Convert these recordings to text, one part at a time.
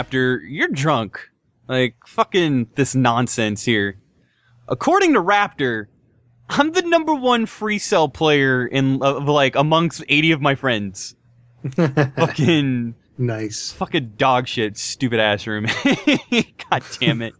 Raptr. You're drunk. Like, fucking this nonsense here. According to Raptr, I'm the number one free cell player in, uh, like, amongst 80 of my friends. fucking, nice. fucking dog shit, stupid ass room. God damn it.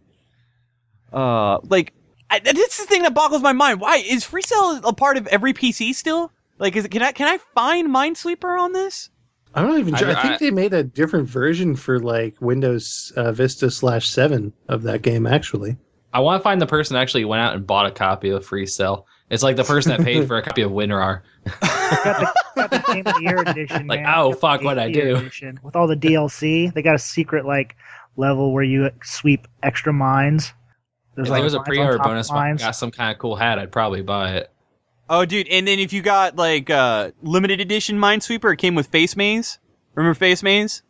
Uh, like, I, this is the thing that boggles my mind. Why is free cell a part of every PC still? Like, is it, can I can I find Minesweeper on this? I'm not even I- sure. I, think I- they made a different version for like Windows uh, Vista slash seven of that game. Actually, I want to find the person that actually went out and bought a copy of Free Cell. It's like the person that paid for a copy of WinRAR. got the, got the Game of the Year edition. Like, man. oh, fuck, what'd I do? edition. With all the DLC, they got a secret like level where you sweep extra mines. There's If like there was a pre-order bonus, if I got some kind of cool hat, I'd probably buy it. Oh, dude, and then if you got like uh limited edition Minesweeper, it came with Face Maze. Remember Face Maze?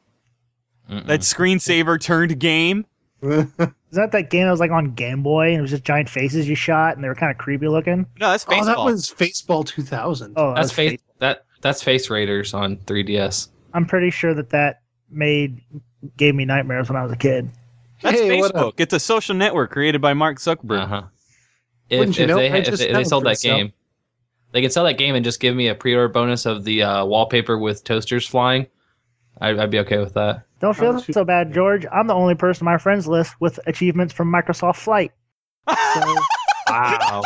Mm-mm. That screensaver turned game. Is that that game that was like on Game Boy and it was just giant faces you shot and they were kind of creepy looking? No, that's oh, that was Faceball 2000. Oh, that's was face that that's Face Raiders on 3DS. I'm pretty sure that that made gave me nightmares when I was a kid. That's Hey, Facebook. It's a social network created by Mark Zuckerberg. Uh huh. If, Wouldn't you if know? they if they, if they sold that Cell. game, they could sell that game and just give me a pre-order bonus of the uh, wallpaper with toasters flying. I'd, I'd be okay with that. Don't feel Oh, so bad, George. I'm the only person on my friends list with achievements from Microsoft Flight. So Wow.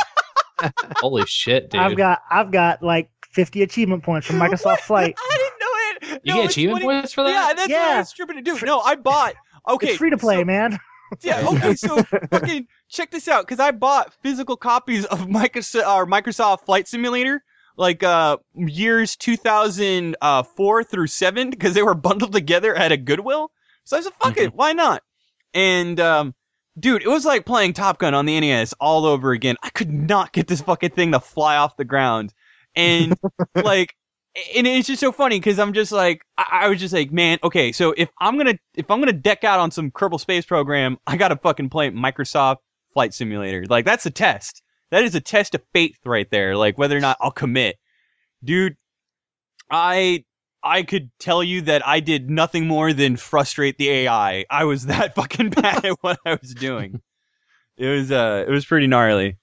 Holy shit, dude! I've got I've got like 50 achievement points from Microsoft Flight. I didn't know it. you No, get achievement funny- points for that? Yeah, that's what I Yeah. was tripping to do. No, I bought. Okay, it's free to play, so- man. Yeah. Okay. So fucking check this out, because I bought physical copies of Microsoft or Microsoft Flight Simulator, like uh years 2004 through seven, because they were bundled together at a Goodwill. So I said, "Fuck it, why not?" And um, dude, it was like playing Top Gun on the NES all over again. I could not get this fucking thing to fly off the ground, and like and it's just so funny because I'm just like I, I was just like, man, okay, so if I'm gonna if I'm gonna deck out on some Kerbal Space Program, I gotta fucking play Microsoft Flight Simulator. Like that's a test. That is a test of faith right there. Like whether or not I'll commit, dude. I I could tell you that I did nothing more than frustrate the AI. I was that fucking bad at what I was doing. It was uh it was pretty gnarly.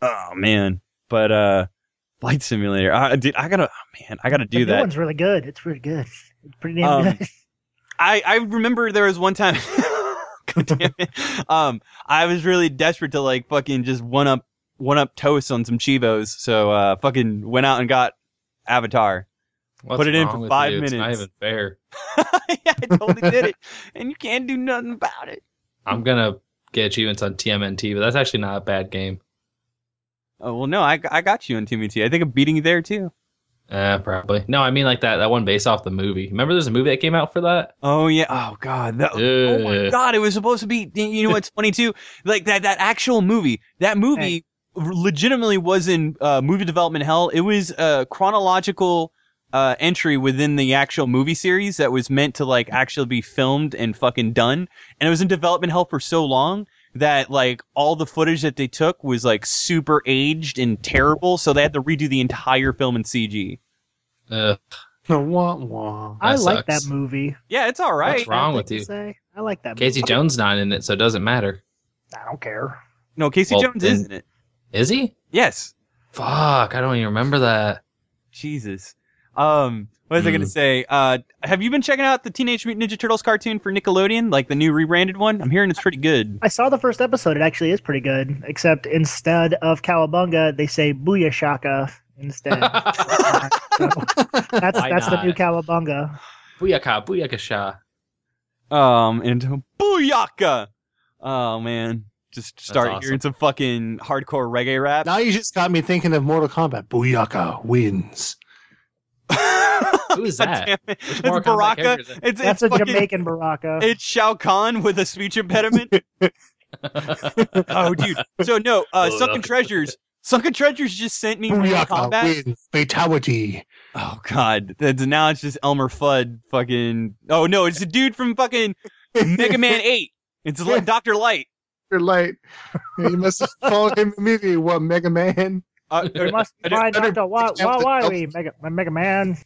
Oh man, but uh. Flight Simulator. I, dude, I gotta, oh, man, I gotta do the that. new one's really good. It's pretty good. It's pretty damn Um, good. I, I remember there was one time, God damn it, um, I was really desperate to like fucking just one up, one up toast on some cheevos. So, uh, fucking went out and got Avatar. What's put it in for with five you? It's not minutes. even fair. yeah, I totally did it. And you can't do nothing about it. I'm gonna get achievements on TMNT, but that's actually not a bad game. Oh, well, no, I, I got you on TMT. I think I'm beating you there too. Uh, probably. No, I mean like that that one based off the movie. Remember, there's a movie that came out for that. Oh yeah. Oh god. That, oh my god. It was supposed to be. You know what's funny too? Like that that actual movie. That movie legitimately was in uh, movie development hell. It was a chronological uh, entry within the actual movie series that was meant to like actually be filmed and fucking done. And it was in development hell for so long that like all the footage that they took was like super aged and terrible. So they had to redo the entire film in CG. Ugh. wah, wah. I that like sucks. that movie. Yeah, it's all right. What's wrong with you? Say. I like that Casey movie. Jones not in it, so it doesn't matter. I don't care. No, Casey Well, Jones is then- in it. Is he? Yes. Fuck, I don't even remember that. Jesus. Um, what was I gonna Hmm. say? Uh, have you been checking out the Teenage Mutant Ninja Turtles cartoon for Nickelodeon, like the new rebranded one? I'm hearing it's pretty good. I saw the first episode. It actually is pretty good, except instead of cowabunga, they say booyashaka instead. So, that's Why that's the not? new cowabunga. Booyaka, booyakasha. Um, and booyaka. Oh man, just start awesome. hearing some fucking hardcore reggae rap. Now you just got me thinking of Mortal Kombat. Booyaka wins. Who is that? damn it. Which It's Baraka. character? It's That's it's a fucking, Jamaican Baraka. It's Shao Kahn with a speech impediment. oh, dude. So no, uh, Oh, Sunken no. Treasures. Sunken Treasures just sent me Mortal Booyaka Kombat. wins. Fatality. Oh god, that's, now it's just Elmer Fudd fucking. Oh no, it's a dude from fucking Mega Man Eight. It's like Doctor Light. You're light. You must have followed him immediately. What Mega Man? Uh, You must I don't- find better Doctor Wa pick out Wa the Wai, Mega Mega Man.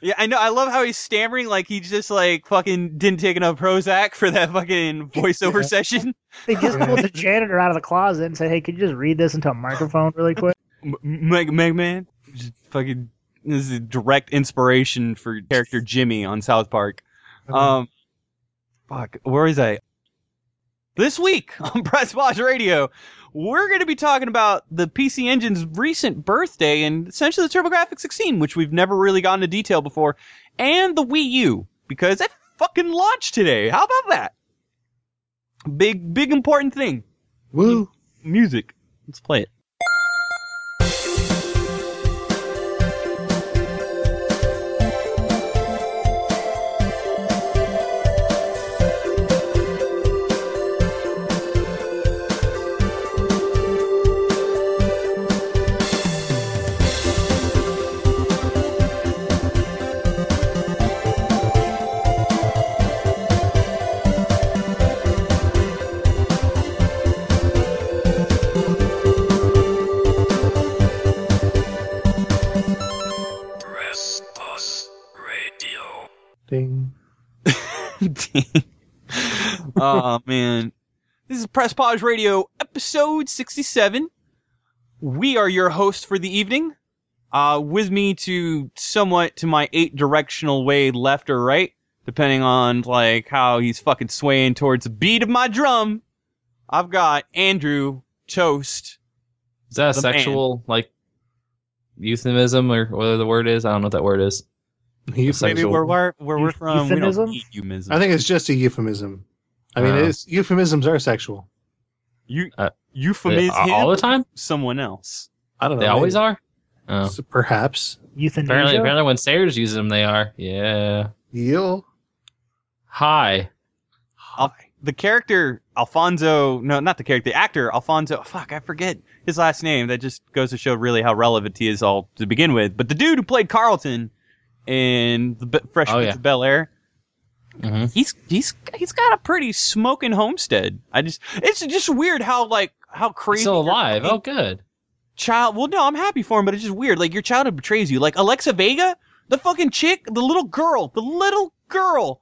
Yeah, I know. I love how he's stammering like he just like fucking didn't take enough Prozac for that fucking voiceover Yeah. session. They just pulled the janitor out of the closet and said, "Hey, could you just read this into a microphone really quick?" M- Meg Meg Man, just fucking this is a direct inspiration for character Jimmy on South Park. Um, fuck, where is I? This week on Press Watch Radio, we're going to be talking about the PC Engine's recent birthday and essentially the TurboGrafx 16, which we've never really gotten into detail before, and the Wii U because it fucking launched today. How about that? Big, big important thing. Woo. Music. Let's play it. Oh man. This is Press Pause Radio episode 67. We are your hosts for the evening. Uh, with me to somewhat to my eight directional way left or right, depending on like how he's fucking swaying towards the beat of my drum. I've got Andrew Toast. Is that a The man. sexual like euphemism or whatever the word is? I don't know what that word is. Euphemism. Maybe where where where we're from, we don't Euphemism? need euphemism. I think it's just a euphemism. I mean, it's, euphemisms are sexual. you Uh, euphemism Uh, all the time? someone else. I don't know. They always are. Oh. S- Perhaps. Euthanasia. Apparently, apparently, when Sayers uses them, they are. Yeah. You'll. Hi. The character Alfonso, no, not the character, the actor Alfonso. Fuck, I forget his last name. That just goes to show really how relevant he is all to begin with. But the dude who played Carlton in the B- Fresh Oh, Prince yeah. of Bel Air, hmm he's he's he's got a pretty smoking homestead. I just it's just weird how like how crazy Still alive. Oh, good. child. Well, no, I'm happy for him, but it's just weird. Like your childhood betrays you. Like Alexa Vega, the fucking chick, the little girl, the little girl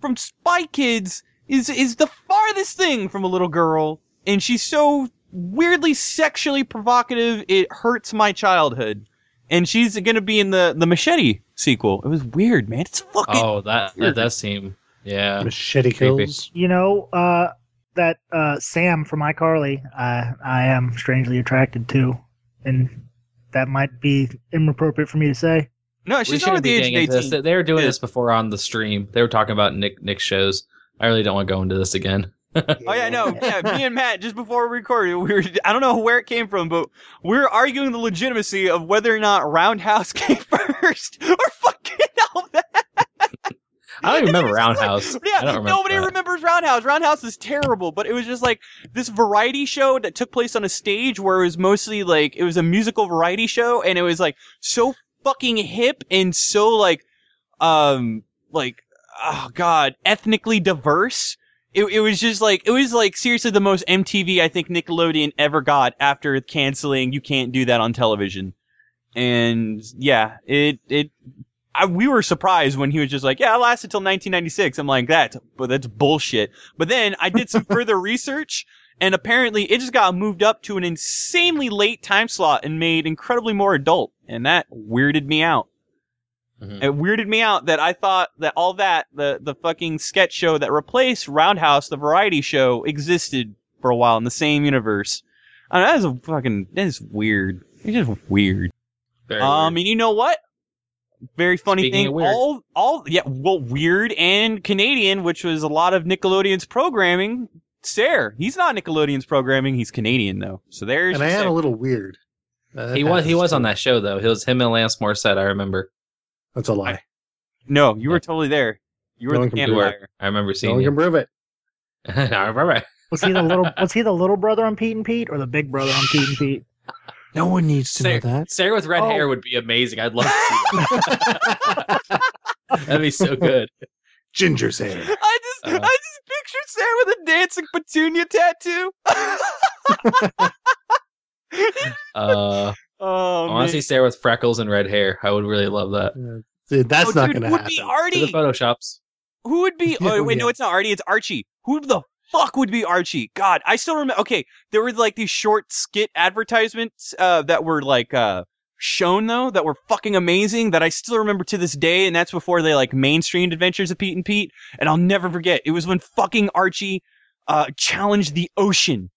from Spy Kids is is the farthest thing from a little girl, and she's so weirdly sexually provocative. It hurts my childhood. And she's gonna be in the the Machete sequel. It was weird, man. It's fucking. Oh, that that weird. does seem. Yeah. Machete Creepy. kills. You know, uh, that uh, Sam from iCarly, I I am strangely attracted to, and that might be inappropriate for me to say. no, We she's over shouldn't the age of into this. eighteen. They were doing Yeah. this before on the stream. They were talking about Nick Nick shows. I really don't want to go into this again. Oh yeah, no, yeah. Me and Matt just before we recorded, we were I don't know where it came from, but we were arguing the legitimacy of whether or not Roundhouse came first or fucking all that. I don't even remember It's just like- Roundhouse. yeah, I don't remember nobody that. remembers Roundhouse. Roundhouse is terrible, but it was just like this variety show that took place on a stage where it was mostly like it was a musical variety show, and it was like so fucking hip and so like um like oh god ethnically diverse. It, it was just like it was like seriously the most MTV I think Nickelodeon ever got after canceling you can't do that on television. And yeah, it it I, we were surprised when he was just like, "Yeah, it lasted till 1996." I'm like, "That, but that's bullshit." But then I did some further research, and apparently it just got moved up to an insanely late time slot and made incredibly more adult, and that weirded me out. Mhm. It weirded me out that I thought that all that the the fucking sketch show that replaced Roundhouse, the variety show, existed for a while in the same universe. I know, that is a fucking that is weird. It's just weird. Very Um, weird. and you know what? Very funny Speaking thing. of weird. All, all, yeah, well, weird and Canadian, which was a lot of Nickelodeon's programming. Sayre, he's not Nickelodeon's programming. He's Canadian though. So there's. And I your am Sayre. a little weird. Uh, he was he was on that show though. He was him and Lance Morissette. I remember. That's a lie. No, you were totally there. You were No the one can You prove were. campfire. I remember No seeing one you. can prove it. I remember. Was he the little Was he the little brother on Pete and Pete, or the big brother on Pete and Pete? No one needs to know that. Sayre with red Oh. hair would be amazing. I'd love to see that. That'd be so good. Ginger's hair. I just, Uh. I just pictured Sayre with a dancing petunia tattoo. Uh, oh I want man. to see Sayre with freckles and red hair. I would really love that. Uh, Dude, that's Oh, not dude, going to would happen. be To the Artie. photoshops. Who would be? Oh Yeah, wait, no, it's not Artie. It's Archie. Who the fuck would be Archie? God, I still remember. Okay, there were like these short skit advertisements uh, that were like uh, shown though that were fucking amazing that I still remember to this day, and that's before they like mainstreamed Adventures of Pete and Pete, and I'll never forget. It was when fucking Archie uh, challenged the ocean.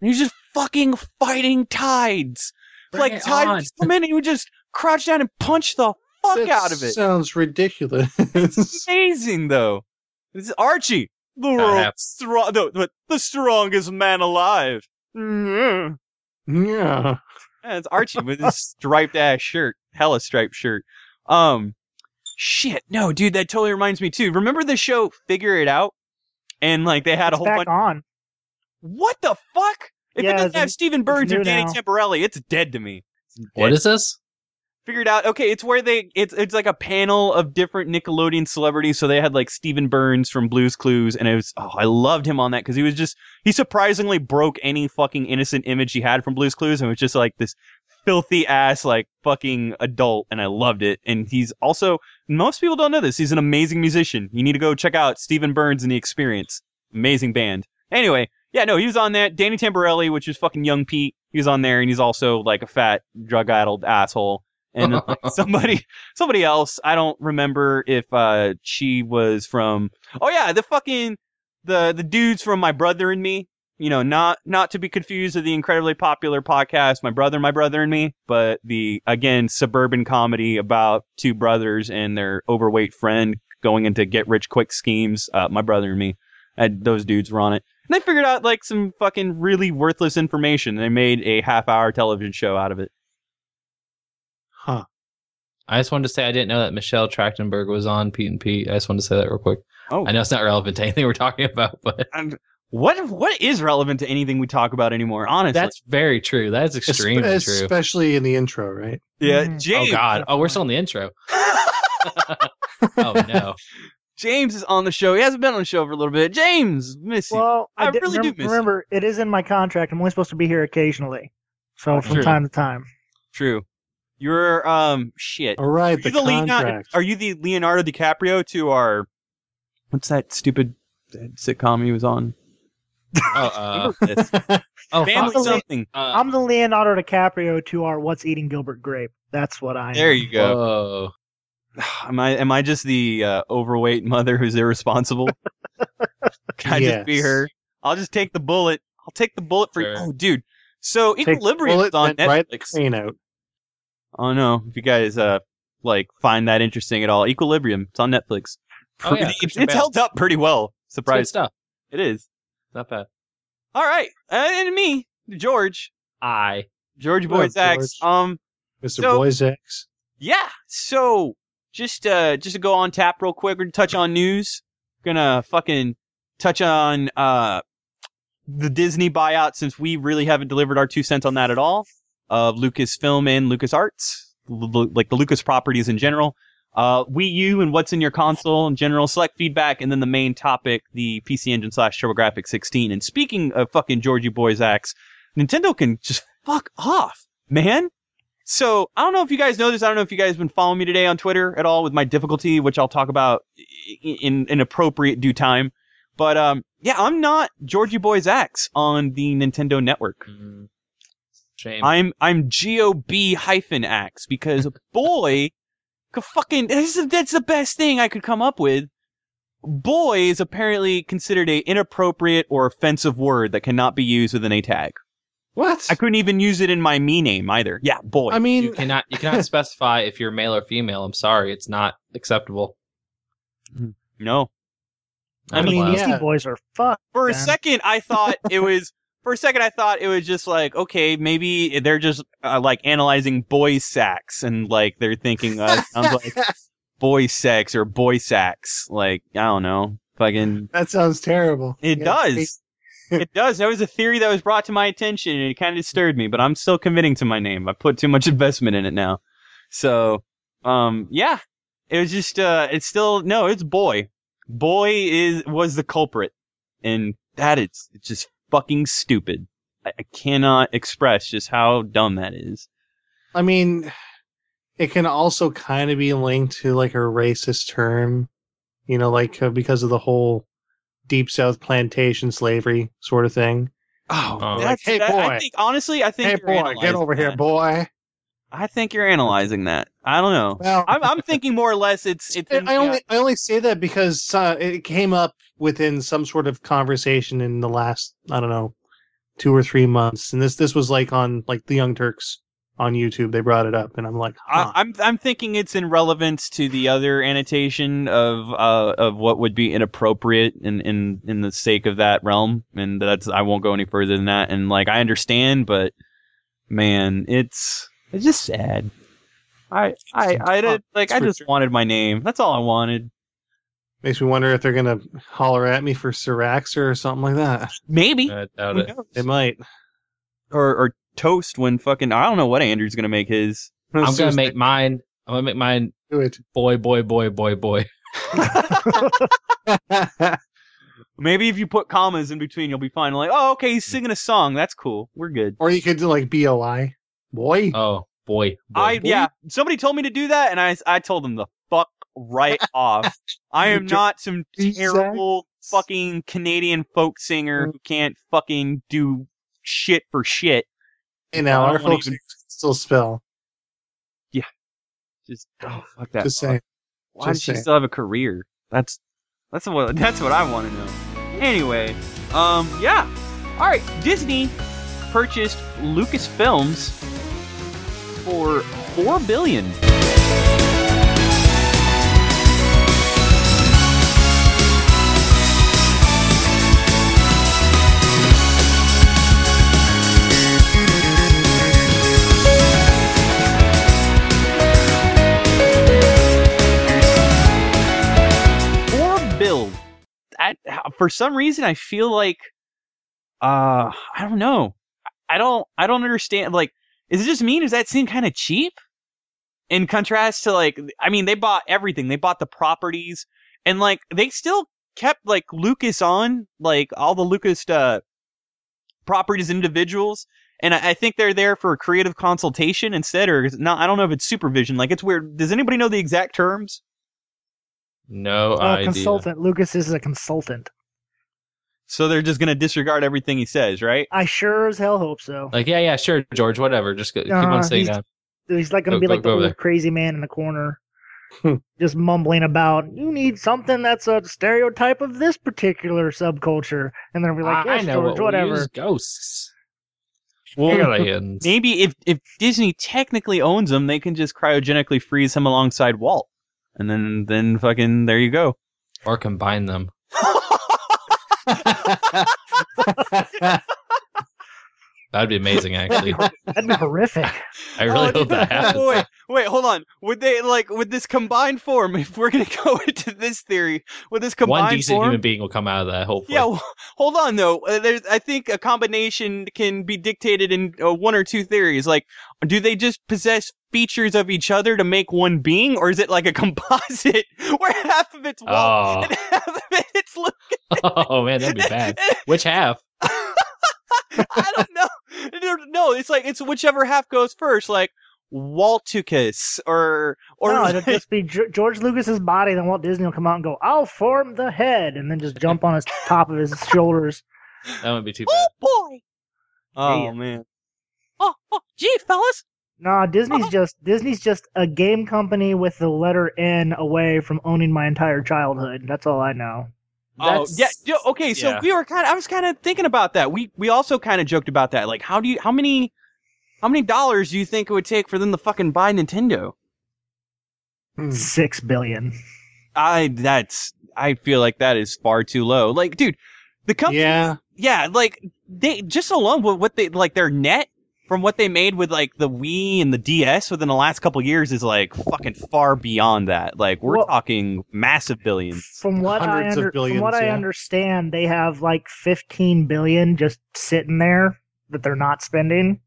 And he was just fucking fighting tides. Bring like it tides on. would just come in and he would just crouch down and punch the fuck That out of it. Sounds ridiculous. It's amazing though. This is Archie, the That world's happens. strong, the, the, the strongest man alive. Mm. yeah. Yeah, it's Archie with his striped ass shirt, hella striped shirt. Um, shit, no, dude, that totally reminds me too. Remember the show Figure It Out? And like they had It's a whole back bunch. on. What the fuck? If Yeah, it doesn't have Stephen Burns or Danny now. Tamborelli, it's dead to me. It's What dead. is this? figured out okay it's where they it's it's like a panel of different nickelodeon celebrities so they had like Stephen burns from blues clues and it was oh i loved him on that because he was just he surprisingly broke any fucking innocent image he had from blues clues and was just like this filthy ass like fucking adult and i loved it and he's also most people don't know this he's an amazing musician you need to go check out Stephen burns and the experience amazing band anyway yeah no he was on that danny tamborelli which is fucking young pete he was on there and he's also like a fat drug-addled asshole. And then, like, somebody somebody else i don't remember if uh she was from oh yeah the fucking the the dudes from my brother and me. You know not not to be confused with the incredibly popular podcast my brother my brother and me but the again suburban comedy about two brothers and their overweight friend going into get rich quick schemes uh my brother and me. And those dudes were on it they figured out like some fucking really worthless information they made a half hour television show out of it Huh. I just wanted to say I didn't know that Michelle Trachtenberg was on Pete and Pete. I just wanted to say that real quick. oh I know it's not relevant to anything we're talking about, but I'm, what what is relevant to anything we talk about anymore? Honestly, that's very true. That is extremely Espe- true. Especially in the intro, right? yeah. Mm. James, Oh God! Oh, we're still in the intro. Oh no! James is on the show. He hasn't been on the show for a little bit. James, miss you. Well, I I, did, really do remem- miss you. remember it is in my contract. I'm only supposed to be here occasionally, so from True. time to time. True. You're um shit. All right, Are the you, the Leonardo, contract. are you the Leonardo DiCaprio to our what's that stupid sitcom he was on? Oh, uh, This. oh, Family fuck. something. Uh, I'm the Leonardo DiCaprio to our What's Eating Gilbert Grape. That's what I am. There you go. Whoa. Am I am I just the uh, overweight mother who's irresponsible? Can I just be her? I'll just take the bullet. I'll take the bullet for you. Sure. Oh, dude. So Take Equilibrium is bullet, on then write the Netflix. crane out. I don't if you guys uh like find that interesting at all. Equilibrium. It's on Netflix. Oh, yeah, Pretty- it's Christian it's Bale. held up pretty well. It's good Surprise. stuff. It is. Not bad. All right. Uh, and me, George. I. George Well, Boys George. Um Mr. So- Boys yeah. So just uh just to go on tap real quick, we're gonna touch on news. Gonna fucking touch on uh the Disney buyout since we really haven't delivered our two cents on that at all. Of Lucasfilm and LucasArts, like the Lucas properties in general. Uh, Wii U and what's in your console in general, select feedback, and then the main topic, the PC Engine slash TurboGrafx 16. And speaking of fucking Georgie Boys X, Nintendo can just fuck off, man. So I don't know if you guys know this. I don't know if you guys have been following me today on Twitter at all with my difficulty, which I'll talk about in in appropriate due time. But um, yeah, I'm not Georgie Boys X on the Nintendo Network. Mm, shame. I'm I'm gob hyphen X because boy, could fucking this is, that's the best thing I could come up with. Boy is apparently considered a inappropriate or offensive word that cannot be used within A tag. What? I couldn't even use it in my me name either. Yeah, boy. I mean, you cannot. You cannot specify if you're male or female. I'm sorry. It's not acceptable. no. I Not mean, allowed. yeah. Beastie Boys are fucked. For a second, I thought it was. For a second, I thought it was just like, okay, maybe they're just uh, like analyzing boy sex and like they're thinking uh, sounds like boy sex or boy sex. Like I don't know, fucking. that sounds terrible. It Yeah, does. It does. That was a theory that was brought to my attention, and it kind of disturbed me. But I'm still committing to my name. I put too much investment in it now. So, um, yeah, it was just. Uh, it's still no. It's boy. Boy is was the culprit, and that is it's just fucking stupid. I, I cannot express just how dumb that is. I mean, it can also kind of be linked to like a racist term, you know, like uh, because of the whole deep south plantation slavery sort of thing. Oh, that's, Like, hey, that- I boy. think honestly, I think Hey you're boy, get analyzing over here, boy. I think you're analyzing that. I don't know. Well, I'm, I'm thinking more or less it's it's. I in- I only I only say that because uh, it came up within some sort of conversation in the last I don't know two or three months, and this this was like on like the Young Turks on YouTube. They brought it up, and I'm like, huh. I, I'm I'm thinking it's in relevance to the other annotation of uh of what would be inappropriate in in in the sake of that realm, and that's I won't go any further than that. And like I understand, but man, it's it's just sad. I I I did like I just wanted my name. That's all I wanted. makes me wonder if they're gonna holler at me for Syrax or something like that. Maybe I doubt it. They might. or or toast when fucking I don't know what Andrew's gonna make his. I'm gonna make mine. I'm gonna make mine do it. boy, boy, boy, boy, boy. Maybe if you put commas in between, you'll be fine. Like, oh, okay, he's singing a song. That's cool. We're good. or you could do like boi, boy. Oh boy, boy. I yeah. Somebody told me to do that, and I I told them the fuck right off. I am not some terrible fucking Canadian folk singer mm. who can't fucking do shit for shit. Hey, now our folks even- still spell. Yeah. Just oh fuck that. Just fuck. saying. Why does just she saying. still have a career? That's that's what that's what I want to know. Anyway, um, yeah. All right, Disney purchased Lucasfilms for four billion. For some reason, I feel like, uh, I don't know. I don't, I don't understand. Like, is it just me? Does that seem kind of cheap? In contrast to like, I mean, they bought everything. They bought the properties, and like, they still kept like Lucas on, like all the Lucas uh, properties individuals. And I, I think they're there for creative consultation instead, or not. I don't know if it's supervision. Like, it's weird. Does anybody know the exact terms? No Uh, idea. consultant. Lucas is a consultant. So they're just gonna disregard everything he says, right? I sure as hell hope so. Like yeah, yeah, sure, George, whatever. Just go, keep Uh, on saying he's- that. He's like gonna Go- be go- like go the old crazy man in the corner, Hmm. just mumbling about you need something that's a stereotype of this particular subculture, and then we're like, I know George, what we whatever. use, ghosts. Well, Aliens. maybe if if Disney technically owns him, they can just cryogenically freeze him alongside Walt, and then then fucking there you go. or combine them. That'd be amazing, actually. That'd be horrific. I really Oh, hope that happens. Wait, wait, hold on. Would they like with this combined form? If we're gonna go into this theory, with this combined form One decent form, human being will come out of that. Hopefully. Yeah, well, hold on though. Uh, there's, I think a combination can be dictated in uh, one or two theories. Like, do they just possess features of each other to make one being, or is it like a composite where half of it's Walt Oh. and half of it's Luke? oh man, that'd be bad. Which half? I don't know. No, No, it's like it's whichever half goes first. Like Waltucus or or no, it'd just be Ge- George Lucas's body. Then Walt Disney will come out and go, "I'll form the head," and then just jump on his top of his shoulders. That would be too oh, Bad. oh boy. Oh Yeah. man. Oh, oh, gee, fellas. No, Disney's oh. just Disney's just a game company with the letter N away from owning my entire childhood. That's all I know. Oh That's- yeah, yeah, okay. So yeah. we were kind of. I was kind of thinking about that. We we also kind of joked about that. Like, how do you? How many? How many dollars do you think it would take for them to fucking buy Nintendo? Hmm. Six billion. I that's. I feel like that is far too low. Like, dude, the company. yeah, Yeah, like they just alone with what they like their net from what they made with like the Wii and the DS within the last couple years is like fucking far beyond that. Like we're Well- talking massive billions. From what I Hundreds of under, from billions, what I understand, they have like fifteen billion just sitting there that they're not spending.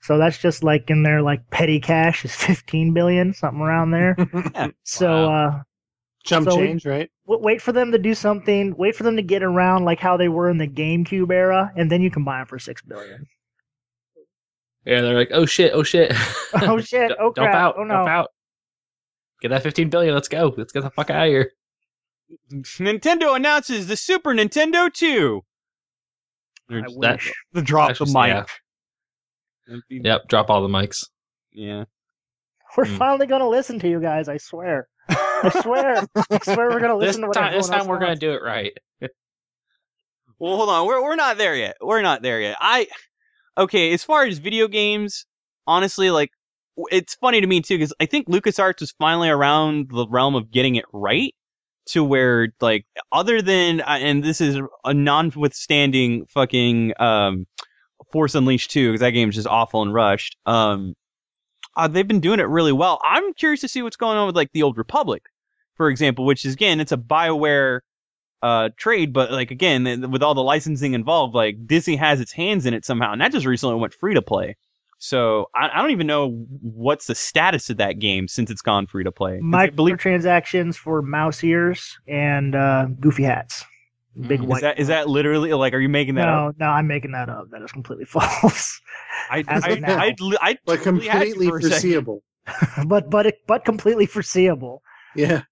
So that's just like in their like petty cash is fifteen billion, something around there. So uh, jump So we- change, right? w- wait for them to do something. Wait for them to get around like how they were in the GameCube era, and then you can buy them for six billion. Yeah, they're like, oh shit, oh shit. Oh shit! D- Oh dump crap! out, oh no! dump out. Get that 15 billion. Let's go. Let's get the fuck out of here. Nintendo announces the Super Nintendo 2. I That- wish. The drop That's the just- mic. yeah. That'd Yep, drop all the mics. Yeah. We're Hmm. finally gonna listen to you guys. I swear. I swear. I swear we're gonna This listen to what time, this time else we're gonna do it right. Well, hold on. We're we're not there yet. We're not there yet. I okay. As far as video games, honestly, like it's funny to me too because I think LucasArts was finally around the realm of getting it right to where like other than uh, and this is a non-withstanding fucking um Force Unleashed 2 because that game's just awful and rushed. Um, uh, they've been doing it really well. I'm curious to see what's going on with like the Old Republic, for example, which is again it's a Bioware uh trade, but like again with all the licensing involved, like Disney has its hands in it somehow, and that just recently went free to play. So I, I don't even know what's the status of that game since it's gone free to play. I believe Microtransactions for mouse ears and uh, goofy hats. Big Mm. is that is that literally like are you making that no, up? no, I'm making that up. That is completely false. I as I of now. I, I, I But totally had you completely for foreseeable. but but it, but completely foreseeable. Yeah.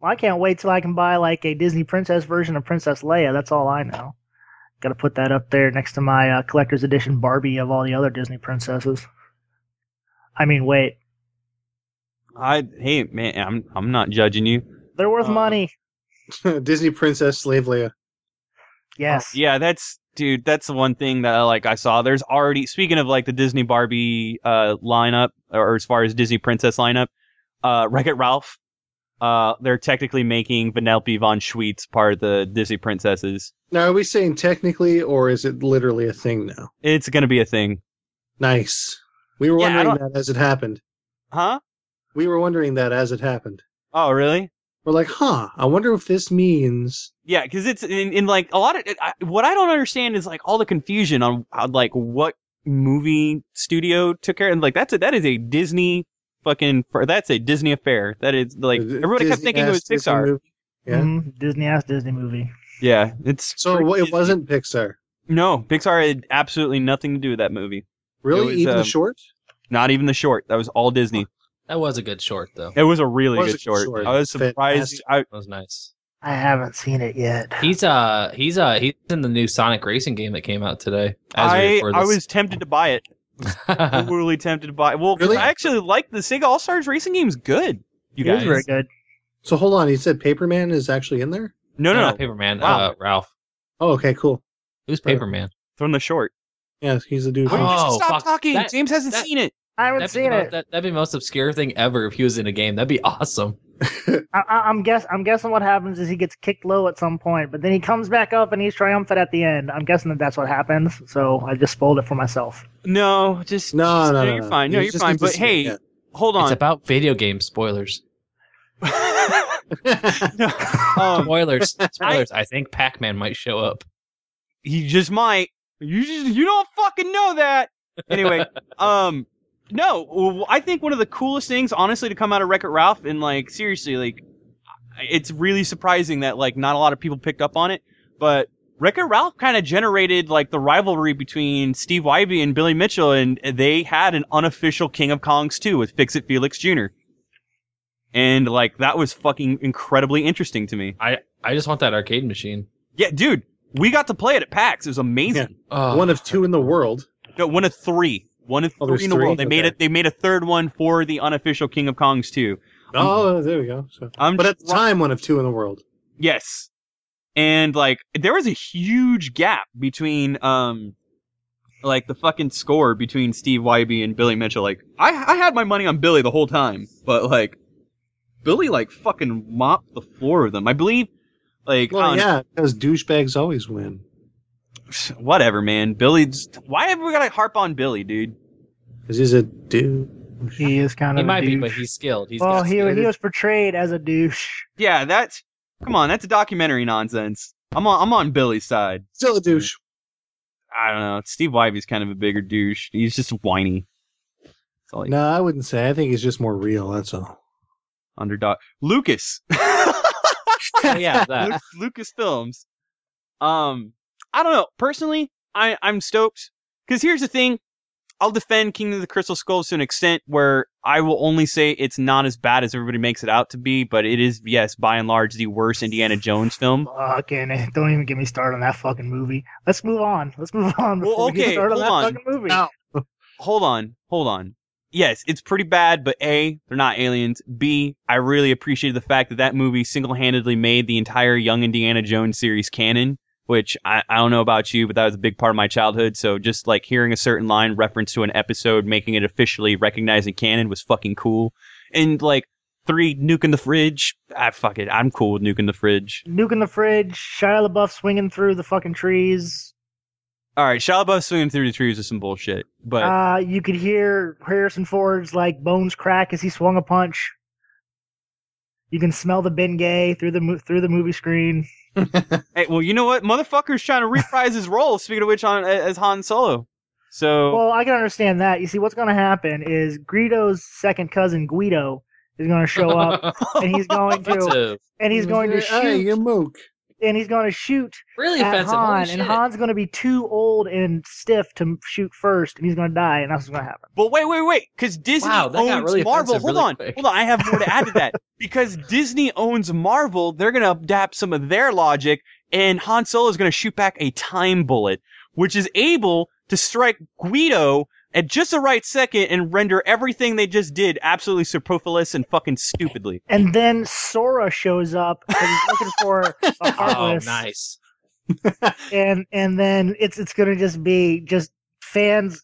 Well, I can't wait till I can buy like a Disney Princess version of Princess Leia. That's all I know. Got to put that up there next to my uh, collector's edition Barbie of all the other Disney princesses. I mean, wait, I hey man, I'm I'm not judging you. they're worth Uh, money. Disney Princess Slave Leia. Yes. Yeah, that's dude. That's the one thing that like I saw. There's already speaking of like the Disney Barbie uh lineup, or as far as Disney Princess lineup, uh, Wreck It Ralph. Uh, they're technically making Vanellope von Schweetz part of the Disney Princesses. Now, are we saying technically, or is it literally a thing now? It's gonna be a thing, Nice. We were Yeah, wondering that as it happened. huh? We were wondering that as it happened. Oh, really? We're like, huh? I wonder if this means. Yeah, because it's in, in like a lot of I, what I don't understand is like all the confusion on how, like what movie studio took care of and like that's a that is a Disney fucking that's a Disney affair. That is like everybody kept thinking it was Disney-ass Pixar. movie. Yeah. Mhm, Disney ass Disney movie. Yeah, it's So freaking it Disney. wasn't Pixar. No, Pixar had absolutely nothing to do with that movie. Really? was, Even um, the short? Not even the short. That was all Disney. That was a good short though. It was a really Was good a good short. short. I was surprised. I, That was nice. I haven't seen it yet. He's uh he's uh he's in the new Sonic Racing game that came out today. As I, I was tempted to buy it. Totally tempted to buy it. Well, 'cause Really? I actually like the Sega All Stars Racing game's good. You it is guys. very good. So hold on. He said Paperman is actually in there? No, no, no. not Paperman. Wow. Uh, Ralph. Oh, okay, cool. Who's Right. Paperman? From the short. Yeah, he's the dude. Wait, you should Oh, stop fuck. talking. That- James hasn't that- seen it. I haven't That'd be, seen the it. that, that'd be the most obscure thing ever if he was in a game. That'd be awesome. I, I, I'm guess I'm guessing what happens is he gets kicked low at some point, but then he comes back up and he's triumphant at the end. I'm guessing that that's what happens. So I just spoiled it for myself. No, just No, just- no, no, You're fine. No, You you're just fine. need But see it, hey, yeah. hold It's about video game spoilers. um, Spoilers. Spoilers. I think Pac-Man might show up. he just might. You just you don't fucking know that. Anyway, um, no, I think one of the coolest things, honestly, to come out of Wreck It Ralph, and like seriously, like it's really surprising that like not a lot of people picked up on it, but Wreck It Ralph kind of generated like the rivalry between Steve Wiebe and Billy Mitchell, and they had an unofficial King of Kongs too with Fix It Felix Jr. And like that was fucking incredibly interesting to me. I I just want that arcade machine. Yeah, dude, we got to play it at PAX. It was amazing. Oh, One of two in the world. No, one of three. One of Oh, three in the world. They made it. They made a third one for the unofficial King of Kongs too. Oh, there we go. So, I'm but at the time, one of two in the world. Yes, and like there was a huge gap between um, like the fucking score between Steve Wiebe and Billy Mitchell. Like I I had my money on Billy the whole time, but like Billy like fucking mopped the floor with them. I believe. Like Well, yeah, because douchebags always win. whatever, man. Billy's. Why have we got to harp on Billy, dude? Because he's a dude. He is kind he of. a might be, but he's skilled. He's well, he skills. he was portrayed as a douche. Yeah, that's. Come on, that's a documentary nonsense. I'm on. I'm on Billy's side. Still a douche. I don't know. Steve Wiebe's kind of a bigger douche. He's just whiny. That's all he, No, I wouldn't say. I think he's just more real. That's all. underdog. Lucas. Oh, yeah, that. Lucas Films. Um, I don't know. Personally, I I'm stoked because here's the thing. I'll defend Kingdom of the Crystal Skulls to an extent where I will only say it's not as bad as everybody makes it out to be, but it is, yes, by and large, the worst Indiana Jones film. Fucking, don't even get me started on that fucking movie. Let's move on. Let's move on before Well, we get okay, started on that hold on. fucking movie. Now, hold on, hold on. Yes, it's pretty bad, but A, they're not aliens. B, I really appreciated the fact that that movie single-handedly made the entire Young Indiana Jones series canon, which I, I don't know about you, but that was a big part of my childhood. So just like hearing a certain line reference to an episode, making it officially recognized in canon was fucking cool. And like three, nuke in the fridge. Ah, fuck it. I'm cool with nuke in the fridge. Nuke in the fridge, Shia LaBeouf swinging through the fucking trees. All right, Shia LaBeouf swinging through the trees is some bullshit, but Uh, you could hear Harrison Ford's like bones crack as he swung a punch. You can smell the Bengay through the through the movie screen. hey, well, you know what? Motherfucker's trying to reprise his role. Speaking of which, on as Han Solo. So Well, I can understand that. You see, what's going to happen is Greedo's second cousin Guido is going to show up, and he's going to and he's going to shoot. Hey, you shoot mook. And he's going to shoot Really at offensive. Han, and shit. Han's going to be too old and stiff to shoot first, and he's going to die, and that's what's going to happen. But wait, wait, wait, because Disney Wow, owns really Marvel. Hold really on, quick. hold on. I have more to add to that. because Disney owns Marvel, they're gonna adapt some of their logic, and Han Solo is gonna shoot back a time bullet, which is able to strike Guido at just the right second and render everything they just did absolutely superfluous and fucking stupidly. And then Sora shows up and he's looking for the Oh, nice. and and then it's it's going to just be just fans,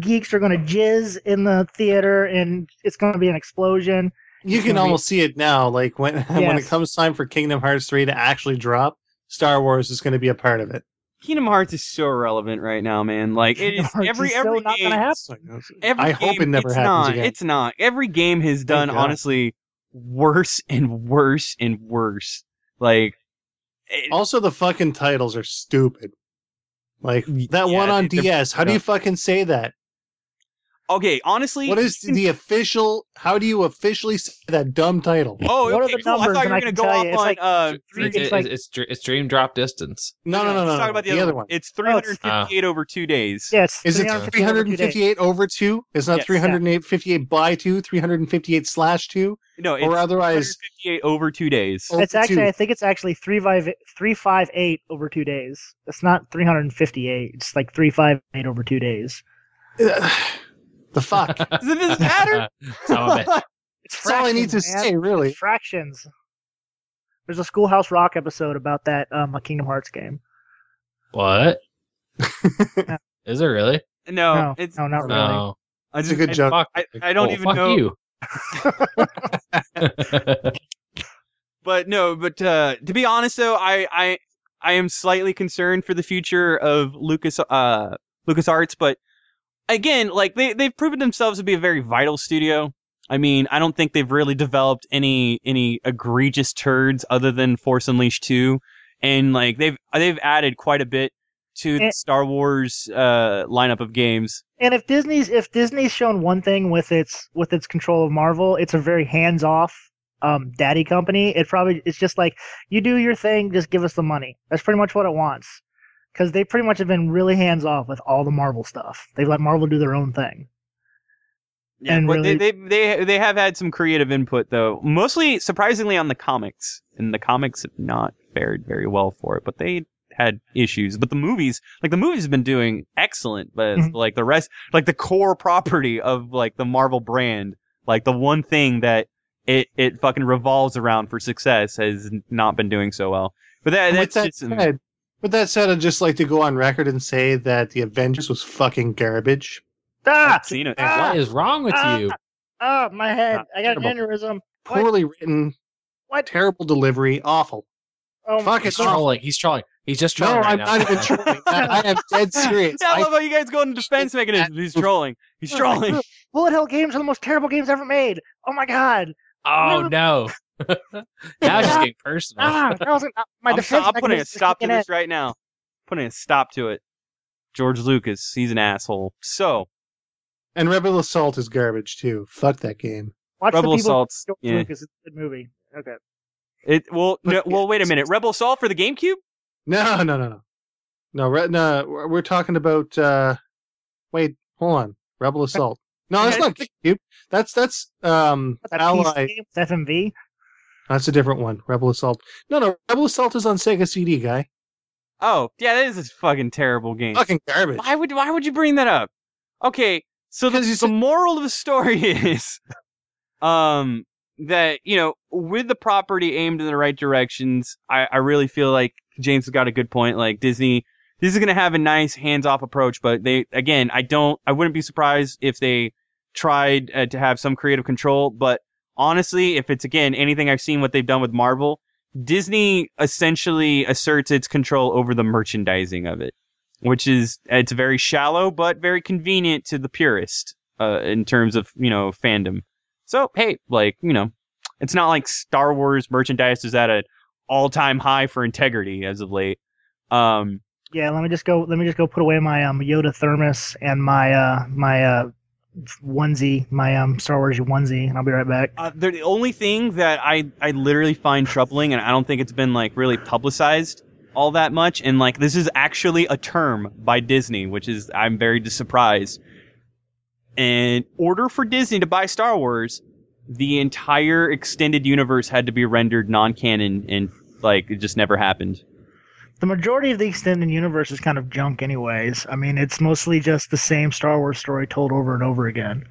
geeks are going to jizz in the theater, and it's going to be an explosion. You It's can gonna be- almost see it now. Like when when it comes time for Kingdom Hearts three to actually drop, Star Wars is going to be a part of it. Kingdom Hearts is so irrelevant right now, man. Like it Kingdom is Hearts every is every game. gonna happen. Every I hope it never it's happens not, again. It's not. Every game has done God. honestly worse and worse and worse. Like it- Also, the fucking titles are stupid. Like that Yeah, one on DS. How do you fucking say that? Okay, honestly, What is the official? How do you officially say that dumb title? Oh, What are the cool. I thought you were gonna go off you, it's on like- uh It's, It's it's, like- it's, dr- it's dream drop distance. No, no, no, let's no, talk about the, the other other one. It's Oh, it's- 358 over two days. Yeah, it's Is it 350 over two 358 over two? It's not Yes. 358 by two, 358 slash two, No, it's or otherwise 358 over two days. It's actually, two. I think it's actually three five three five eight over two days. It's not three hundred and fifty eight. It's like three five eight over two days. the fuck. Does it does matter? Some of it. It's That's all I need to man. say, really. It's fractions. There's a Schoolhouse Rock episode about that um, a Kingdom Hearts game. What? Is it really? No, No, it's no, not really. No. I It's just, a good Hey, joke. Fuck, I, I don't oh, even fuck know. you. But no, but uh, to be honest though, I, I I am slightly concerned for the future of Lucas uh Lucas Arts, but again, like they they've proven themselves to be a very vital studio. I mean, I don't think they've really developed any any egregious turds other than Force Unleashed 2 and like they've they've added quite a bit to the. Star Wars uh lineup of games. And if Disney's if Disney's shown one thing with its with its control of Marvel, it's a very hands off um, daddy company. It probably it's just like you do your thing, just give us the money. That's pretty much what it wants. Because they pretty much have been really hands off with all the Marvel stuff. They've let Marvel do their own thing. Yeah, And but really- they, they they they have had some creative input though, mostly surprisingly on the comics, and the comics have not fared very well for it. But they had issues. But the movies, like the movies, have been doing excellent. But Mhm. like the rest, like the core property of like the Marvel brand, like the one thing that it it fucking revolves around for success, has not been doing so well. But that that's that just said, with that said, I'd just like to go on record and say that the Avengers was fucking garbage. Ah, I've seen it. Ah! what is wrong with Ah! you? ah, my head! Ah, I got an terrible. aneurysm. What? Poorly written, What? terrible delivery, awful. Oh, Fuck He's it, no. trolling. He's trolling. He's just No, trolling right I'm now. not even trolling. I, I am dead serious. Yeah, I I- love how you guys go into defense mechanism. He's trolling. He's trolling. Bullet Hell games are the most terrible games ever made. Oh my god! Oh no! now it's just getting personal. Ah, that wasn't my I'm, defense. sto- I'm putting a stop to kicking in. this right now. Putting a stop to it. George Lucas, he's an asshole. So, and Rebel Assault is garbage too. Fuck that game. Watch Rebel the people Assault's George yeah. Lucas. It's a good movie. Okay. It well, no, well, wait a minute. Rebel Assault for the GameCube? No, no, no, no. No, re- no we're we're talking about. uh Wait, hold on. Rebel Assault. No, that's not GameCube. That's that's um That Ally. PC with FMV. That's a different one. Rebel Assault. No, no, Rebel Assault is on Sega CD, guy. Oh, yeah, that is a fucking terrible game. Fucking garbage. Why would why would you bring that up? Okay, so the, the moral of the story is, um, that you know, with the property aimed in the right directions, I, I really feel like James has got a good point. Like Disney, this is gonna have a nice hands-off approach, but they again, I don't, I wouldn't be surprised if they tried uh, to have some creative control. But honestly, if it's again anything I've seen what they've done with Marvel, Disney essentially asserts its control over the merchandising of it which is it's very shallow but very convenient to the purist uh, in terms of you know fandom. So hey, like you know, it's not like Star Wars merchandise is at an all-time high for integrity as of late. Um, Yeah, let me just go. Let me just go put away my um Yoda thermos and my uh my uh onesie, my um Star Wars onesie, and I'll be right back. uh, the only thing that I I literally find troubling, and I don't think it's been like really publicized all that much. And like this is actually a term by Disney, which is I'm very surprised. In order for Disney to buy Star Wars, the entire extended universe had to be rendered non-canon, and like it just never happened. The majority of the extended universe is kind of junk, anyways. I mean, it's mostly just the same Star Wars story told over and over again.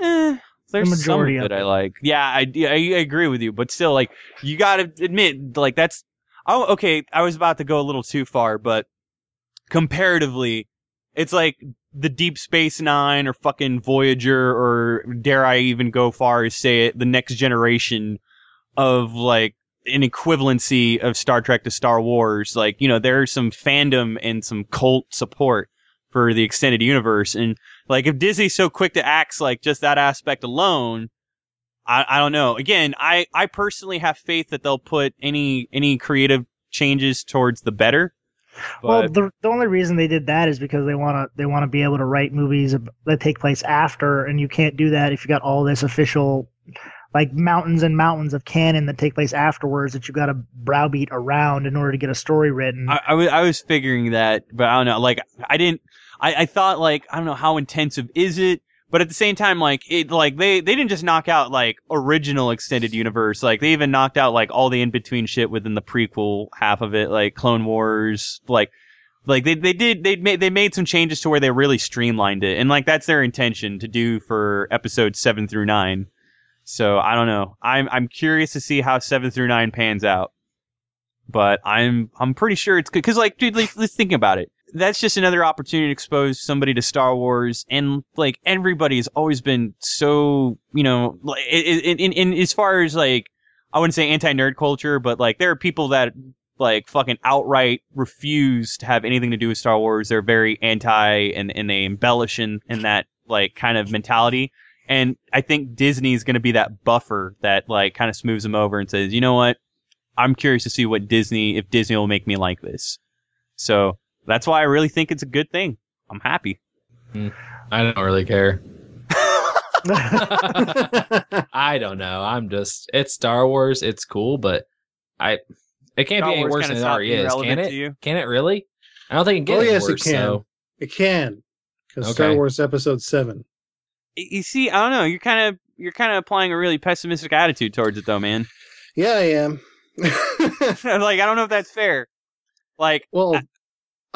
Eh, there's The majority some of it I like. Yeah, I, I, I agree with you, but still, like, you gotta admit, like, that's. Oh, okay. I was about to go a little too far, but comparatively, it's like the Deep Space Nine or fucking Voyager, or dare I even go far as say it, the next generation of like an equivalency of Star Trek to Star Wars. Like, you know, there's some fandom and some cult support for the extended universe, and like if Disney's so quick to axe like just that aspect alone, I, I don't know. Again, I, I personally have faith that they'll put any any creative changes towards the better. well, the the only reason they did that is because they want to they want to be able to write movies that take place after, and you can't do that if you got all this official, like mountains and mountains of canon that take place afterwards that you got to browbeat around in order to get a story written. I, I, was, I was figuring that, but I don't know. Like I didn't. I, I thought like I don't know how intensive is it, but at the same time, like it like they they didn't just knock out like original extended universe. Like they even knocked out like all the in between shit within the prequel half of it, like Clone Wars, like. Like they, they did they made they made some changes to where they really streamlined it and like that's their intention to do for episodes seven through nine. So I don't know. I'm I'm curious to see how seven through nine pans out but I'm I'm pretty sure it's good because like dude, like, let's think about it. That's just another opportunity to expose somebody to Star Wars, and like everybody has always been so you know, in in, in as far as like I wouldn't say anti nerd culture, but like there are people that like fucking outright refuse to have anything to do with Star Wars. They're very anti and and they embellish in in that like kind of mentality. And I think Disney is going to be that buffer that like kind of smooths them over and says, you know what, I'm curious to see what Disney, if Disney will make me like this. So that's why I really think it's a good thing. I'm happy. Mm, I don't really care. I don't know. I'm just it's Star Wars. It's cool, but I it can't Star be any Wars worse than it already is. Can it? you? Can it really? I don't think it can oh, get Oh, any yes, it can. So it can. Because Star Wars Episode 7. You see, I don't know. You're kind of you're kind of applying a really pessimistic attitude towards it, though, man. Yeah, I am. like I don't know if that's fair. Like well,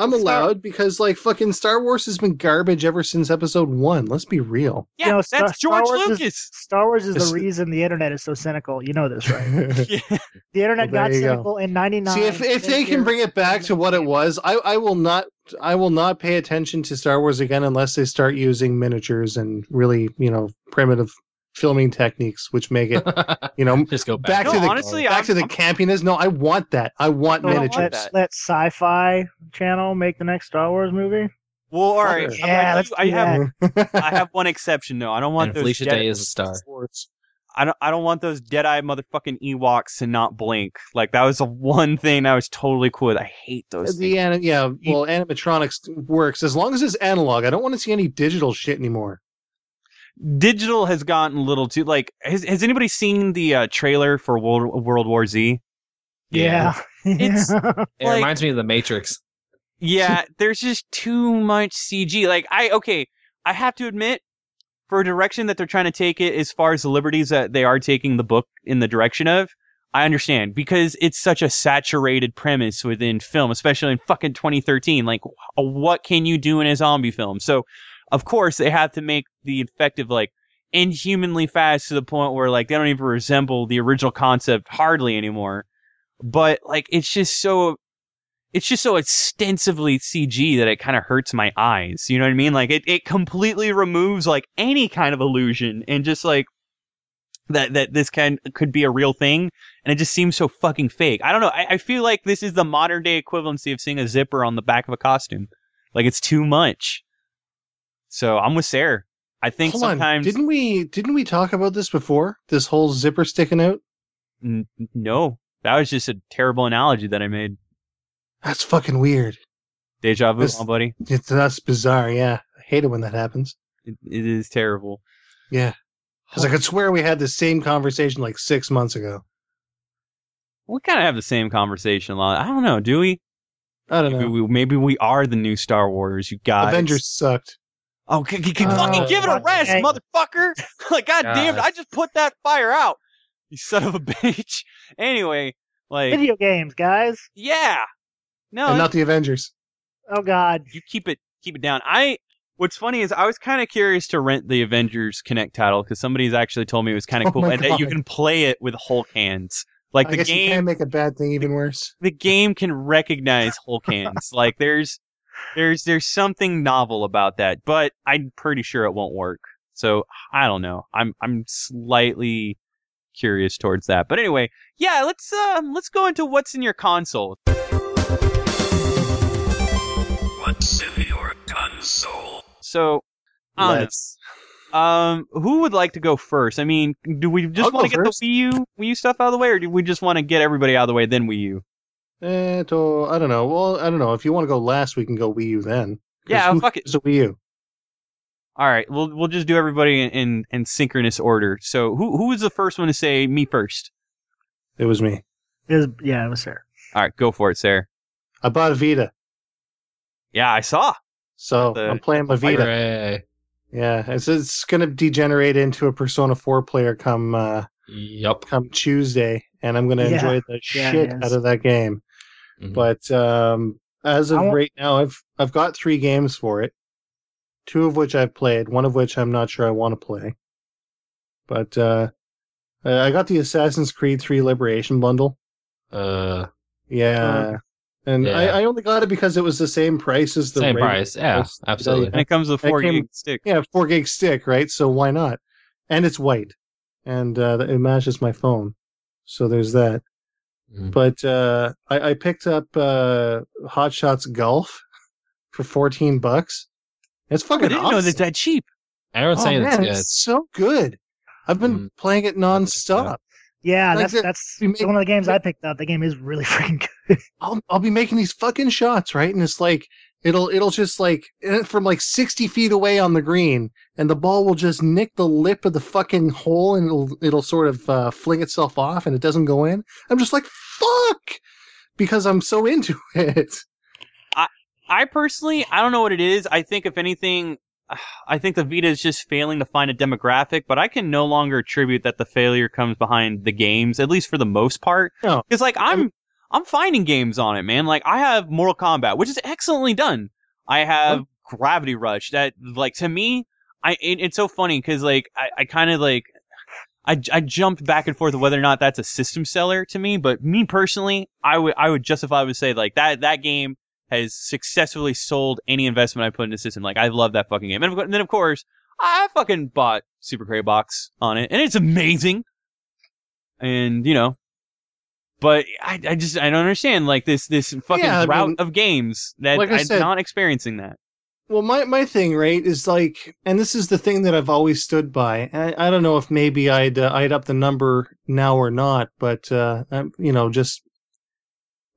I'm Star- allowed because, like, fucking Star Wars has been garbage ever since Episode 1. Let's be real. yeah, know, that's Star- George Star Wars is- Lucas. Star Wars is It's- the reason the internet is so cynical. You know this, right? Yeah. The internet Well, got there you go. cynical in '99. See, if, if they can bring it back to what it was, I, I will not I will not pay attention to Star Wars again unless they start using miniatures and really, you know, primitive filming techniques, which make it, you know, just go back. back No, to the honestly, back I'm- to the I'm- campiness. No, I want that. I want So miniatures. let, miniatures. let Sci-Fi Channel make the next Star Wars movie. Well, all right. Fucker. I'm Yeah, like let's. I do have. I have one exception though. I don't want And those Felicia Jedi- Day is a star. I don't I don't want those Jedi motherfucking Ewoks to not blink. Like that was the one thing I was totally cool with. I hate those. the things. anim- yeah, well, animatronics works as long as it's analog. I don't want to see any digital shit anymore. Digital has gotten a little too like. Has Has anybody seen the uh, trailer for World World War Z? Yeah, It's- It like- reminds me of the Matrix. Yeah, there's just too much CG. Like I okay, I have to admit, for a direction that they're trying to take it as far as the liberties that they are taking the book in the direction of, I understand because it's such a saturated premise within film, especially in fucking 2013. Like, what can you do in a zombie film? So, of course, they have to make the effective like inhumanly fast to the point where like they don't even resemble the original concept hardly anymore. But like, it's just so it's just so extensively CG that it kind of hurts my eyes. You know what I mean? Like it, it completely removes like any kind of illusion and just like that that this can could be a real thing and it just seems so fucking fake. I don't know. I, I feel like this is the modern day equivalency of seeing a zipper on the back of a costume. Like it's too much. So I'm with Sarah. I think Hold on. sometimes Didn't we didn't we talk about this before? This whole zipper sticking out? N- no, that was just a terrible analogy that I made. That's fucking weird. Deja vu, This- buddy. It's, that's bizarre. Yeah, I hate it when that happens. It, it is terrible. Yeah, because I could swear we had the same conversation like six months ago. We kind of have the same conversation a lot. I don't know. Do we? I don't Maybe know. we, maybe we are the new Star Wars. You guys. Avengers sucked. Oh, c- c- c- Uh, fucking give it a rest, okay. motherfucker! like, god damn it! I just put that fire out. You son of a bitch. Anyway, like, Video games, guys. yeah. No, and not the Avengers. Oh God. you keep it keep it down. I what's funny is I was kind of curious to rent the Avengers Kinect title because somebody's actually told me it was kind Oh of cool my and that you can play it with Hulk hands. Like I the guess you game, can make a bad thing even worse. the game can recognize Hulk hands. like there's there's there's something novel about that, but I'm pretty sure it won't work. So I don't know. I'm I'm slightly curious towards that. But anyway, yeah, let's um let's go into what's in your console. What's in your console? So honest, Let's. Um, who would like to go first? I mean, do we just want to get first. the Wii U, Wii U stuff out of the way, or do we just want to get everybody out of the way then Wii U? Eh, to, I don't know. Well, I don't know. If you want to go last, we can go Wii U then. Yeah, who fuck it. has a Wii U. All right, we'll we'll just do everybody in, in, in synchronous order. So who who was the first one to say me first? It was me. It was, yeah, it was Sarah. All right, go for it, Sarah. I bought a Vita, Yeah, I saw. so The- I'm playing my Vita. Hooray. Yeah, it's it's gonna degenerate into a Persona 4 player come uh, Yup. come Tuesday, and I'm gonna Yeah. enjoy the Yeah, shit out of that game. Mhm. But um, as of right now, I've I've got three games for it. Two of which I've played. One of which I'm not sure I want to play. But uh, I got the Assassin's Creed 3 Liberation bundle. Uh, Yeah, and Yeah. I, I only got it because it was the same price as the same regular price. Yeah, absolutely. And it comes with four came- gig stick. Yeah, four gig stick, right? So why not? And it's white, and uh, it matches my phone. So there's that. Mhm. But uh, I, I picked up uh, Hot Shots Golf for 14 bucks. It's fucking. I didn't awesome. know that that cheap. Everyone's oh, saying man, it's good. it's so good. I've been Mm. playing it nonstop. Yeah, Like that's the- that's we made- one of the games I picked up. The game is really freaking good. I'll I'll be making these fucking shots, right? And it's like it'll it'll just like eh, from like 60 feet away on the green, and the ball will just nick the lip of the fucking hole, and it'll it'll sort of uh, fling itself off, and it doesn't go in. I'm just like fuck, because I'm so into it. I personally, I don't know what it is. I think if anything, I think the Vita is just failing to find a demographic, but I can no longer attribute that the failure comes behind the games, at least for the most part. No. Because like I'm, I'm finding games on it, man. Like I have Mortal Kombat, which is excellently done. I have Gravity Rush. That like to me, I it, it's so funny because like I, I kind of like. I, I jumped back and forth of whether or not that's a system seller to me, but me personally, I would I would justify would say like that that game has successfully sold any investment I put in the system. Like I love that fucking game, and, of and then of course I fucking bought Super Crate Box on it, and it's amazing. And you know, but I, I just I don't understand like this this fucking Yeah, route mean, of games that like I'm not experiencing that. Well, my, my thing, right, is like, and this is the thing that I've always stood by. I, I don't know if maybe I'd uh, I'd up the number now or not, but uh, I'm, you know, just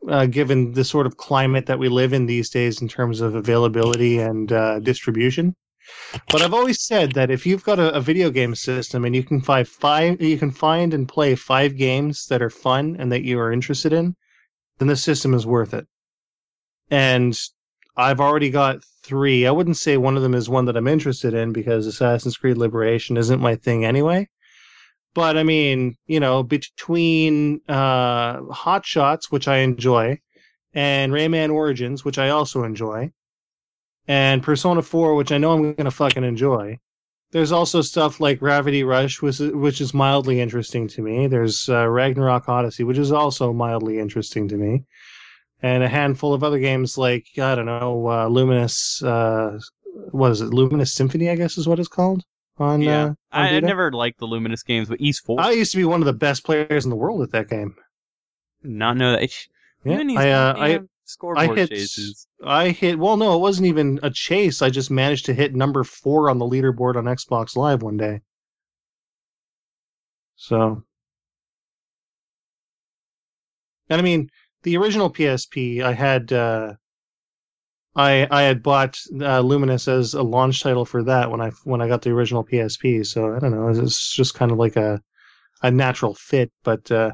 uh, given the sort of climate that we live in these days in terms of availability and uh, distribution. But I've always said that if you've got a, a video game system and you can find five, you can find and play five games that are fun and that you are interested in, then the system is worth it. And I've already got three. I wouldn't say one of them is one that I'm interested in because Assassin's Creed Liberation isn't my thing anyway. But I mean, you know, between uh, Hot Shots, which I enjoy, and Rayman Origins, which I also enjoy, and Persona 4, which I know I'm going to fucking enjoy. There's also stuff like Gravity Rush, which is, which is mildly interesting to me. There's uh, Ragnarok Odyssey, which is also mildly interesting to me. And a handful of other games like, I don't know, uh, Lumines, uh, what is it? Lumines Symphony, I guess is what it's called. On, Yeah, uh, on I, I never liked the Lumines games, but East Four, I used to be one of the best players in the world at that game. not know that. Yeah, I, uh, I, scoreboard hit- chases. I hit. Well, no, it wasn't even a chase. I just managed to hit number four on the leaderboard on Xbox Live one day. So, and I mean, the original PSP, I had. Uh, I I had bought uh, Lumines as a launch title for that when I when I got the original PSP. So I don't know. It's just kind of like a a natural fit, but uh,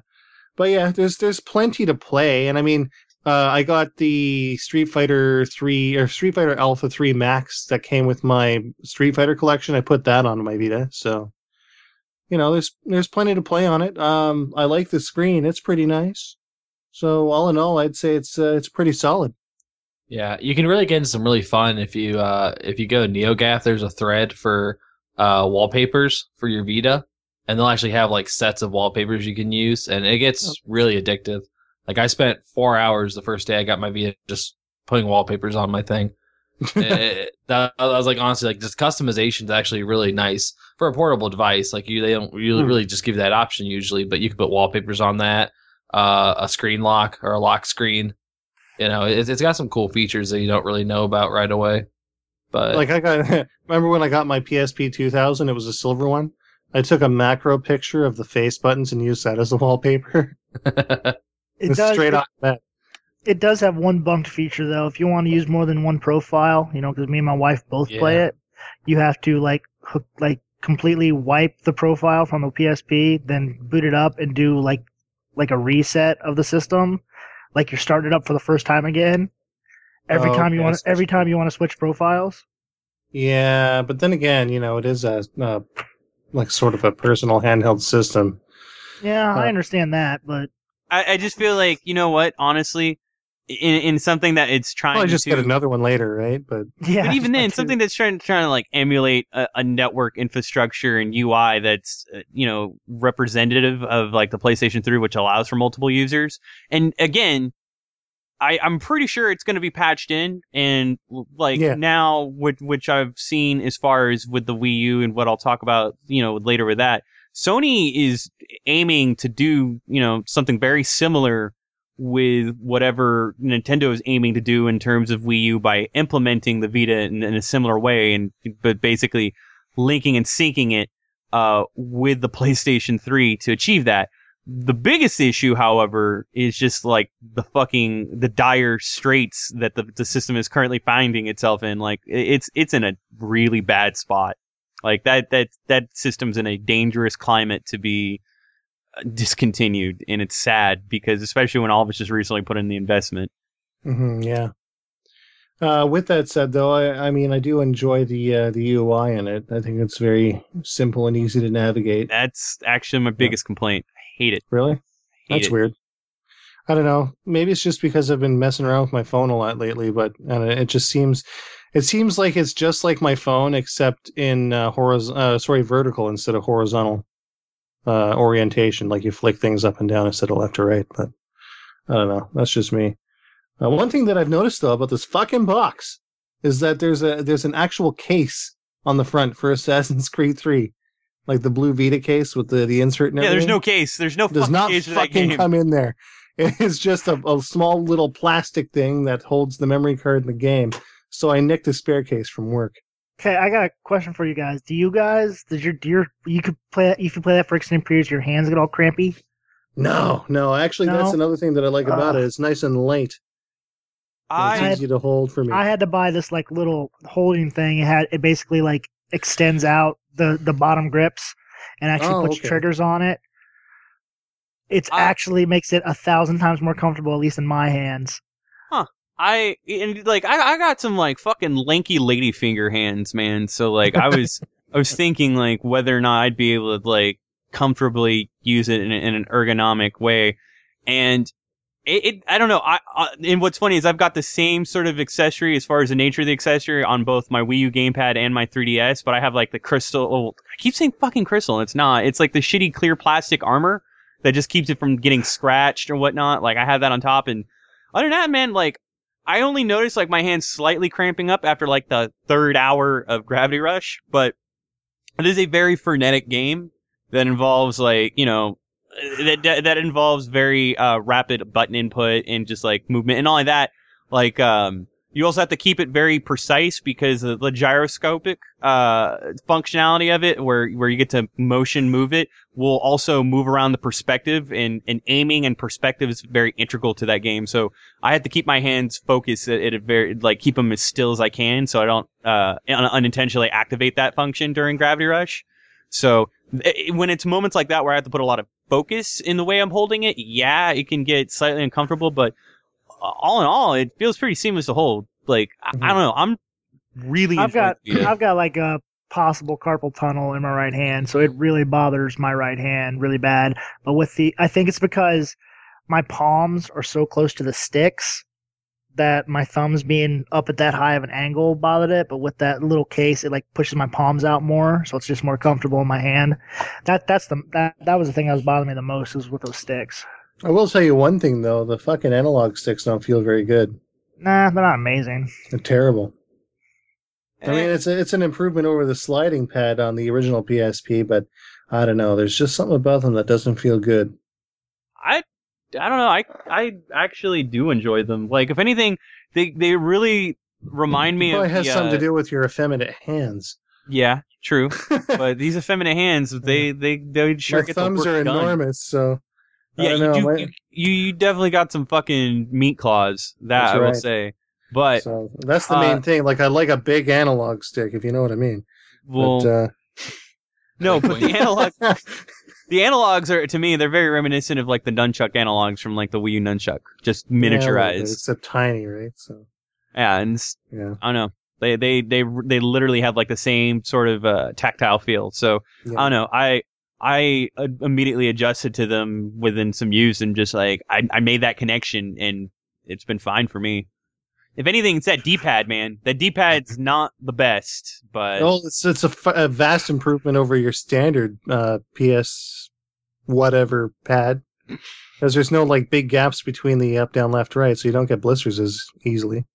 but yeah, there's there's plenty to play, and I mean, uh, I got the Street Fighter three or Street Fighter Alpha three Max that came with my Street Fighter collection. I put that on my Vita, so you know, there's there's plenty to play on it. Um, I like the screen; it's pretty nice. So all in all, I'd say it's uh, it's pretty solid. Yeah, you can really get into some really fun if you uh if you go NeoGAF. There's a thread for uh wallpapers for your Vita, and they'll actually have like sets of wallpapers you can use, and it gets really addictive. Like I spent four hours the first day I got my Vita just putting wallpapers on my thing. It- that I was like honestly like just customization is actually really nice for a portable device. Like you they don't really, Hmm. really just give you that option usually, but you can put wallpapers on that, uh, a screen lock or a lock screen. You know, it's, it's got some cool features that you don't really know about right away. But like I got remember when I got my PSP 2000 it was a silver one I took a macro picture of the face buttons and used that as a wallpaper It does. straight it, off the bat it does have one bumped feature though. If you want to use more than one profile, you know, because me and my wife both play it, you have to like hook like completely wipe the profile from the PSP, then boot it up and do like like a reset of the system, like you're starting it up for the first time again. Every Oh, time you okay, want every time you want to switch profiles. yeah but then again you know it is a uh, like sort of a personal handheld system Yeah, Uh, I understand that, but I, I just feel like you know what, honestly, in in something that it's trying to probably just to. get another one later right but yeah. but even then, too. something that's trying trying to like emulate a, a network infrastructure and UI that's uh, you know representative of like the PlayStation 3, which allows for multiple users. And again, I I'm pretty sure it's going to be patched in, and like Yeah. now, which which I've seen as far as with the Wii U and what I'll talk about, you know, later with that. Sony is aiming to do you know something very similar with whatever Nintendo is aiming to do in terms of Wii U by implementing the Vita in, in a similar way, and but basically linking and syncing it uh, with the PlayStation 3 to achieve that. The biggest issue, however, is just like the fucking the dire straits that the the system is currently finding itself in. Like it's it's in a really bad spot. Like that that that system's in a dangerous climate to be uh, discontinued, and it's sad because especially when all of us just recently put in the investment. hmm yeah uh, with that said though I, I mean i do enjoy the uh, the ui in it i think it's very simple and easy to navigate That's actually my biggest complaint. I hate it. really Hate That's it. weird. I don't know. Maybe it's just because I've been messing around with my phone a lot lately, but uh, it just seems it seems like it's just like my phone, except in uh, horiz- uh, sorry, vertical instead of horizontal uh, orientation. Like you flick things up and down instead of left or right. But I don't know. That's just me. Uh, one thing that I've noticed though about this fucking box is that there's a there's an actual case on the front for Assassin's Creed Three, like the blue Vita case with the the insert. Yeah, there's no case. There's no does fucking not case for that fucking game. come in there. It is just a, a small little plastic thing that holds the memory card in the game. So I nicked a spare case from work. Okay, I got a question for you guys. Do you guys, does your, do your, you could play, if you could play that for extended periods, your hands get all crampy? No, no, actually, that's another thing that I like uh. about Ugh. it. It's nice and light. I It's easy to hold for me. I had to buy this like little holding thing. It had, it basically like extends out the, the bottom grips and actually Oh, puts okay. triggers on it. It's I- actually makes it a thousand times more comfortable, at least in my hands. I and like I, I got some like fucking lanky lady finger hands, man. So like I was I was thinking like whether or not I'd be able to like comfortably use it in, in an ergonomic way, and it, it I don't know. I, I and what's funny is I've got the same sort of accessory as far as the nature of the accessory on both my Wii U gamepad and my 3DS, but I have like the crystal. Oh, I keep saying fucking crystal. And it's not. It's like the shitty clear plastic armor that just keeps it from getting scratched or whatnot. Like I have that on top, and other than that, man, like I only noticed like my hands slightly cramping up after like the third hour of Gravity Rush, but it is a very frenetic game that involves like you know that that, involves very uh, rapid button input and just like movement and all of that. Like um, you also have to keep it very precise because of the gyroscopic uh, functionality of it, where where you get to motion move it, will also move around the perspective, and, and aiming and perspective is very integral to that game. So I had to keep my hands focused at, at a very like keep them as still as I can, so I don't uh, un- unintentionally activate that function during Gravity Rush. So i- when it's moments like that where I have to put a lot of focus in the way I'm holding it, yeah, it can get slightly uncomfortable, but all in all, it feels pretty seamless to hold. Like I, I mm-hmm. don't know, I'm really. I've got. I've got like a possible carpal tunnel in my right hand, so it really bothers my right hand really bad. But with the, I think it's because my palms are so close to the sticks that my thumbs being up at that high of an angle bothered it. But with that little case, it like pushes my palms out more, so it's just more comfortable in my hand. That that's the that that was the thing that was bothering me the most was with those sticks. I will tell you one thing though: the fucking analog sticks don't feel very good. Nah, they're not amazing. They're terrible. I mean, Eh, it's a, it's an improvement over the sliding pad on the original PSP, but I don't know. There's just something about them that doesn't feel good. I I don't know. I I actually do enjoy them. Like if anything, they they really remind me Probably of has the, something uh, to do with your effeminate hands. Yeah, true. but these effeminate hands, they they they sure My get the thumbs work are done. enormous, so I Yeah, don't you know. do. my- You, you definitely got some fucking meat claws. That That's I will right. say. But so that's the uh, main thing. Like I like a big analog stick, if you know what I mean. well, but, uh, no, but the analog the analogs are to me they're very reminiscent of like the nunchuck analogs from like the Wii U nunchuck, just yeah, a miniaturized. except tiny, right? So Yeah, and yeah, I don't know. They they they they literally have like the same sort of uh, tactile feel. So yeah. I don't know. I I uh, immediately adjusted to them within some use and just like I I made that connection and it's been fine for me. If anything, it's that D-pad, man. That D-pad's not the best, but Well, it's it's a, f- a vast improvement over your standard uh, PS whatever pad, because there's no like big gaps between the up, down, left, right, so you don't get blisters as easily.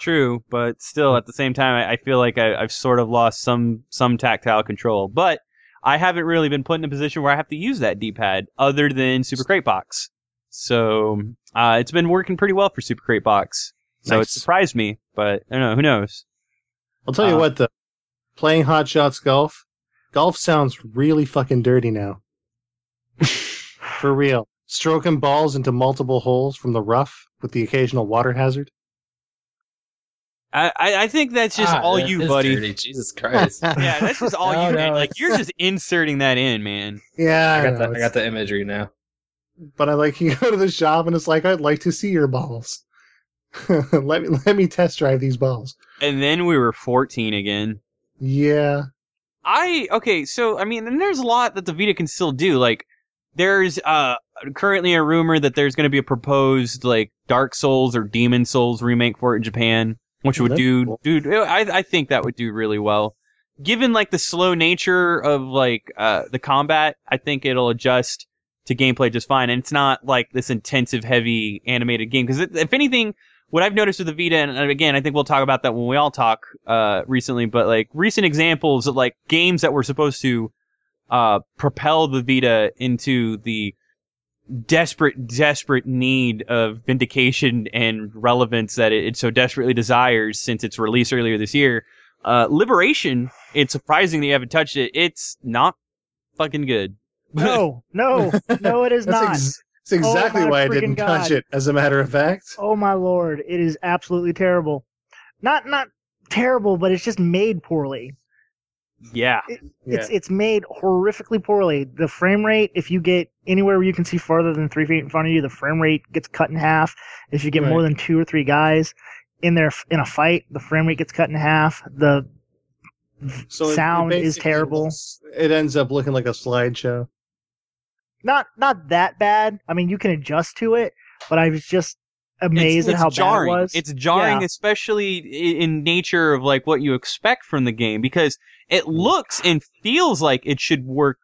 true. But still, at the same time, I, I feel like I, I've sort of lost some some tactile control. But I haven't really been put in a position where I have to use that D-pad other than Super Crate Box. So uh, it's been working pretty well for Super Crate Box. So it surprised me, but I don't know. Who knows? I'll tell you Uh, what, though, playing Hot Shots Golf, golf sounds really fucking dirty now. For real, stroking balls into multiple holes from the rough with the occasional water hazard. I, I I think that's just Ah, all that you, buddy. dirty. Jesus Christ. Yeah, that's just all No, you. no, like you're just inserting that in, man. Yeah, I got know, the I got the imagery now. but I like you go to the shop and it's like I'd like to see your balls. let me let me test drive these balls. And then we were 14 again. Yeah, I okay, so I mean, and there's a lot that the Vita can still do. Like, there's uh currently a rumor that there's going to be a proposed like Dark Souls or Demon Souls remake for it in Japan, which would do, cool. dude. I I think that would do really well. Given like the slow nature of like uh the combat, I think it'll adjust to gameplay just fine. And it's not like this intensive, heavy animated game. Because if anything, what I've noticed with the Vita, and again, I think we'll talk about that when we all talk uh, recently, but like recent examples of like games that were supposed to uh, propel the Vita into the desperate, desperate need of vindication and relevance that it, it so desperately desires since its release earlier this year. Uh, Liberation, it's surprising that you haven't touched it. It's not fucking good. No, no, no, it is not. ex- that's exactly Oh why I didn't touch it. As a matter of fact, Oh my lord, it is absolutely terrible. Not not terrible, but it's just made poorly. Yeah. It's it's made horrifically poorly. The frame rate, if you get anywhere where you can see farther than three feet in front of you, the frame rate gets cut in half. If you get more than two or three guys in there in a fight, the frame rate gets cut in half. The So it- it sound is terrible. looks- It ends up looking like a slideshow. not not that bad. I mean, you can adjust to it, but I was just amazed it's, at how jarring. bad it was. It's jarring, Yeah. especially in nature of like what you expect from the game because it mm. looks and feels like it should work,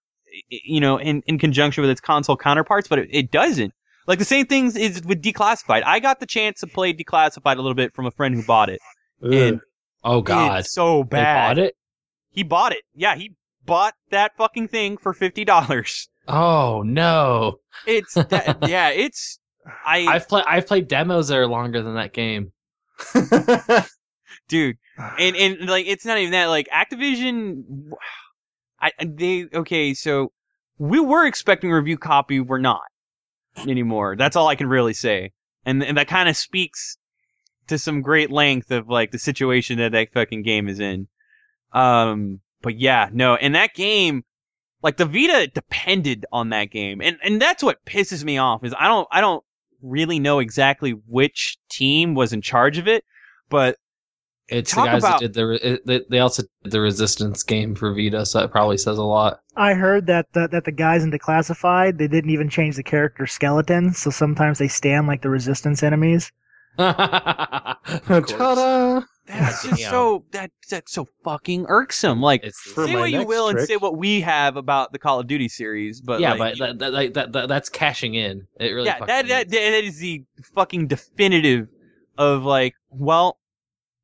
you know, in, in conjunction with its console counterparts, but it, it doesn't. Like the same things is with Declassified. I got the chance to play Declassified a little bit from a friend who bought it. And Oh God, it's so they bad. bought it. He bought it. Yeah, he bought that fucking thing for fifty dollars. Oh no, It's that, yeah, it's I I've played I've played demos that are longer than that game. dude and and like it's not even that like activision i they okay so we were expecting review copy we're not anymore. That's all i can really say. And and that kind of speaks to some great length of like the situation that that fucking game is in. Um but yeah no and that game like the vita depended on that game. And and that's what pisses me off is i don't i don't really know exactly which team was in charge of it but It's Talk the guys about- that did the re- it- they, they also did the Resistance game for Vita, so that probably says a lot. I heard that the, that the guys in Declassified they didn't even change the character skeleton, so sometimes they stand like the Resistance enemies. Of course. Ta-da! That's just so that that's so fucking irksome. Like It's say what you will and say what we have about the Call of Duty series, but yeah, like, but that, that, that, that that's cashing in. It really yeah, fucking that, that is. that is the fucking definitive of like, well,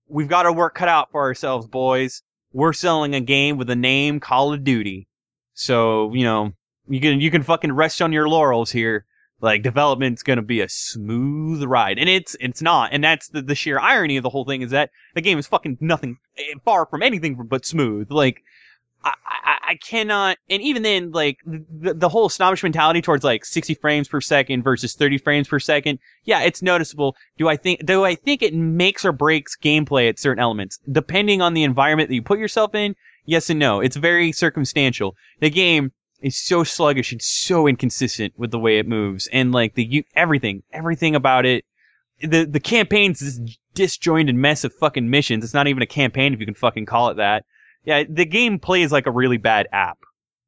we've got our work cut out for ourselves, boys. We're selling a game with the name Call of Duty, so you know you can you can fucking rest on your laurels here. Like development's gonna be a smooth ride, and it's it's not, and that's the, the sheer irony of the whole thing is that the game is fucking nothing eh, far from anything but smooth. Like I, I, I cannot, and even then, like the, the whole snobbish mentality towards like 60 frames per second versus 30 frames per second. Yeah, it's noticeable. Do I think, do I think it makes or breaks gameplay at certain elements? Depending on the environment that you put yourself in, yes and no. It's very circumstantial. The game is so sluggish and so inconsistent with the way it moves and like the, you, everything, everything about it. The, the campaign's this disjointed mess of fucking missions. It's not even a campaign if you can fucking call it that. Yeah, the game plays like a really bad app.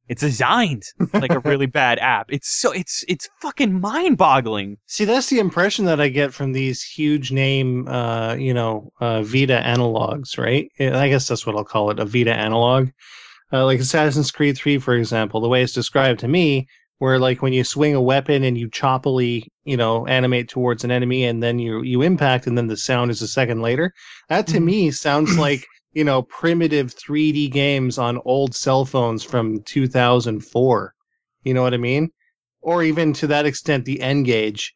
It's designed like a really bad app. It's so it's it's fucking mind-boggling. See, that's the impression that I get from these huge name, uh, you know, uh, Vita analogs, right? I guess that's what I'll call it, a Vita analog. Uh, like Assassin's Creed 3, for example, the way it's described to me, where like when you swing a weapon and you choppily, you know, animate towards an enemy and then you you impact and then the sound is a second later. That to Mhm. me sounds like you know primitive 3D games on old cell phones from 2004. You know what I mean? Or even to that extent, the N-Gage.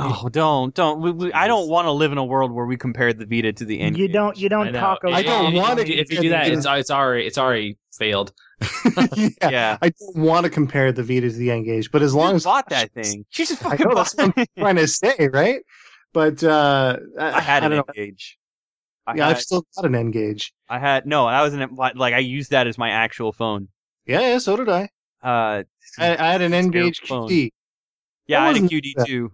Oh, don't don't. We, we, I don't want to live in a world where we compare the Vita to the N. you don't you don't know. talk. If- I don't wanna If, if you do that, it's it's already it's already failed. yeah, Yeah. I don't want to compare the Vita to the N-Gage, but as long You as bought that thing. She just I fucking know, that's what I'm trying to say, right? But uh, I had I an don't know. N-Gage. I Yeah, had, I've still got an N-Gage. I had no. I was an like I used that as my actual phone. Yeah, yeah, so did I. Uh, I, I had an N-Gage phone. QD. yeah, I had a QD that too.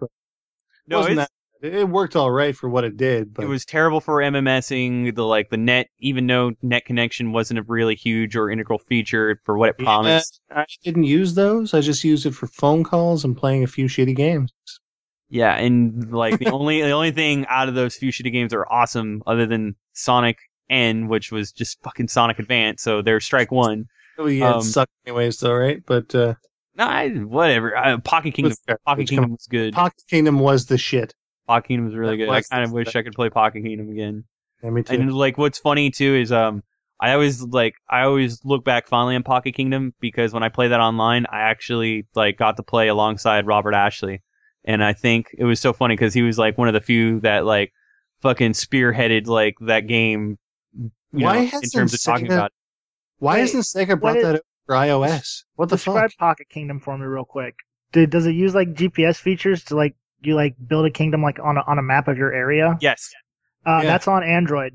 No, that, it worked all right for what it did, but it was terrible for MMSing. The like the net, even though net connection wasn't a really huge or integral feature for what it Yeah, promised. I didn't use those. I just used it for phone calls and playing a few shitty games. Yeah, and like the only the only thing out of those few shitty games that are awesome, other than Sonic N, which was just fucking Sonic Advance. So there's strike one. Oh yeah, Um, it sucked anyways, though, right? But uh, No, I, whatever. Uh, Pocket Kingdom. was. Pocket Which Kingdom was good. Pocket Kingdom was the shit. Pocket Kingdom was really That good. I kind of the- wish I could play Pocket Kingdom again. Yeah, me too. And like, what's funny too is um, I always like I always look back fondly on Pocket Kingdom because when I play that online, I actually like got to play alongside Robert Ashley, and I think it was so funny because he was like one of the few that like fucking spearheaded like that game. You Why know, in hasn't terms of talking Sega- about it. Why Wait, hasn't Sega brought is- that over for iOS? What the Describe fuck? Pocket Kingdom for me real quick. Did, does it use like GPS features to like you like build a kingdom like on a, on a map of your area? Yes. Uh, Yeah. That's on Android.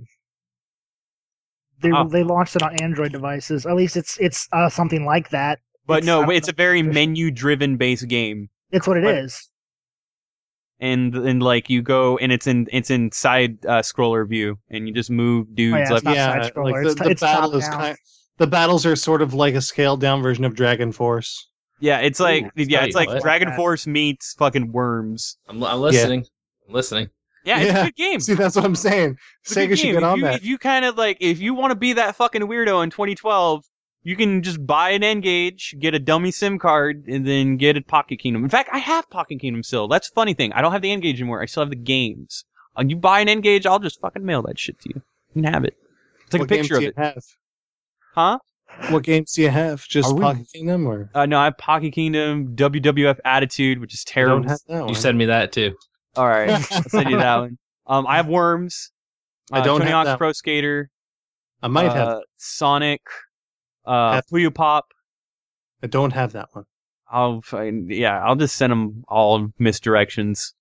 they Ah. they launched it on Android devices. At least it's it's uh, something like that. But It's- no, I don't it's a very menu-driven based game. It's what it But- is. and and like you go and it's in it's in side uh, scroller view and you just move dudes Oh, yeah, it's left not yeah, side-scroller, like the, it's- the it's battle is top-down. kind. The battles are sort of like a scaled down version of Dragon Force. yeah it's like Ooh, yeah it's like what. dragon force meets fucking worms I'm, I'm listening. I'm listening. yeah it's Yeah. a good game See, that's what I'm saying. It's Sega should get if on you, that. if you kind of like if you want to be that fucking weirdo in 2012 you can just buy an N-Gage, get a dummy SIM card, and then get a Pocket Kingdom. In fact, I have Pocket Kingdom still. That's a funny thing. I don't have the N-Gage anymore. I still have the games. Uh, you buy an N-Gage, I'll just fucking mail that shit to you. You can have it. Take what a picture of games it. do you have? Huh? What games do you have? Just Are we- Pocket Kingdom, or Uh, no, I have Pocket Kingdom, WWF Attitude, which is terrible. don't have that one. You send me that too. All right, I'll send you that one. Um, I have Worms. I uh, don't Tony have Hawk's that Pro Skater. I might uh, have. Sonic. Uh, Have- Puyo Pop. I don't have that one. I'll find, yeah, I'll just send them all misdirections.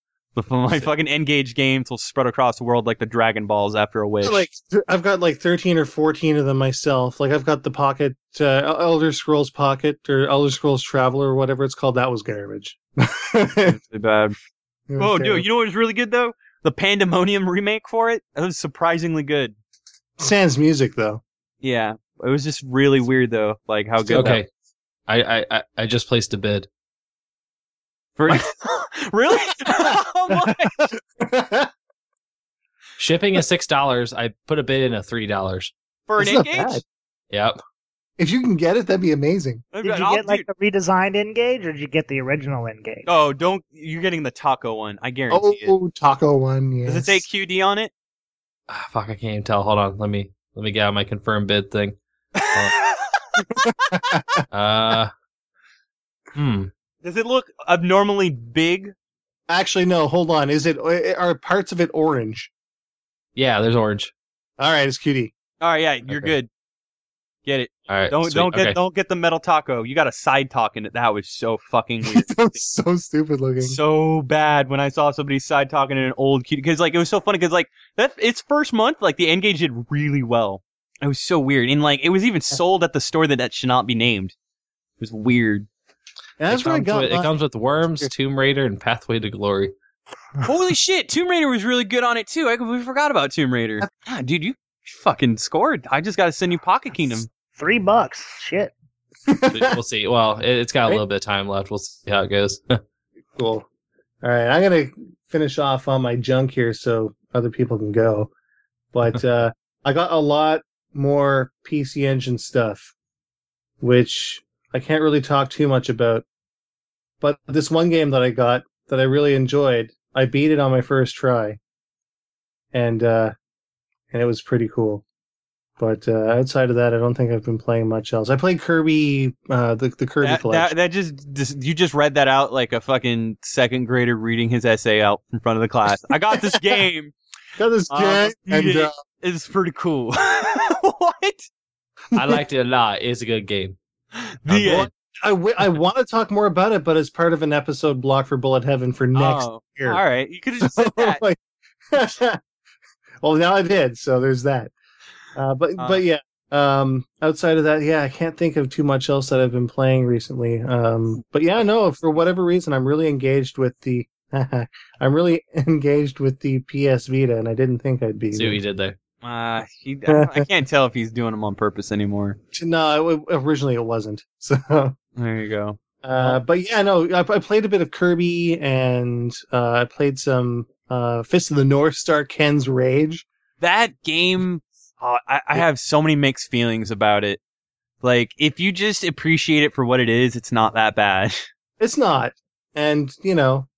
The my fucking N-Gage games will spread across the world like the Dragon Balls after a wish. Like th- I've got like thirteen or fourteen of them myself. Like I've got the Pocket uh, Elder Scrolls Pocket or Elder Scrolls Traveler or whatever it's called. That was garbage. It bad. was Oh, terrible. dude, you know what was really good though? The Pandemonium remake for it. That was surprisingly good. Sans music though. Yeah, it was just really weird though, like how good. Okay. I, I, I, I just placed a bid. That for really? How much? Shipping is six dollars. I put a bid in at three dollars. for an That's not N-Gage? bad. Yep. If you can get it, that'd be amazing. Did you I'll get like do- the redesigned N-Gage, or did you get the original N-Gage? Oh, don't! You're getting the taco one. I guarantee it. Oh, Taco One. Yes. Does it say QD on it? Ah, fuck, I can't even tell. Hold on. Let me let me get out my confirmed bid thing. Uh. Hmm. Does it look abnormally big? Actually, no. Hold on. Is it? Are parts of it orange? Yeah, there's orange. All right, it's QD. All right, yeah, you're Okay. good. Get it. All right. Don't sweet. don't get okay. don't get the metal taco. You got a side talk in it. That was so fucking weird. That's so stupid looking. so bad when I saw somebody side talking in an old cute because like it was so funny because like that its first month like the N-Gage did really well. It was so weird and like it was even sold at the store that that should not be named. It was weird. And that's it, where I comes got. with, it comes with Worms, Tomb Raider, and Pathway to Glory. Holy shit, Tomb Raider was really good on it too. I completely forgot about Tomb Raider. God, dude, you fucking scored. I just got to send you Pocket Kingdom. Three bucks. Shit. we'll see. Well, it, it's got a little bit of time left. We'll see how it goes. Cool. All right, I'm gonna finish off on my junk here so other people can go. But uh, I got a lot more PC Engine stuff, which I can't really talk too much about. But this one game that I got that I really enjoyed, I beat it on my first try, and uh, and it was pretty cool. But uh, outside of that, I don't think I've been playing much else. I played Kirby, uh, the the Kirby That, collection. that, that just, just you just read that out like a fucking second grader reading his essay out in front of the class. I got this game. got this Uh, game, and it. uh, It's pretty cool. what? I liked it a lot. It's a good game. The Uh, end. I, w- I want to talk more about it, but as part of an episode block for Bullet Heaven for next Oh, year. all right. You could have just said that. Like- well, now I did, so there's that. Uh, but Uh. but yeah, um, outside of that, yeah, I can't think of too much else that I've been playing recently. Um, but yeah, no, for whatever reason, I'm really engaged with the. I'm really engaged with the PS Vita, and I didn't think I'd be. See what you did there. Uh, he, I, I can't tell if he's doing them on purpose anymore. No, it, originally it wasn't. So There you go. Uh, but yeah, no, I, I played a bit of Kirby and uh, I played some uh, Fist of the North Star Ken's Rage. That game, uh, I, I have so many mixed feelings about it. Like, if you just appreciate it for what it is, it's not that bad. It's not, and you know,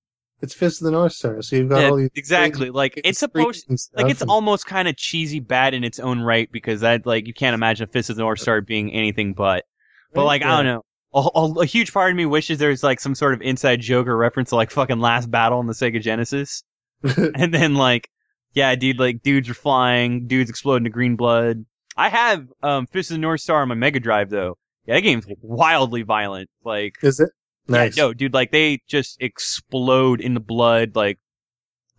it's Fist of the North Star, so you've got Yeah, all these exactly. Like, it's supposed, streaks and stuff, like, it's and- almost kind of cheesy bad in its own right because that, like, you can't imagine Fist of the North Star being anything but. But like, I don't know. A, a, a huge part of me wishes there's like some sort of inside joke or reference to like fucking Last Battle in the Sega Genesis. and then like, yeah, dude, like dudes are flying, dudes exploding to green blood. I have um Fist of the North Star on my Mega Drive though. Yeah, that game's wildly violent. Like, Is it nice? yeah, no, dude, like they just explode in the blood. Like,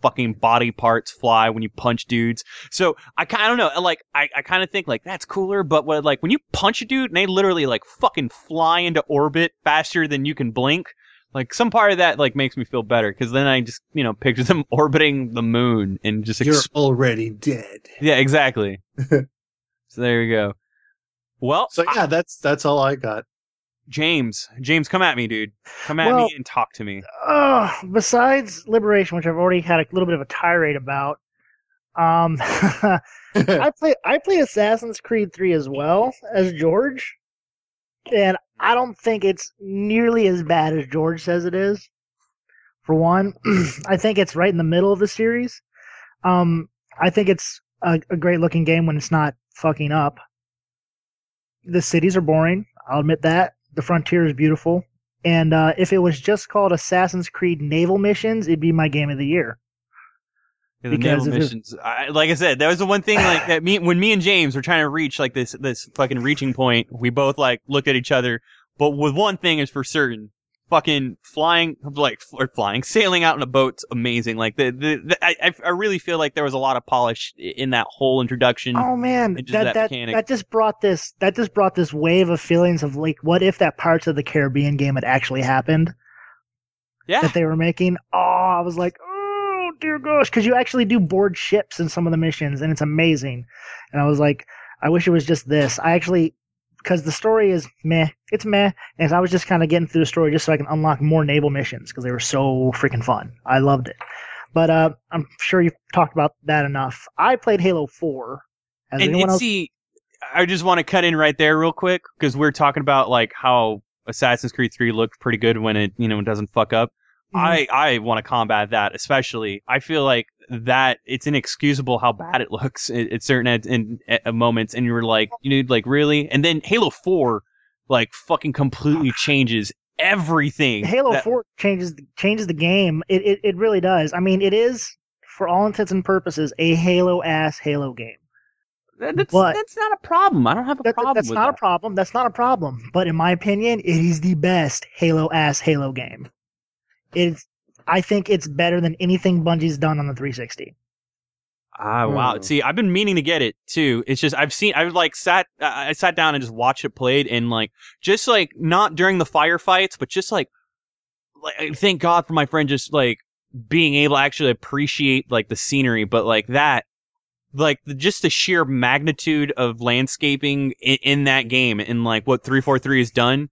fucking body parts fly when you punch dudes. So I kind of don't know, uh, like I, I kind of think like that's cooler, but what like when you punch a dude and they literally like fucking fly into orbit faster than you can blink. Like some part of that like makes me feel better because then I just you know picture them orbiting the moon and just You're already dead. yeah exactly. so there you go. Well, So yeah, that's that's all I got. James, James, come at me, dude. Come at Well- me and talk to me. Uh, besides Liberation, which I've already had a little bit of a tirade about, um, I play I play Assassin's Creed 3 as well as George, and I don't think it's nearly as bad as George says it is. For one, I think it's right in the middle of the series. Um, I think it's a, a great looking game when it's not fucking up. The cities are boring. I'll admit that. The frontier is beautiful. And uh, if it was just called Assassin's Creed Naval Missions, it'd be my game of the year. Yeah, the Because naval missions. I, like I said, that was the one thing like that. Me when me and James were trying to reach like this this fucking reaching point, we both like looked at each other. But with one thing is for certain, fucking flying like or flying, sailing out in a boat's amazing. Like the the, the I I- really feel like there was a lot of polish in that whole introduction. Oh man, that that that, that just brought this that just brought this wave of feelings of like, what if that Pirates of the Caribbean game had actually happened yeah, that they were making? Oh, I was like, oh dear gosh, because you actually do board ships in some of the missions, and it's amazing. And I was like, I wish it was just this. I actually, because the story is meh, it's meh, and I was just kind of getting through the story just so I can unlock more naval missions because they were so freaking fun. I loved it. But uh, I'm sure you've talked about that enough. I played Halo 4. Has and, anyone and else? see, I just want to cut in right there real quick because we're talking about like how Assassin's Creed 3 looked pretty good when it you know doesn't fuck up. Mhm. I I want to combat that, especially. I feel like that it's inexcusable how bad it looks at, at certain at, in, at moments, and you're like, you know, like really. And then Halo Four, like fucking completely changes everything. Halo that- 4 changes changes the game. It, it it really does. I mean, it is for all intents and purposes a Halo ass Halo game. that- that's but- that's not a problem. I don't have a That, problem that's not that. a problem. That's not a problem. But in my opinion, it is the best Halo ass Halo game. It's I think it's better than anything Bungie's done on the 360. Ah, wow. Hmm. See, I've been meaning to get it too. It's just I've seen I've like sat I I sat down and just watched it played and like just like not during the firefights, but just like like thank God for my friend just like being able to actually appreciate like the scenery, but like that like the, just the sheer magnitude of landscaping in, in that game and like what 343 has done.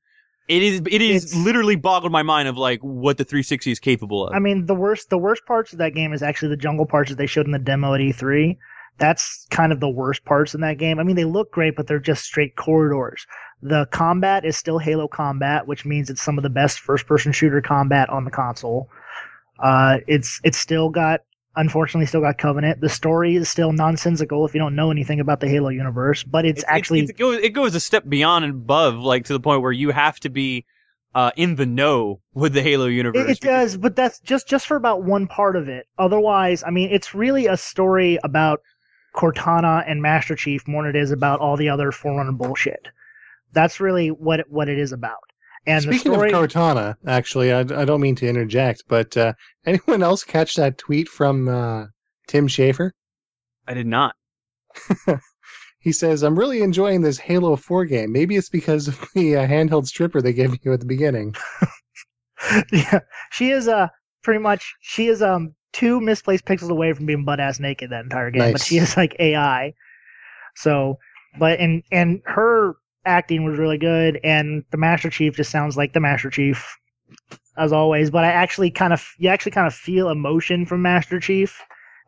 It is it is literally boggled my mind of like what the 360 is capable of. I mean, the worst the worst parts of that game is actually the jungle parts that they showed in the demo at E3. That's kind of the worst parts in that game. I mean, they look great, but they're just straight corridors. The combat is still Halo combat, which means it's some of the best first person shooter combat on the console. Uh, it's it's still got unfortunately still got Covenant. The story is still nonsensical if you don't know anything about the Halo universe, but it's, actually it goes it goes a step beyond and above, like to the point where you have to be uh, in the know with the Halo universe. It, it does, but that's just just for about one part of it. Otherwise, I mean, it's really a story about Cortana and Master Chief more than it is about all the other Forerunner bullshit. That's really what it, what it is about. And Speaking story, of Cortana, actually, I, I don't mean to interject, but uh, anyone else catch that tweet from uh, Tim Schafer? I did not. He says, "I'm really enjoying this Halo 4 game. Maybe it's because of the uh, handheld stripper they gave you at the beginning." yeah, she is uh pretty much she is um two misplaced pixels away from being butt ass naked that entire game, but she is like AI. So, but and and her acting was really good, and the Master Chief just sounds like the Master Chief as always. But I actually kind of you actually kind of feel emotion from Master Chief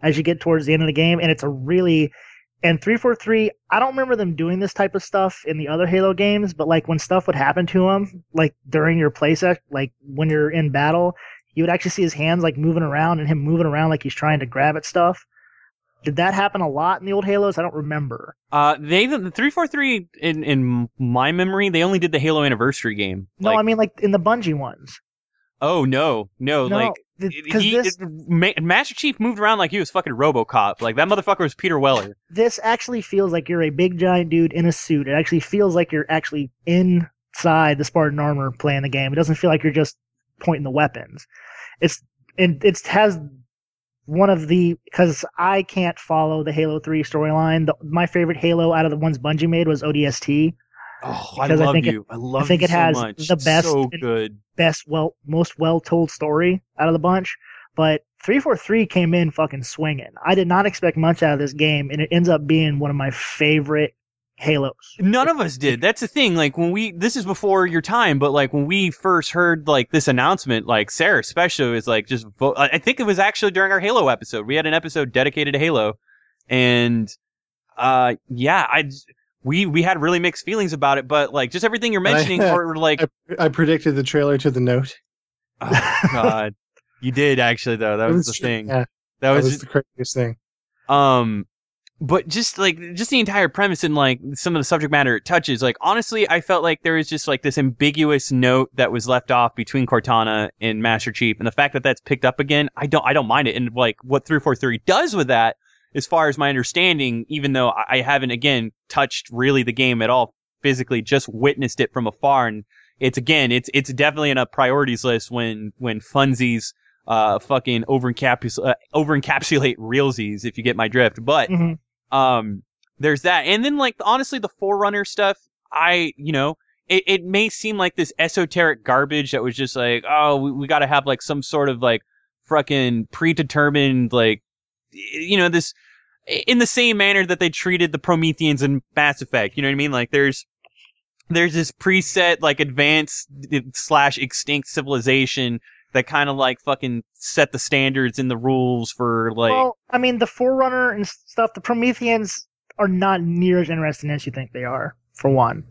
as you get towards the end of the game, and it's a really and 343 i don't remember them doing this type of stuff in the other halo games but like when stuff would happen to him like during your playset like when you're in battle you would actually see his hands like moving around and him moving around like he's trying to grab at stuff did that happen a lot in the old halos i don't remember Uh, they the three four three in in my memory they only did the Halo anniversary game. no Like, i mean like in the bungie ones oh no, no, no like because this Ma- Master Chief moved around like he was fucking RoboCop. Like that motherfucker was Peter Weller. this actually feels like you're a big giant dude in a suit it actually feels like you're actually inside the spartan armor playing the game it doesn't feel like you're just pointing the weapons it's it, it has one of the because I can't follow the Halo Three storyline. My favorite Halo out of the ones Bungie made was ODST. Oh, I Because I love think it- you. I love think you it so has much. the best So good. Best, well, most well told story out of the bunch. But 343 came in fucking swinging. I did not expect much out of this game, and it ends up being one of my favorite Halos. None of us did. That's the thing. Like when we, this is before your time, but like when we first heard like this announcement, like Sarah especially was like just vote. I I think it was actually during our Halo episode. We had an episode dedicated to Halo, and uh, yeah, I we we had really mixed feelings about it. But like just everything you're I- mentioning, or like, I predicted the trailer to the note. oh god, you did actually though. That It was the true. thing. Yeah, That that was was the craziest thing. Um, but just like just the entire premise and like some of the subject matter it touches, like honestly, I felt like there was just like this ambiguous note that was left off between Cortana and Master Chief, and the fact that that's picked up again, I don't, I don't mind it. And like what three four three does with that, as far as my understanding, even though I haven't again touched really the game at all physically, just witnessed it from afar, and it's again, it's it's definitely in a priorities list when when funsies uh fucking over encapsulate uh, over encapsulate realsies if you get my drift. But Mhm. um there's that. And then like honestly the forerunner stuff i you know it, it may seem like this esoteric garbage that was just like oh we, we got to have like some sort of like fucking predetermined like you know this in the same manner that they treated the prometheans in mass effect you know what i mean? Like there's there's this preset like advanced slash extinct civilization that kind of like fucking set the standards and the rules for like well, I mean, the Forerunner and stuff, the Prometheans are not near as interesting as you think they are, for one.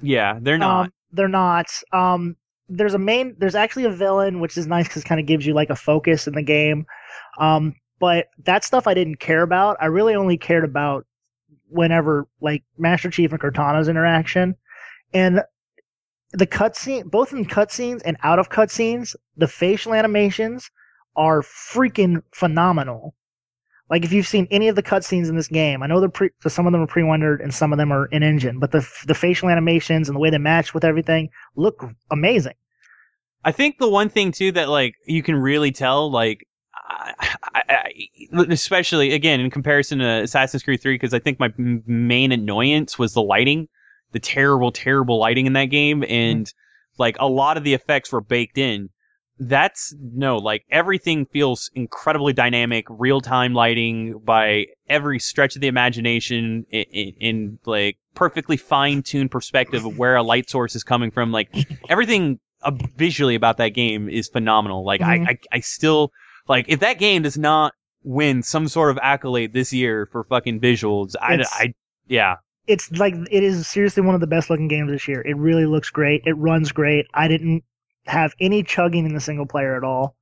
yeah they're not Um, they're not. Um, there's a main. There's actually a villain, which is nice because it kind of gives you like a focus in the game. Um, but that stuff I didn't care about. I really only cared about whenever like Master Chief and Cortana's interaction, and the cutscene, both in cutscenes and out of cutscenes, the facial animations are freaking phenomenal. Like if you've seen any of the cutscenes in this game, I know they're pre, so some of them are pre-rendered and some of them are in engine, but the the facial animations and the way they match with everything look amazing. I think the one thing too that like you can really tell, like, I, I- especially again in comparison to Assassin's Creed 3, because I think my main annoyance was the lighting, the terrible, terrible lighting in that game, and like a lot of the effects were baked in. That's no, like everything feels incredibly dynamic, real time lighting by every stretch of the imagination in, in, in like perfectly fine tuned perspective of where a light source is coming from. Like everything uh, visually about that game is phenomenal. Like I, I, I still like if that game does not win some sort of accolade this year for fucking visuals, I, It's- I, yeah, It's like it is seriously one of the best looking games this year. It really looks great. It runs great. I didn't have any chugging in the single player at all,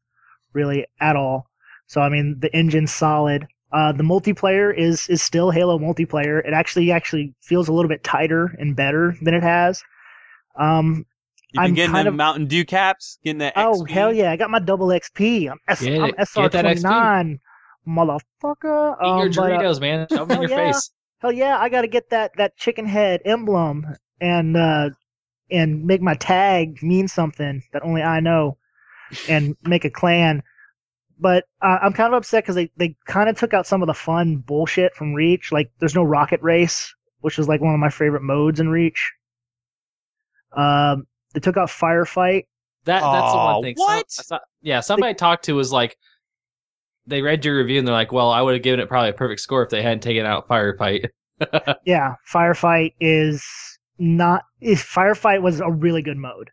really at all. So I mean, the engine's solid. Uh, the multiplayer is is still Halo multiplayer. It actually actually feels a little bit tighter and better than it has. Um, you been I'm getting kind them of- Mountain Dew caps, getting that. oh hell yeah, I got my double XP. I'm, S- Get I'm. SR twenty nine, motherfucker. Eat your Um, but, uh, Doritos, man. Shove them in your yeah. face. Hell yeah, I got to get that that chicken head emblem and uh and make my tag mean something that only I know, and make a clan. But uh, I'm kind of upset because they they kind of took out some of the fun bullshit from Reach. Like there's no rocket race, which is like one of my favorite modes in Reach. Um, they took out firefight. That that's the one thing. What? so- yeah, somebody I talked to was like, they read your review and they're like, "Well, I would have given it probably a perfect score if they hadn't taken out firefight." Yeah, firefight is not. If firefight was a really good mode,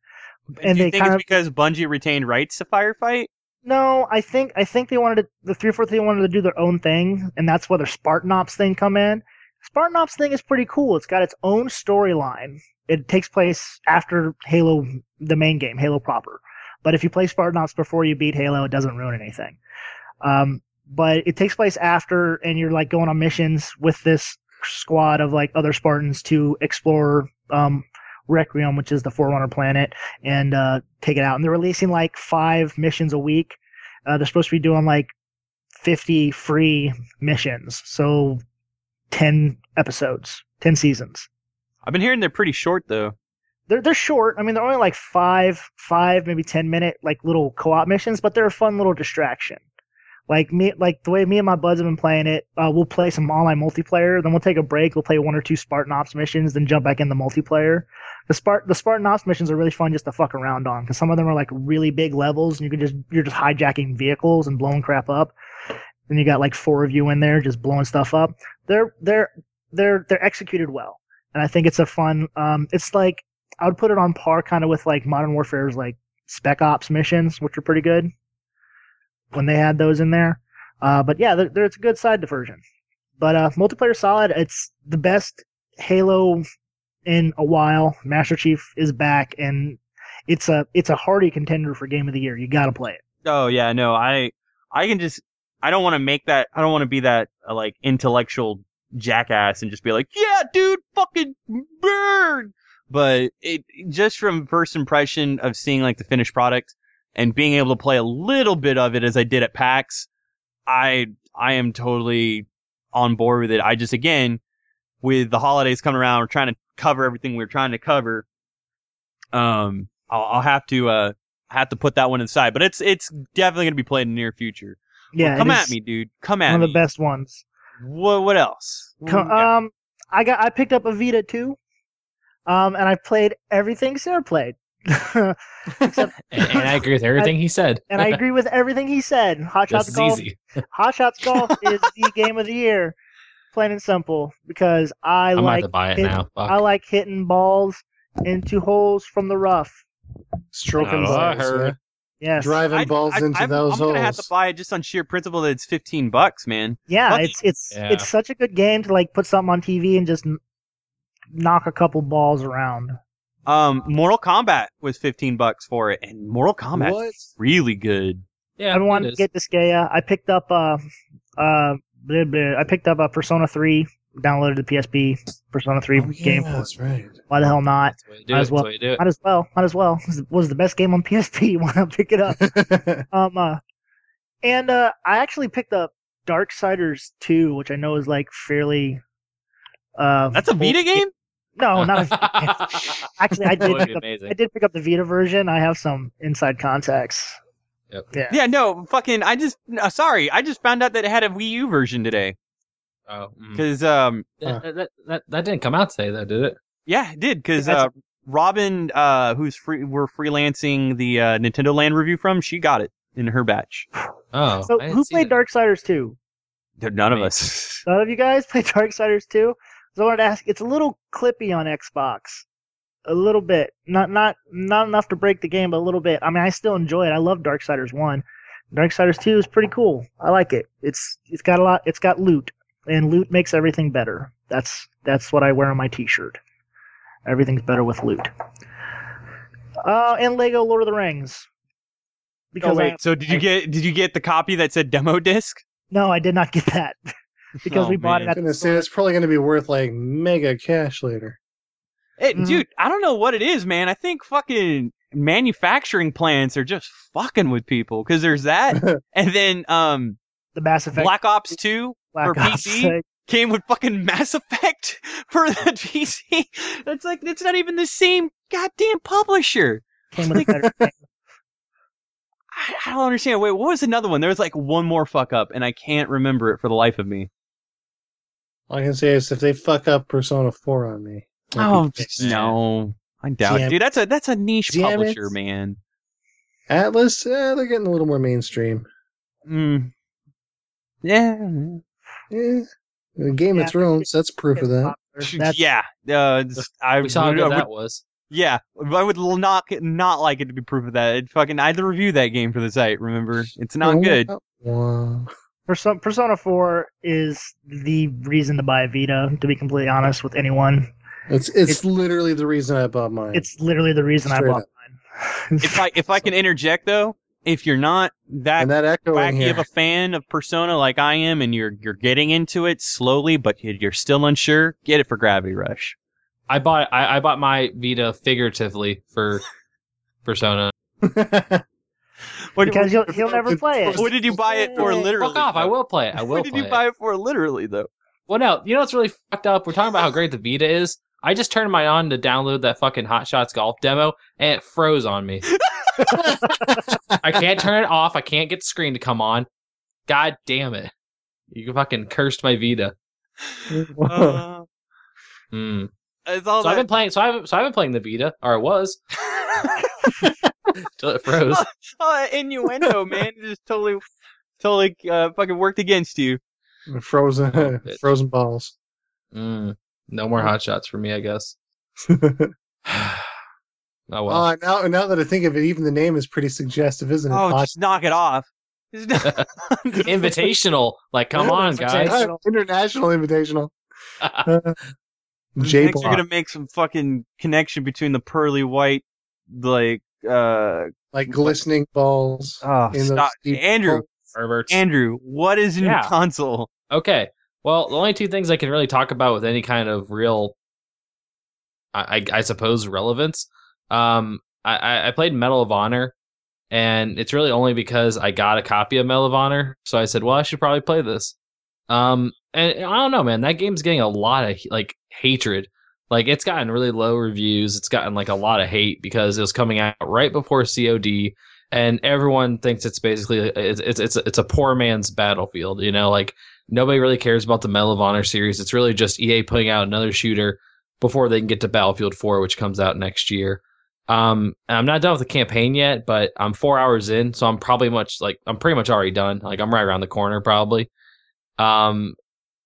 and Do you they think kind it's of because Bungie retained rights to firefight? No, I think I think they wanted to, the three four three wanted to do their own thing, and that's where their Spartan Ops thing come in. Spartan Ops thing is pretty cool. It's got its own storyline. It takes place after Halo, the main game, Halo proper. But if you play Spartan Ops before you beat Halo, it doesn't ruin anything. Um, but it takes place after, and you're like going on missions with this squad of like other Spartans to explore um, Requiem, which is the Forerunner planet, and uh, take it out. And they're releasing like five missions a week. Uh, they're supposed to be doing like 50 free missions. So 10 episodes, 10 seasons. I've been hearing they're pretty short though. They're, they're short. I mean, they're only like five, five, maybe 10 minute, like little co op missions, but they're a fun little distraction. Like me, like the way me and my buds have been playing it, uh, we'll play some online multiplayer. Then we'll take a break. We'll play one or two Spartan Ops missions, then jump back in the multiplayer. The Spart the Spartan Ops missions are really fun just to fuck around on because some of them are like really big levels, and you can just you're just hijacking vehicles and blowing crap up. Then you got like four of you in there just blowing stuff up. They're they're they're they're executed well, and I think it's a fun. Um, it's like I would put it on par kind of with like Modern Warfare's like Spec Ops missions, which are pretty good when they had those in there. Uh, but yeah, there, there's a good side diversion. But uh, multiplayer solid. It's the best Halo in a while. Master Chief is back, and it's a it's a hearty contender for Game of the Year. You got to play it. Oh yeah, no, I I can just I don't want to make that I don't want to be that uh, like intellectual jackass and just be like, yeah, dude, fucking burn. But it just from first impression of seeing like the finished product and being able to play a little bit of it as I did at PAX, I I am totally on board with it. I just again with the holidays coming around, we're trying to cover everything we're trying to cover. Um, I'll, I'll have to uh have to put that one aside, but it's it's definitely gonna be played in the near future. Yeah, Well, come at me, dude. Come at me. One of the best ones. What what else? What um, I got I picked up a Vita too, um, and I played everything Sarah played. and, and I agree with everything he said. and I agree with everything he said. Hot this Shots is Golf, easy. Hot Shots Golf is the game of the year, plain and simple. Because I I'm like to buy it hit- now. I like hitting balls into holes from the rough. Stroking That's what I balls, heard. yeah. Yes, driving I- balls I- into I'm, those I'm gonna have to holes. buy it just on sheer principle that it's 15 bucks, man. yeah, Fuck it's it's Yeah. it's such a good game to like put something on TV and just knock a couple balls around. Um, Mortal Kombat was 15 bucks for it, and Mortal Kombat What? really good. Yeah, I wanted to get get Disgaea. I picked up uh uh blah, blah. I picked up a Persona 3, downloaded the PSP Persona 3 Oh, yeah, game. that's right. Why the hell not? The way you do Might as well. the way you do it. Might as well. Might as well. Was the best game on PSP. Why not pick it up? Um, uh, and uh, I actually picked up Darksiders 2, which I know is like fairly. Uh, That's a Vita game? No, not a. Actually, I did pick up. I did pick up the Vita version. I have some inside contacts. Yep. Yeah. Yeah, no, fucking, I just, uh, sorry, I just found out that it had a Wii U version today. Oh, mm. Cause, um, that, that, that, that didn't come out today, though, did it? yeah, it did, cause, That's- uh, Robin, uh, who's free, we're freelancing the, uh, Nintendo Land review from, she got it in her batch. Oh, So I who played that. Darksiders 2? None of Me. us. None of you guys played Dark Darksiders 2? So I wanted to ask. It's a little clippy on Xbox, a little bit. Not not not enough to break the game, but a little bit. I mean, I still enjoy it. I love Darksiders 1. Darksiders 2 is pretty cool. I like it. It's it's got a lot. It's got loot, and loot makes everything better. That's that's what I wear on my T-shirt. Everything's better with loot. Uh, and Lego Lord of the Rings. Because oh, wait, I, so did you get, did you get the copy that said demo disc? no, I did not get that because Oh, we bought man. it at I'm the gonna say it's probably gonna be worth like mega cash later. It, Mhm. Dude, I don't know what it is, man. I think fucking manufacturing plants are just fucking with people because there's that, and then um, the Mass Effect Black Ops Two Black for Ops, PC? uh, came with fucking Mass Effect for the PC. That's like it's not even the same goddamn publisher. came with a better. I, I don't understand. Wait, what was another one? There was like one more fuck up, and I can't remember it for the life of me. All I can say is if they fuck up Persona 4 on me. Oh no, I doubt, Damn- dude. That's a that's a niche Damn it. publisher, man. Atlus, eh, they're getting a little more mainstream. Mm. Yeah. Yeah. Game Yeah. of Thrones, that's proof of that. That's, yeah, uh, I We saw how good I that was. yeah, I would not not like it to be proof of that. It fucking I had to review that game for the site. Remember, it's not Oh, good. Wow. Persona, Persona 4 is the reason to buy a Vita, to be completely honest with anyone. It's, it's literally the reason I bought mine. It's literally the reason Straight I bought up. mine. If I if I can interject though, if you're not that and that echo wacky here. of a fan of Persona like I am, and you're you're getting into it slowly, but you- you're still unsure, get it for Gravity Rush. I bought I, I bought my Vita figuratively for Persona. What, because he'll, he'll never play it. what did you buy it for? Literally, Fuck off! I will play it. I will What did play you buy it for? Literally though. Well, no, you know what's really fucked up? We're talking about how great the Vita is. I just turned mine on to download that fucking Hot Shots Golf demo, and it froze on me. I can't turn it off. I can't get the screen to come on. God damn it! You fucking cursed my Vita. Uh, Hmm. it's all So I've been playing. So I've so I've been playing the Vita, or I was till it froze. oh, that innuendo, man, It just totally, totally uh, fucking worked against you. frozen frozen balls. Mm. No more hot shots for me, I guess. oh well. Oh, now now that I think of it, even the name is pretty suggestive, isn't it? Oh, Hot- just knock it off. Invitational. Like, come on, guys. International- International Invitational. uh, J. You're gonna make some fucking connection between the pearly white, like, uh, like glistening balls. oh, in those stop. Andrew, balls. Perverts. Andrew, what is in Yeah. your console? Okay. Well, the only two things I can really talk about with any kind of real, I, I, I suppose, relevance. Um, I- I, I played Medal of Honor, and it's really only because I got a copy of Medal of Honor. So I said, well, I should probably play this. Um, and I don't know, man. That game's getting a lot of like hatred. Like it's gotten really low reviews. It's gotten like a lot of hate because it was coming out right before COD, and everyone thinks it's basically it's it's it's, it's a poor man's battlefield. You know, like nobody really cares about the Medal of Honor series. It's really just EA putting out another shooter before they can get to Battlefield 4, which comes out next year. Um, I'm not done with the campaign yet, but I'm four hours in, so I'm probably much like I'm pretty much already done. Like I'm right around the corner, probably. Um,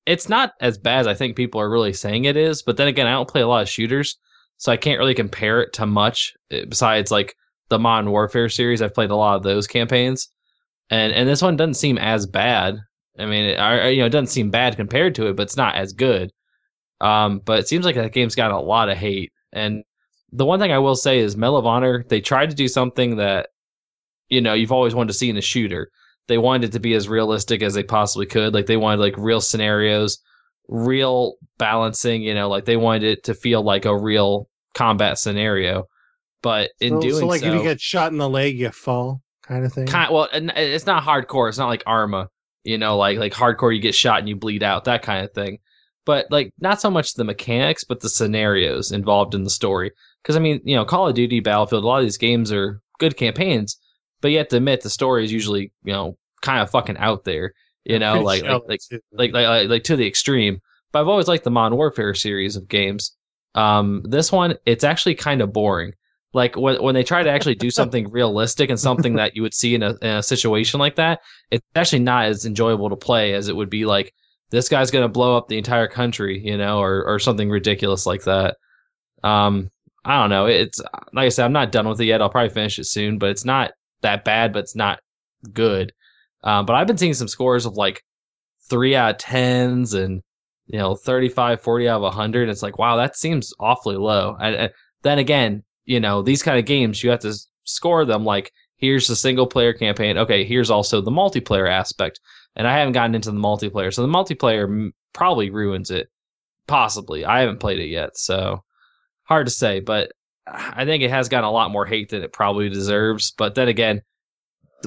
it's not as bad as I think people are really saying it is, but then again, I don't play a lot of shooters, so I can't really compare it to much. eh, Besides, like the Modern Warfare series, I've played a lot of those campaigns, and and this one doesn't seem as bad. I mean, it, I, you know, it doesn't seem bad compared to it, but it's not as good. Um, but it seems like that game's got a lot of hate. And the one thing I will say is Medal of Honor, they tried to do something that, you know, you've always wanted to see in a shooter. They wanted it to be as realistic as they possibly could. Like they wanted like real scenarios, real balancing, you know, like they wanted it to feel like a real combat scenario. But in so, doing so, like so, if you get shot in the leg, you fall, kind of thing. kind well and uh, it's not hardcore it's not like arma you know like like hardcore you get shot and you bleed out that kind of thing but like not so much the mechanics but the scenarios involved in the story because i mean you know call of duty battlefield a lot of these games are good campaigns but you have to admit the story is usually you know kind of fucking out there you know like like like, like like like to the extreme but i've always liked the modern warfare series of games um this one it's actually kind of boring like when when they try to actually do something realistic and something that you would see in a, in a situation like that, it's actually not as enjoyable to play as it would be like this guy's gonna blow up the entire country, you know, or or something ridiculous like that. Um, I don't know. It's like I said, I'm not done with it yet. I'll probably finish it soon, but it's not that bad, but it's not good. Um, but I've been seeing some scores of like three out of tens and you know 35 40 out of 100 it's like wow that seems awfully low. And, and then again you know these kind of games you have to score them like here's the single player campaign. Okay here's also the multiplayer aspect. And i haven't gotten into the multiplayer so the multiplayer m- probably ruins it. Possibly. I haven't played it yet so hard to say. But i think it has gotten a lot more hate than it probably deserves but then again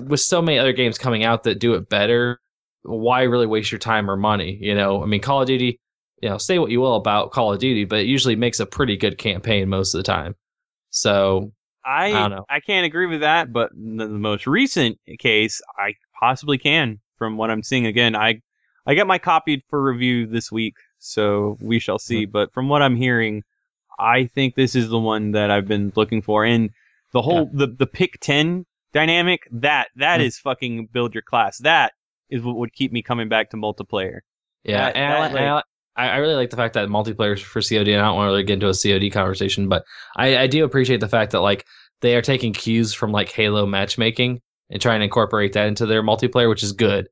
with so many other games coming out that do it better why really waste your time or money you know i mean call of duty you know say what you will about call of duty but it usually makes a pretty good campaign most of the time so I I. I can't agree with that, but the, most recent case, I possibly can. From what I'm seeing, again, I I get my copied for review this week, so we shall see. Mm-hmm. But from what I'm hearing, I think this is the one that I've been looking for, and the whole the the pick ten dynamic that that Mm. is fucking build your class. That is what would keep me coming back to multiplayer. Yeah, That- and, I, that, and I, I really like the fact that multiplayer for COD. And I don't want to really get into a COD conversation, but I, I do appreciate the fact that like they are taking cues from like Halo matchmaking and trying to incorporate that into their multiplayer, which is good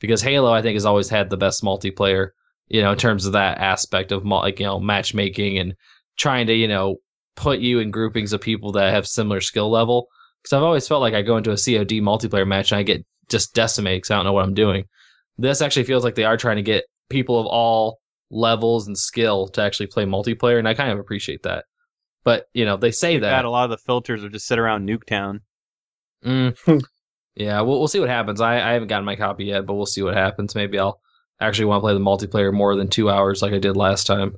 because Halo I think has always had the best multiplayer, you know, in terms of that aspect of like you know matchmaking and trying to you know put you in groupings of people that have similar skill level. Because I've always felt like I go into a COD multiplayer match and I get just decimated because I don't know what I'm doing. This actually feels like they are trying to get people of all levels and skill to actually play multiplayer, and I kind of appreciate that. But you know, they say That that. a lot of the filters are just sit around Nuketown. Mm, yeah, we'll we'll see what happens. I, I haven't gotten my copy yet, but we'll see what happens. Maybe I'll actually want to play the multiplayer more than two hours like I did last time.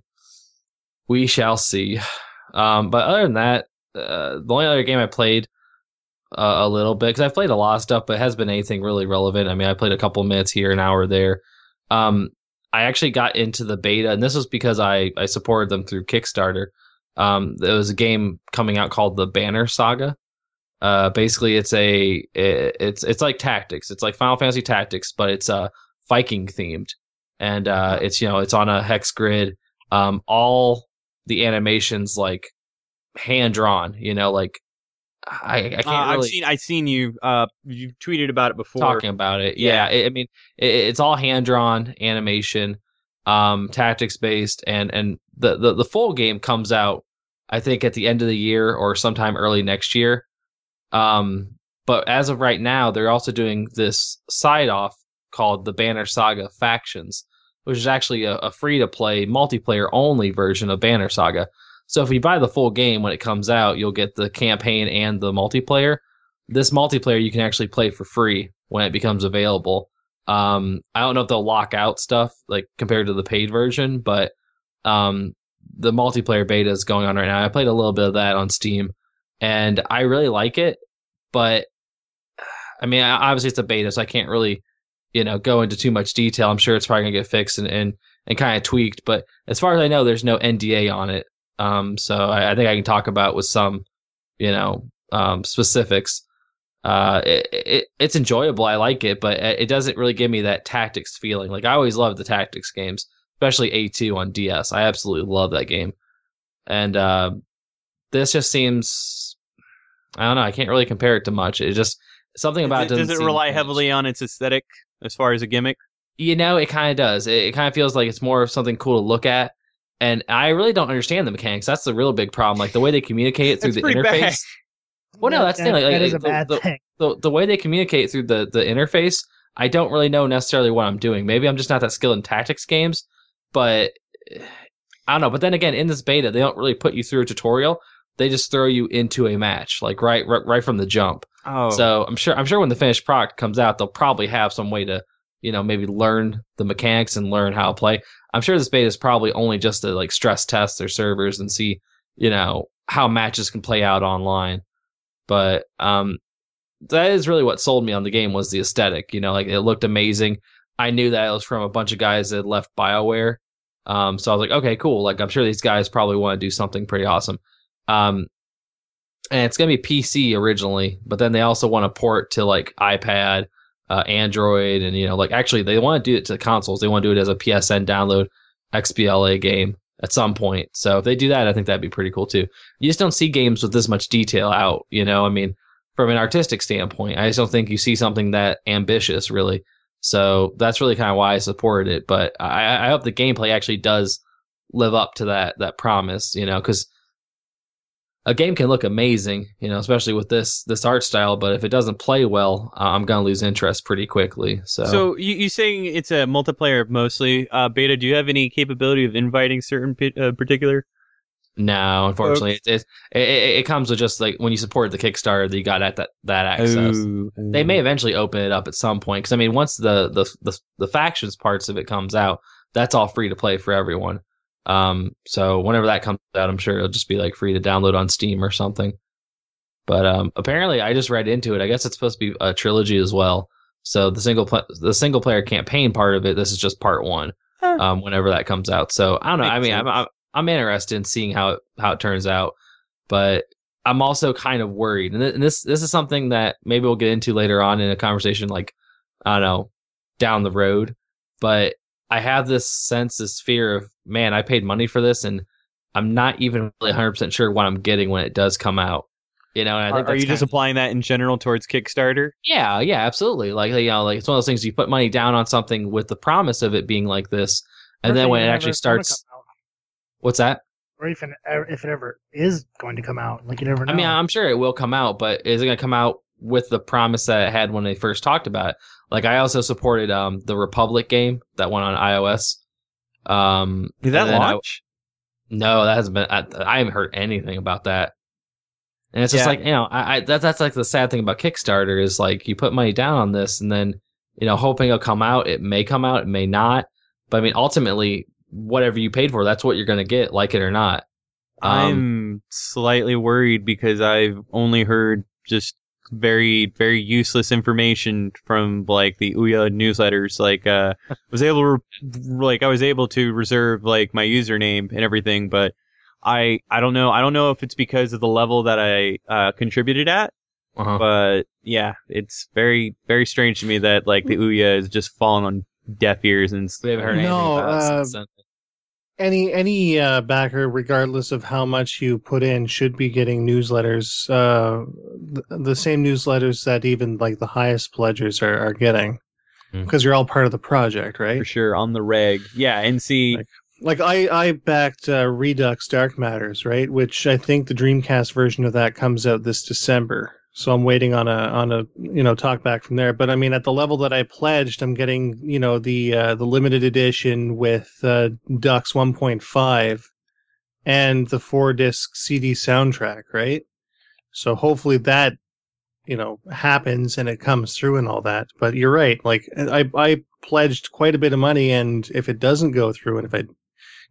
We shall see. Um, but other than that, uh, the only other game I played a, a little bit because I've played a lot of stuff, but has been anything really relevant. I mean, I played a couple minutes here, an hour there. Um, I actually got into the beta, and this was because I I supported them through Kickstarter. Um, there was a game coming out called the Banner Saga. Uh, basically, it's a it, it's it's like tactics. It's like Final Fantasy Tactics, but it's uh Viking themed, and uh, it's you know it's on a hex grid. Um, all the animations like hand drawn. You know, like I, I can't Uh, really I've seen I've seen you uh you tweeted about it before. talking about it. Yeah, it- I mean, it, it's all hand drawn animation, um, tactics based, and and the, the the full game comes out, I think, at the end of the year or sometime early next year. Um, but as of right now, they're also doing this side off called the Banner Saga Factions, which is actually a, a free to play multiplayer only version of Banner Saga. So if you buy the full game when it comes out, you'll get the campaign and the multiplayer. This multiplayer you can actually play for free when it becomes available. Um, I don't know if they'll lock out stuff like compared to the paid version, but um, the multiplayer beta is going on right now. I played a little bit of that on Steam, and I really like it. But I mean, obviously it's a beta, so I can't really, you know, go into too much detail. I'm sure it's probably gonna get fixed and and, and kind of tweaked. But as far as I know, there's no NDA on it. Um, so I, I think I can talk about with some, you know, um, specifics. Uh, it, it it's enjoyable. I like it, but it doesn't really give me that tactics feeling. Like I always love the tactics games, especially A2 on DS. I absolutely love that game. And uh, this just seems, I don't know. I can't really compare it to much. It just something about does, it. does it rely much. heavily on its aesthetic as far as a gimmick? You know, it kind of does. It, it kind of feels like it's more of something cool to look at. And I really don't understand the mechanics. That's the real big problem. Like the way they communicate it through the interface. bad. Well, no, That- that's the thing, that- like- that like, is a the- bad the- thing. the the way they communicate through the the interface, I don't really know necessarily what I'm doing. Maybe I'm just not that skilled in tactics games, but I don't know. But then again, in this beta, they don't really put you through a tutorial. They just throw you into a match, like right right, right from the jump. Oh, So I'm sure I'm sure when the finished product comes out, they'll probably have some way to you know maybe learn the mechanics and learn how to play. I'm sure this beta is probably only just to like stress test their servers and see you know how matches can play out online. But um, that is really what sold me on the game was the aesthetic. You know, like it looked amazing. I knew that it was from a bunch of guys that left Bioware. Um, so I was like, okay, cool. Like I'm sure these guys probably want to do something pretty awesome. Um, and it's gonna be PC originally, but then they also want to port to like iPad, uh, Android, and you know, like actually they want to do it to consoles. They want to do it as a PSN download XBLA game at some point. So if they do that, I think that'd be pretty cool too. You just don't see games with this much detail out. You know, I mean, from an artistic standpoint, I just don't think you see something that ambitious really. So that's really kind of why I supported it. But I, I hope the gameplay actually does live up to that that promise. You know, because a game can look amazing, you know, especially with this this art style. But if it doesn't play well, uh, I'm gonna lose interest pretty quickly. So, so you you saying it's a multiplayer mostly uh, beta? Do you have any capability of inviting certain pi- uh, particular? no, unfortunately, it, it, it it comes with just like when you support the Kickstarter, that you got at that that access. Oh, They may eventually open it up at some point because I mean, once the, the the the factions parts of it comes out, that's all free to play for everyone. Um, so whenever that comes out, I'm sure it'll just be like free to download on Steam or something. But um, apparently, I just read into it. I guess it's supposed to be a trilogy as well. So the single pla- the single player campaign part of it, this is just part one. Huh. Um, whenever that comes out. So I don't know. I Makes mean, I'm. I'm I'm interested in seeing how it how it turns out, but I'm also kind of worried. And, th- and this this is something that maybe we'll get into later on in a conversation, like I don't know, down the road. But I have this sense, this fear of man, I paid money for this, and I'm not even really 100 percent sure what I'm getting when it does come out. You know, and I Are, think are that's you just of- applying that in general towards Kickstarter? yeah, yeah, absolutely. Like you know, like it's one of those things you put money down on something with the promise of it being like this, and Or then when it actually starts, what's that? or if it, if it ever is going to come out, like you never know. I mean, I'm sure it will come out, but is it going to come out with the promise that it had when they first talked about it? Like, I also supported um the Republic game that went on iOS. Um, Did that then I- launch? no, that hasn't been. I, I haven't heard anything about that. And it's just Yeah. like you know, I, I that, that's like the sad thing about Kickstarter is like you put money down on this, and then you know, hoping it'll come out. It may come out, it may not. But I mean, ultimately, whatever you paid for, that's what you're going to get, like it or not. Um, I'm slightly worried because I've only heard just very very useless information from like the Ouya newsletters. Like uh, was able to re- like I was able to reserve like my username and everything, but I I don't know I don't know if it's because of the level that I uh, contributed at, Uh-huh. but yeah, it's very very strange to me that like the Ouya is just falling on deaf ears and they haven't heard anything about uh, since then. Any any uh, backer, regardless of how much you put in, should be getting newsletters. Uh, the, the same newsletters that even like the highest pledgers are, are getting, because you're all part of the project, right? for sure on the reg. Yeah, and see. Like- Like I I backed uh, Redux Dark Matters, right? Which I think the Dreamcast version of that comes out this December. So I'm waiting on a on a you know talk back from there. But I mean, at the level that I pledged, I'm getting you know the uh, the limited edition with uh, Dux 1.5 and the four disc CD soundtrack, right? So hopefully that you know happens and it comes through and all that. But you're right. Like I I pledged quite a bit of money, and if it doesn't go through, and if I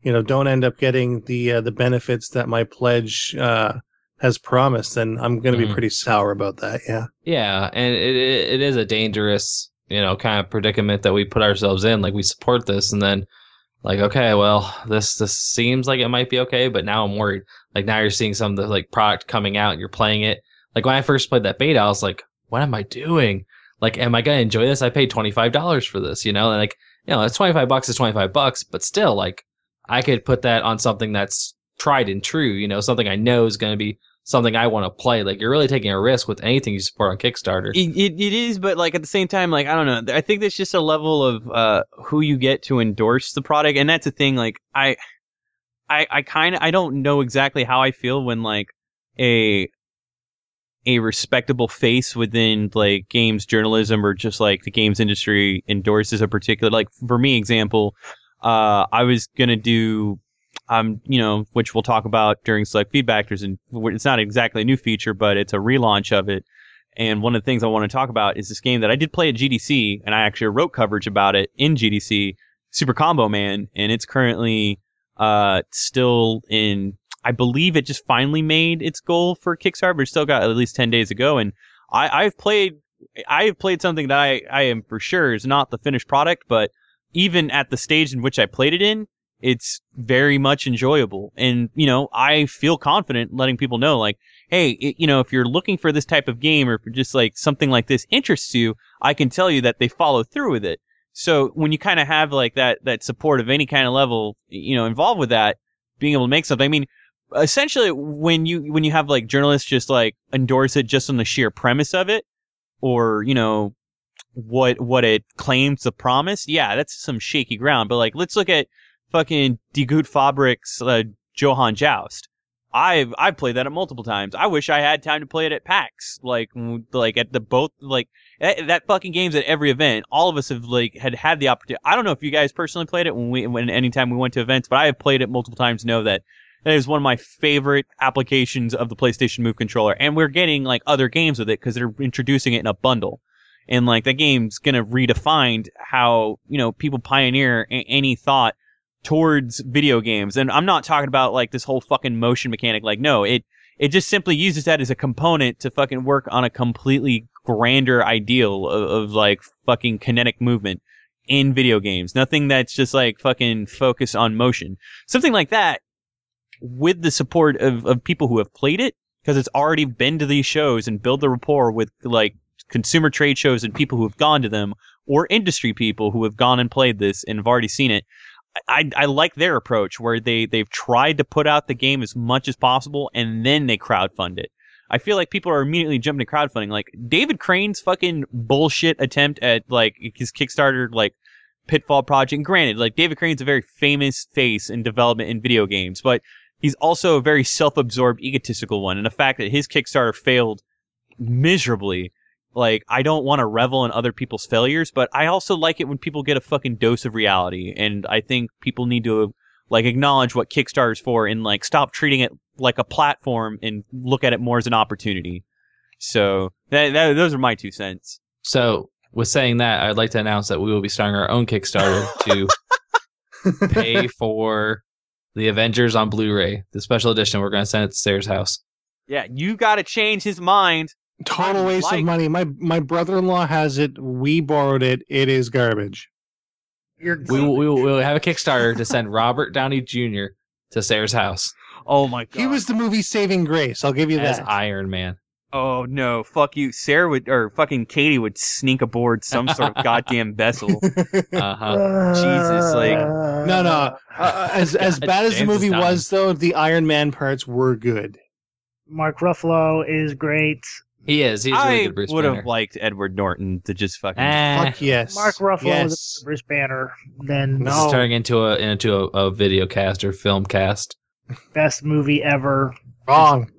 you know don't end up getting the uh, the benefits that my pledge uh, has promised, then I'm going to Mhm. be pretty sour about that. Yeah. Yeah, and it, it it is a dangerous, you know, kind of predicament that we put ourselves in. Like we support this, and then like, okay, well, this this seems like it might be okay, but now I'm worried. Like now you're seeing some of the like product coming out, and you're playing it. Like when I first played that beta, I was like, what am I doing? Like, am I gonna enjoy this? I paid twenty five dollars for this, you know, and like, you know, it's twenty five bucks is twenty five bucks, but still, like, I could put that on something that's tried and true, you know, something I know is gonna be something I want to play. Like you're really taking a risk with anything you support on Kickstarter. It, it, it is, but like at the same time, like I don't know. I think there's just a level of uh, who you get to endorse the product, and that's the thing. Like I, I, I kind of I don't know exactly how I feel when like a a respectable face within like games journalism or just like the games industry endorses a particular like for me example uh i was gonna do um you know which we'll talk about during select feedback there's an, it's not exactly a new feature but it's a relaunch of it and one of the things i want to talk about is this game that i did play at gdc and i actually wrote coverage about it in gdc super combo man and it's currently uh still in I believe it just finally made its goal for Kickstarter, but still got at least 10 days ago. And I, I've played, I've played something that I, I am for sure is not the finished product, but even at the stage in which I played it in, it's very much enjoyable. And, you know, I feel confident letting people know, like, hey, it, you know, if you're looking for this type of game or just like something like this interests you, I can tell you that they follow through with it. So when you kind of have like that, that support of any kind of level, you know, involved with that, being able to make something, I mean, essentially when you when you have like journalists just like endorse it just on the sheer premise of it or you know what what it claims to promise yeah that's some shaky ground but like let's look at fucking Die Gute Fabrik's uh, Johann Joust I've I've played that at multiple times. I wish I had time to play it at PAX, like like at the both like that, that fucking game's at every event. All of us have like had had the opportunity. I don't know if you guys personally played it when we when anytime we went to events, but I have played it multiple times. Know that that is one of my favorite applications of the PlayStation Move controller, and we're getting like other games with it because they're introducing it in a bundle, and like that game's gonna redefine how you know people pioneer a- any thought towards video games. And I'm not talking about like this whole fucking motion mechanic. Like no, it it just simply uses that as a component to fucking work on a completely grander ideal of, of like fucking kinetic movement in video games. Nothing that's just like fucking focus on motion. Something like that with the support of, of people who have played it because it's already been to these shows and build the rapport with like consumer trade shows and people who have gone to them or industry people who have gone and played this and have already seen it. I, I like their approach where they, they've tried to put out the game as much as possible and then they crowdfund it. I feel like people are immediately jumping to crowdfunding. Like David Crane's fucking bullshit attempt at like his Kickstarter like Pitfall project. Granted, like David Crane's a very famous face in development in video games, but he's also a very self-absorbed, egotistical one. And the fact that his Kickstarter failed miserably, like I don't want to revel in other people's failures, but I also like it when people get a fucking dose of reality. And I think people need to like acknowledge what Kickstarter's for and like stop treating it like a platform and look at it more as an opportunity. So that, that those are my two cents. So, with saying that, I'd like to announce that we will be starting our own Kickstarter to pay for the Avengers on Blu-ray, the special edition. We're going to send it to Sarah's house. Yeah, you got to change his mind Total I waste like- of money. My my brother in law has it. We borrowed it. It is garbage. You're We will, we will, we will have a Kickstarter to send Robert Downey Jr. to Sarah's house Oh my god. He was the movie Saving Grace. I'll give you as that. Iron Man. Oh no, fuck you. Sarah would or fucking Katie would sneak aboard some sort of goddamn vessel. Uh huh. Jesus, like- no, no. Uh, as as God, bad as the James is movie was, though, the Iron Man parts were good. Mark Ruffalo is great. He is. He's really I good. Bruce would have liked Edward Norton to just fucking. Eh, Fuck yes. Mark Ruffalo yes. is a Bruce Banner. Then This No. is turning into a into a, a video cast or film cast. best movie ever. Wrong.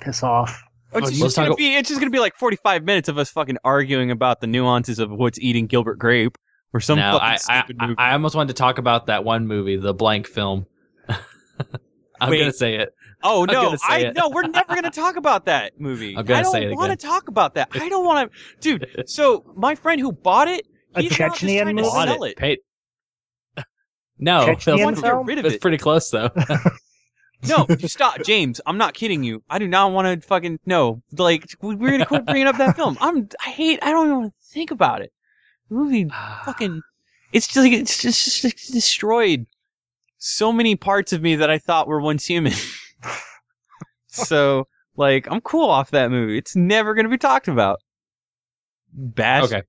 Piss off. It's Oh, just let's gonna talk- be. It's just gonna be like forty-five minutes of us fucking arguing about the nuances of what's eating Gilbert Grape or some no, fucking I, I, stupid movie. I almost wanted to talk about that one movie, the blank film. I'm Wait. gonna say it. Oh no, I it. no, we're never gonna talk about that movie. I'm gonna I don't say it want to talk about that. I don't want to, dude. So my friend who bought it, A he's not just Chechenian trying to movie? Sell it. Paid. No, Chechenian Phil, He wants to get film? rid of it's it. pretty close though. No, stop, James. I'm not kidding you. I do not want to fucking no. Like we're gonna quit bringing up that film. I'm. I hate. I don't even want to think about it. The movie fucking. It's just like it's just, it's just destroyed so many parts of me that I thought were once human. so like I'm cool off that movie. It's never gonna be talked about. Bad. okay.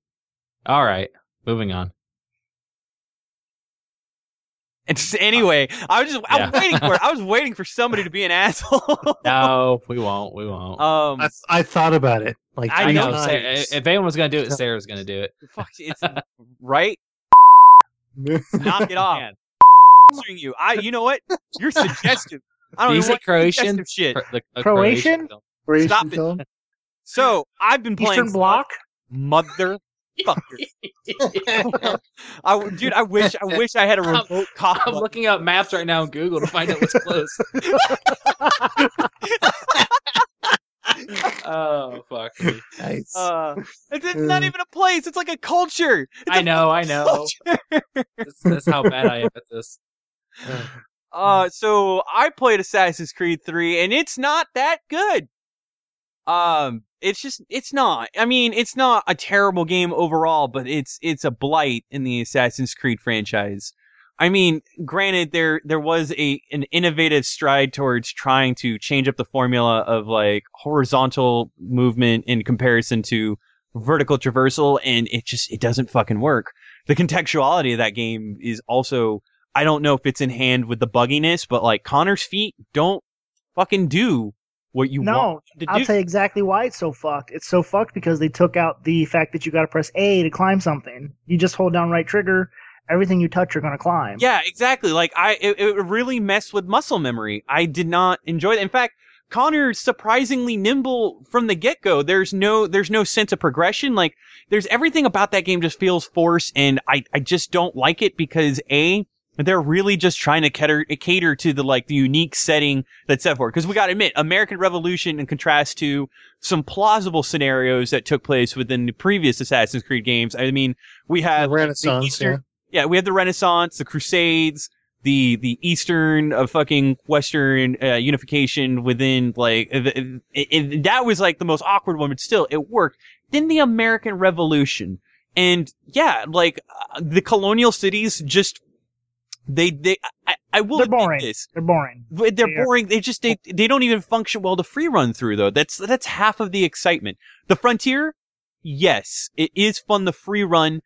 All right. Moving on. It's anyway. I was just. I was waiting for it. I was waiting for somebody to be an asshole. No, we won't. We won't. um. I, I thought about it. Like I I know. know, Sarah, if anyone was gonna do it, Sarah's gonna do it. fuck, it's right. Knock it off. Man. answering you. I, you know what? You're suggestive. I don't Do you even say Croatian? suggestive shit. Cro- the- a Croatian? film. Stop it. So I've been playing Eastern Bloc. mother. I, w- dude, I wish, I wish I had a I'm- remote copy. I'm looking up maps right now on Google to find out what's close. oh fuck me. Nice. Uh, it's, it's not even a place. It's like a culture. It's I a know, I know. That's, that's how bad I am at this. Uh, so I played Assassin's Creed 3 and it's not that good. Um, it's just, it's not. I mean, it's not a terrible game overall, but it's, it's a blight in the Assassin's Creed franchise. I mean, granted, there, there was a, an innovative stride towards trying to change up the formula of like horizontal movement in comparison to vertical traversal, and it just, it doesn't fucking work. The contextuality of that game is also I don't know if it's in hand with the bugginess, but like Connor's feet don't fucking do what you No, want to I'll tell you exactly why it's so fucked. It's so fucked because they took out the fact that you got to press A to climb something. You just hold down right trigger. Everything you touch, you're gonna climb. yeah, exactly. Like I, it, it really messed with muscle memory. I did not enjoy it. In fact, Connor's surprisingly nimble from the get go. There's no, there's no sense of progression. Like there's everything about that game just feels forced, and I, I just don't like it because a, they're really just trying to cater, cater to the like the unique setting that's set for. Because we got to admit, American Revolution, in contrast to some plausible scenarios that took place within the previous Assassin's Creed games. I mean, we have the Renaissance. Eastern- yeah, we have the Renaissance, the Crusades, the the Eastern of fucking Western uh, unification within like uh, it, it, that was like the most awkward one, but still it worked. Then the American Revolution, and yeah, like uh, the colonial cities just they they I, I will They're boring. this. They're boring. They're They are. boring. They just they they don't even function well to free run through though. That's that's half of the excitement. The frontier, yes, it is fun to free run,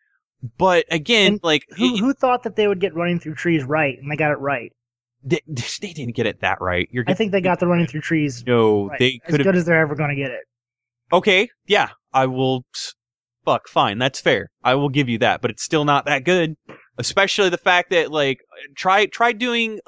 but again, And like Who it- who thought that they would get running through trees right, and they got it right? they, they didn't get it that right. You're I think they got the running through trees no, right. they could have. good as they're ever gonna get it. Okay, yeah, I will. Fuck, fine, that's fair. I will give you that, but it's still not that good. Especially the fact that like try try doing.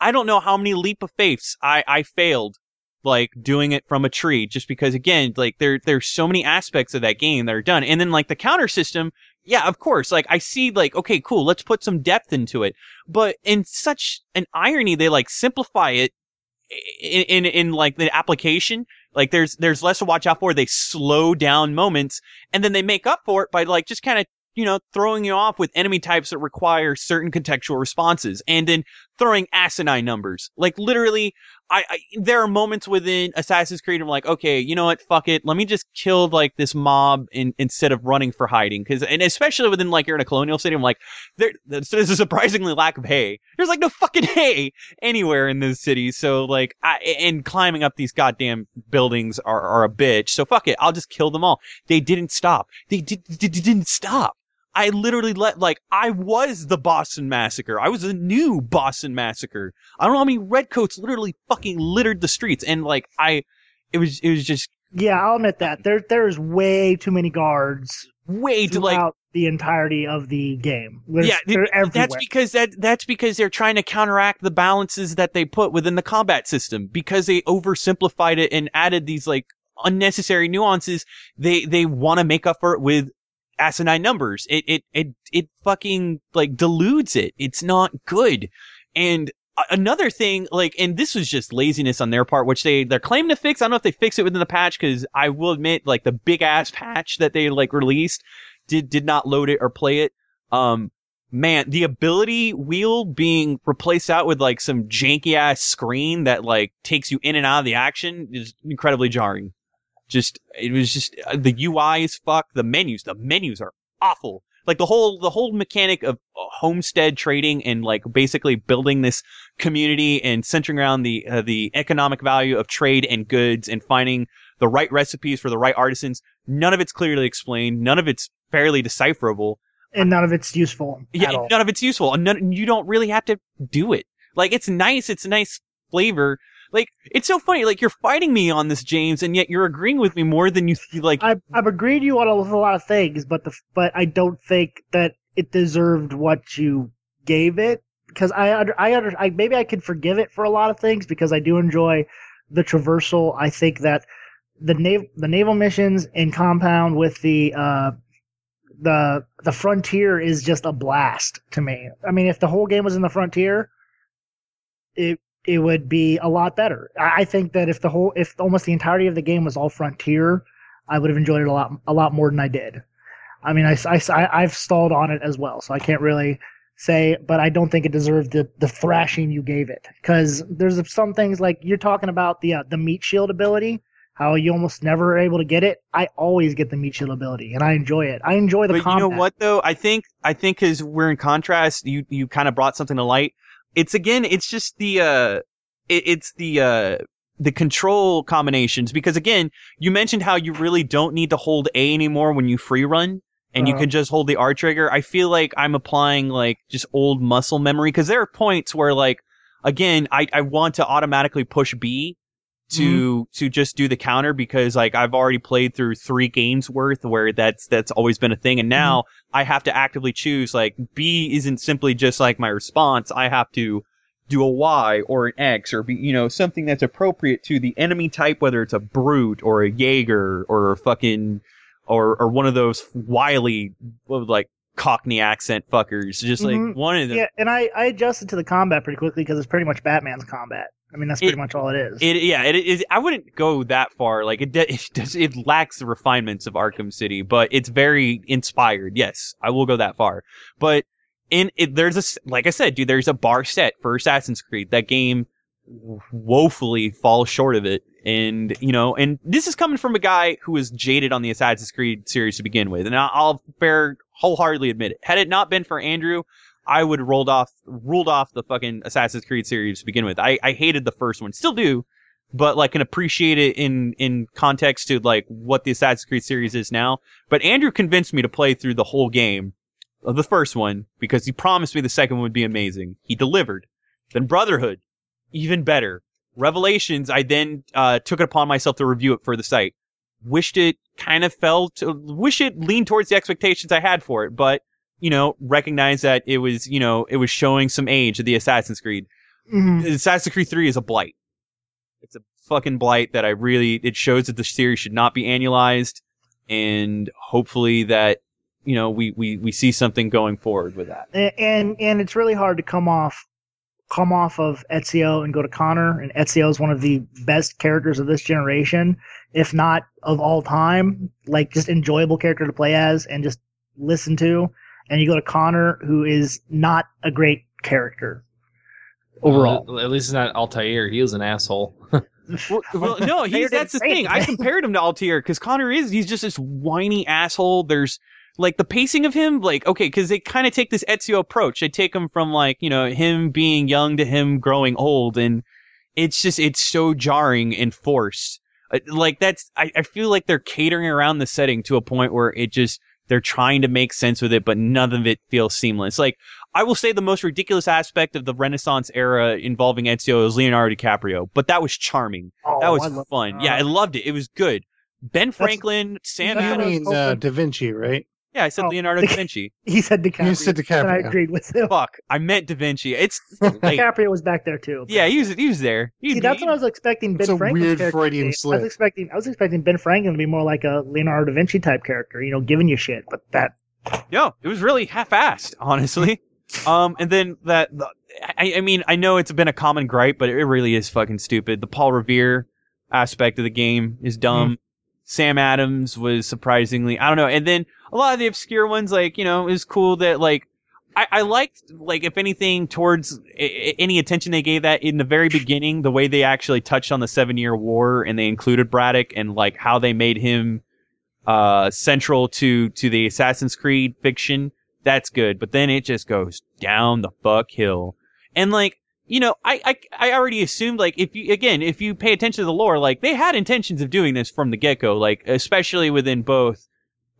I don't know how many leap of faiths I I failed like doing it from a tree just because again like there there's so many aspects of that game that are done. And then like the counter system yeah of course like i see like okay cool let's put some depth into it. But in such an irony they like simplify it in in, in like the application. Like there's there's less to watch out for. They slow down moments and then they make up for it by like just kind of you know throwing you off with enemy types that require certain contextual responses and then throwing asinine numbers. Like literally, I, I there are moments within Assassin's Creed I'm like, okay, you know what, fuck it, let me just kill like this mob in, instead of running for hiding, because and especially within like you're in a colonial city, I'm like, there there's a surprisingly lack of hay. There's like no fucking hay anywhere in this city, so like, I and climbing up these goddamn buildings are are a bitch. So fuck it, I'll just kill them all. They didn't stop. They did, did didn't stop. I literally let like I was the Boston Massacre. I was the new Boston Massacre. I don't know how many redcoats literally fucking littered the streets, and like I, it was it was just Yeah, I'll admit that. There there's way too many guards way to like throughout the entirety of the game. There's, yeah, they're everywhere. that's because that that's because they're trying to counteract the balances that they put within the combat system because they oversimplified it and added these like unnecessary nuances. They they want to make up for it with asinine numbers. It it it it fucking like deludes it. It's not good. And another thing, like, and this was just laziness on their part, which they they're claiming to fix. I don't know if they fix it within the patch because I will admit, like, the big ass patch that they like released did did not load it or play it. Um, man, the ability wheel being replaced out with like some janky ass screen that like takes you in and out of the action is incredibly jarring. Just it was just uh, the UI is fuck. The menus, the menus are awful. Like the whole the whole mechanic of uh, homestead trading and like basically building this community and centering around the uh, the economic value of trade and goods and finding the right recipes for the right artisans. None of it's clearly explained. None of it's fairly decipherable. and none of it's useful Yeah, at all. none of it's useful. And none, you don't really have to do it. Like it's nice. It's a nice flavor. Like it's so funny. Like you're fighting me on this, James, and yet you're agreeing with me more than you like. I've, I've agreed you on a, a lot of things, but the but I don't think that it deserved what you gave it because I under, I under I maybe I could forgive it for a lot of things because I do enjoy the traversal. I think that the nav the naval missions in compound with the uh the the frontier is just a blast to me. I mean, if the whole game was in the frontier, it it would be a lot better. I think that if the whole if almost the entirety of the game was all frontier, I would have enjoyed it a lot a lot more than I did. I mean, I, I, have stalled on it as well, so I can't really say, but I don't think it deserved the, the thrashing you gave it. Because there's some things like you're talking about the uh, the meat shield ability, how you almost never are able to get it. I always get the meat shield ability, and I enjoy it. I enjoy the but combat. you know what though? I think I think because we're in contrast, you you kind of brought something to light. It's again, it's just the uh, it, it's the uh the control combinations because again, you mentioned how you really don't need to hold A anymore when you free run. And you Uh-huh. can just hold the R trigger. I feel like I'm applying like just old muscle memory because there are points where like, again, I, I want to automatically push B to to just do the counter because like I've already played through three games worth where that's that's always been a thing. And now I have to actively choose like B isn't simply just like my response. I have to do a Y or an X or be you know something that's appropriate to the enemy type whether it's a brute or a Jaeger or a fucking or or one of those wily like Cockney accent fuckers. Just like Mhm. one of them. Yeah, and I, I adjusted to the combat pretty quickly because it's pretty much Batman's combat. I mean, that's pretty It- much all it is. It yeah, it is. I wouldn't go that far. Like it, de- it does. It lacks the refinements of Arkham City, but it's very inspired. Yes, I will go that far. But in it, there's a like I said, dude. There's a bar set for Assassin's Creed. That game woefully falls short of it. And you know, and this is coming from a guy who was jaded on the Assassin's Creed series to begin with, and I'll fair wholeheartedly admit it. Had it not been for Andrew, I would rolled off ruled off the fucking Assassin's Creed series to begin with. I, I hated the first one, still do, but like can appreciate it in in context to like what the Assassin's Creed series is now. But Andrew convinced me to play through the whole game of the first one because he promised me the second one would be amazing. He delivered. Then Brotherhood, even better. Revelations, I then uh, took it upon myself to review it for the site. Wished it kind of fell to, wish it leaned towards the expectations I had for it, but you know, recognize that it was, you know, it was showing some age of the Assassin's Creed. Mhm. Assassin's Creed 3 is a blight. It's a fucking blight that I really, it shows that the series should not be annualized and hopefully that, you know, we, we, we see something going forward with that. A- and and it's really hard to come off come off of Ezio and go to Connor. And Ezio is one of the best characters of this generation, if not of all time. Like just enjoyable character to play as and just listen to. And you go to Connor, who is not a great character. overall. Well, at least it's not Altair. He was an asshole. Well, well, no, They he's that's the thing. I compared him to Altair because Connor is he's just this whiny asshole. There's like the pacing of him, like okay, because they kind of take this Ezio approach. They take him from like you know him being young to him growing old, and it's just it's so jarring and forced. Uh, Like that's I, I feel like they're catering around the setting to a point where it just they're trying to make sense with it, but none of it feels seamless. Like I will say the most ridiculous aspect of the Renaissance era involving Ezio is Leonardo DiCaprio, but that was charming. Oh, That was fun. Yeah, I loved it. It was good. Ben Franklin, Sam that's You I was Adams. mean uh. Da Vinci, right? Yeah, I said Oh. Leonardo da Vinci. He said DiCaprio. You said And I agreed with him. Fuck, I meant Da Vinci. It's like, DiCaprio was back there too. yeah, he was he was there. He, See, that's he- what I was expecting. Ben It's a weird character Freudian be. I was expecting. I was expecting Ben Franklin to be more like a Leonardo da Vinci type character. You know, giving you shit. But that No, it was really half-assed, honestly. um, and then that, the, I, I mean, I know it's been a common gripe, but it really is fucking stupid. The Paul Revere aspect of the game is dumb. Sam Adams was surprisingly, I don't know. And then a lot of the obscure ones, like, you know, it was cool that, like, I, I liked, like, if anything, towards any attention they gave that in the very beginning, the way they actually touched on the Seven Year War and they included Braddock and, like, how they made him uh, central to to the Assassin's Creed fiction. That's good, but then it just goes down the fuck hill. And like, you know, I I I already assumed like if you again if you pay attention to the lore, like they had intentions of doing this from the get go, like especially within both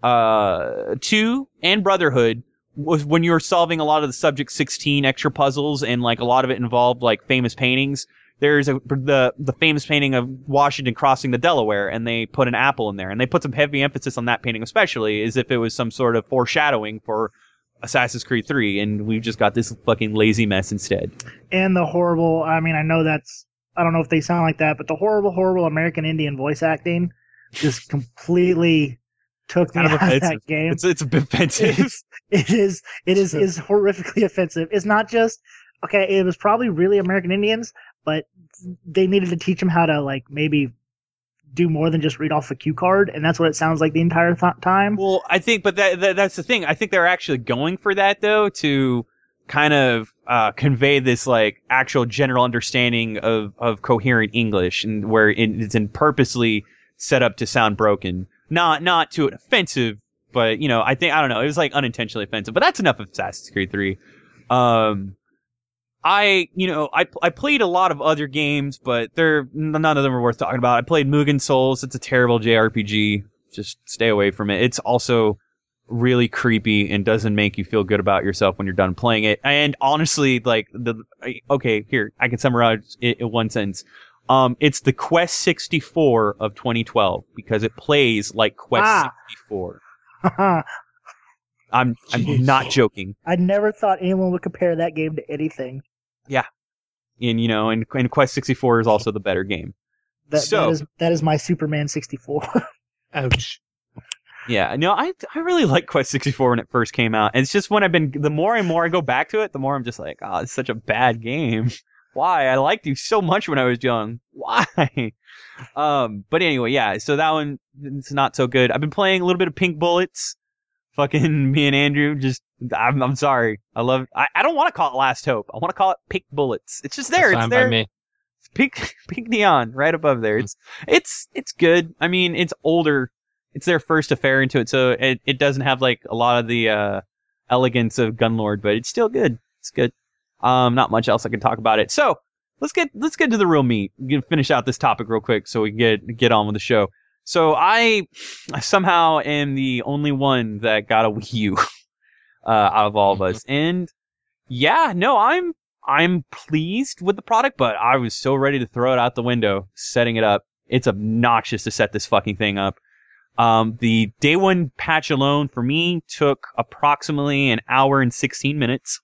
uh two and Brotherhood was when you were solving a lot of the subject 16 extra puzzles and like a lot of it involved like famous paintings. There's a the the famous painting of Washington crossing the Delaware, and they put an apple in there, and they put some heavy emphasis on that painting, especially as if it was some sort of foreshadowing for Assassin's Creed 3, and we've just got this fucking lazy mess instead. and the horrible. I mean, I know that's. I don't know if they sound like that, but the horrible, horrible American Indian voice acting just completely took me Kind of out of that game. It's it's a bit offensive. It's, it is it is is horrifically offensive. It's not just okay. It was probably really American Indians, but they needed to teach them how to like maybe do more than just read off a cue card, and that's what it sounds like the entire th- time. Well, I think, but that, that that's the thing. I think they're actually going for that though to kind of uh, convey this like actual general understanding of of coherent English, and where it, it's in purposely set up to sound broken, not not to an offensive, but you know, I think I don't know. It was like unintentionally offensive, but that's enough of Assassin's Creed Three. Um, I, you know, I I played a lot of other games, but they're none of them are worth talking about. I played Mugen Souls. It's a terrible JRPG. Just stay away from it. It's also really creepy and doesn't make you feel good about yourself when you're done playing it. And honestly, like the okay, here I can summarize it in one sentence. Um, it's the Quest 64 of 2012 because it plays like Quest Ah. 64. I'm I'm Jeez. not joking. I never thought anyone would compare that game to anything. Yeah, and you know, and, and Quest 64 is also the better game. That, So- that is that is my Superman 64. Ouch. Yeah, no, I I really liked Quest 64 when it first came out. And it's just when I've been the more and more I go back to it, the more I'm just like, oh, it's such a bad game. Why? I liked you so much when I was young. Why? Um, but anyway, yeah. So that one it's not so good. I've been playing a little bit of Pink Bullets. Fucking me and Andrew just I'm I'm sorry. I love I, I don't want to call it Last Hope. I want to call it Pink Bullets. It's just there. That's it's there by me. pink pink neon right above there. It's it's it's good. I mean, it's older. It's their first affair into it, so it, it doesn't have like a lot of the uh, elegance of Gunlord, but it's still good. It's good. Um, not much else I can talk about it. So let's get let's get to the real meat. Finish out this topic real quick so we can get get on with the show. So I somehow am the only one that got a Wii U uh, out of all of us, and yeah, no, I'm I'm pleased with the product, but I was so ready to throw it out the window setting it up. It's obnoxious to set this fucking thing up. Um, the day one patch alone for me took approximately an hour and 16 minutes.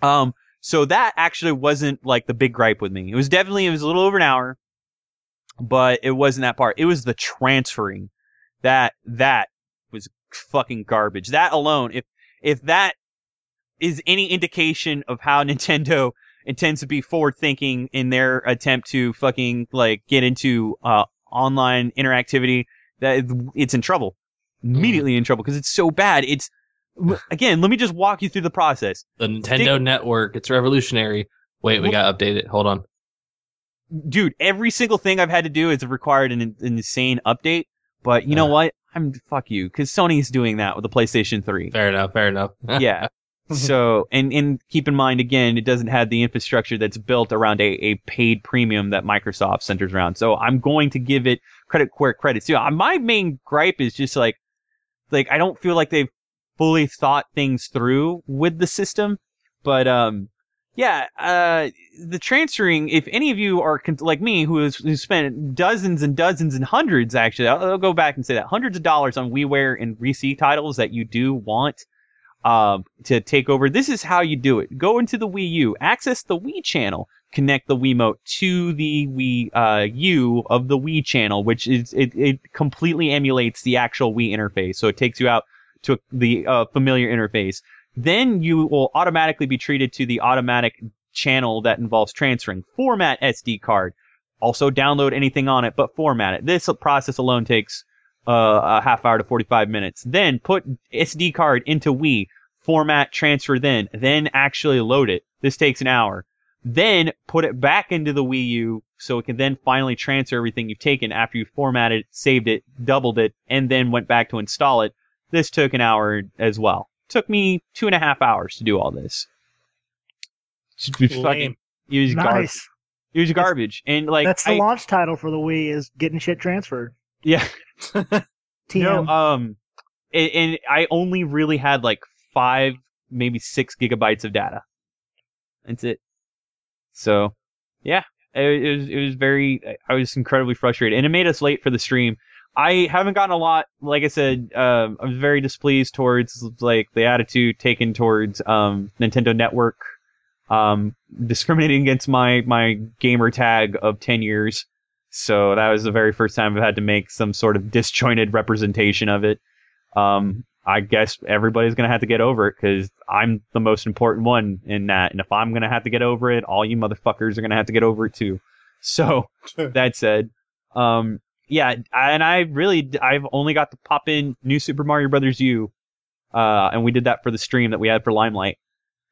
Um, so that actually wasn't like the big gripe with me. It was definitely, it was a little over an hour, but it wasn't that part. It was the transferring that, that was fucking garbage. That alone, if, if that is any indication of how Nintendo intends to be forward thinking in their attempt to fucking like get into uh online interactivity that it's in trouble immediately in trouble because it's so bad it's again let me just walk you through the process The Nintendo Network, it's revolutionary. Wait, we got updated. Hold on. Dude, every single thing I've had to do is required an, an insane update. But you know Uh. what? I'm fuck you because Sony's doing that with the PlayStation 3. Fair enough. Fair enough. yeah. So, and and keep in mind again, it doesn't have the infrastructure that's built around a, a paid premium that Microsoft centers around. So I'm going to give it credit where credit's due. My main gripe is just like, like I don't feel like they've fully thought things through with the system. But um, yeah, uh, the transferring. If any of you are like me, who has who spent dozens and dozens and hundreds, actually, I'll, I'll go back and say that hundreds of dollars on WiiWare and Re titles that you do want um, to take over. This is how you do it. Go into the Wii U, access the Wii channel, connect the Wiimote to the Wii uh, U of the Wii channel, which is it, it completely emulates the actual Wii interface. So it takes you out to the uh, familiar interface. Then you will automatically be treated to the automatic channel that involves transferring. Format SD card. Also download anything on it, but format it. This process alone takes uh, a half hour to 45 minutes. Then put SD card into Wii, format, transfer then, then actually load it. This takes an hour. Then put it back into the Wii U so it can then finally transfer everything you've taken after you formatted, saved it, doubled it, and then went back to install it. This took an hour as well. Took me two and a half hours to do all this. Just be fucking Lame. use garbage. Nice. Use garbage. And like That's the I- launch title for the Wii is getting shit transferred. yeah. TM. No, um, and, and I only really had like five, maybe six gigabytes of data. That's it. So, yeah, it, it was it was very. I was incredibly frustrated, and it made us late for the stream. I haven't gotten a lot. Like I said, um, I'm very displeased towards like the attitude taken towards um, Nintendo Network, um, discriminating against my my gamer tag of ten years. So that was the very first time I've had to make some sort of disjointed representation of it. Um, I guess everybody's gonna have to get over it because I'm the most important one in that, and if I'm gonna have to get over it, all you motherfuckers are gonna have to get over it too. So that said, um, yeah, and I really I've only got to pop in New Super Mario Brothers U, uh, and we did that for the stream that we had for Limelight,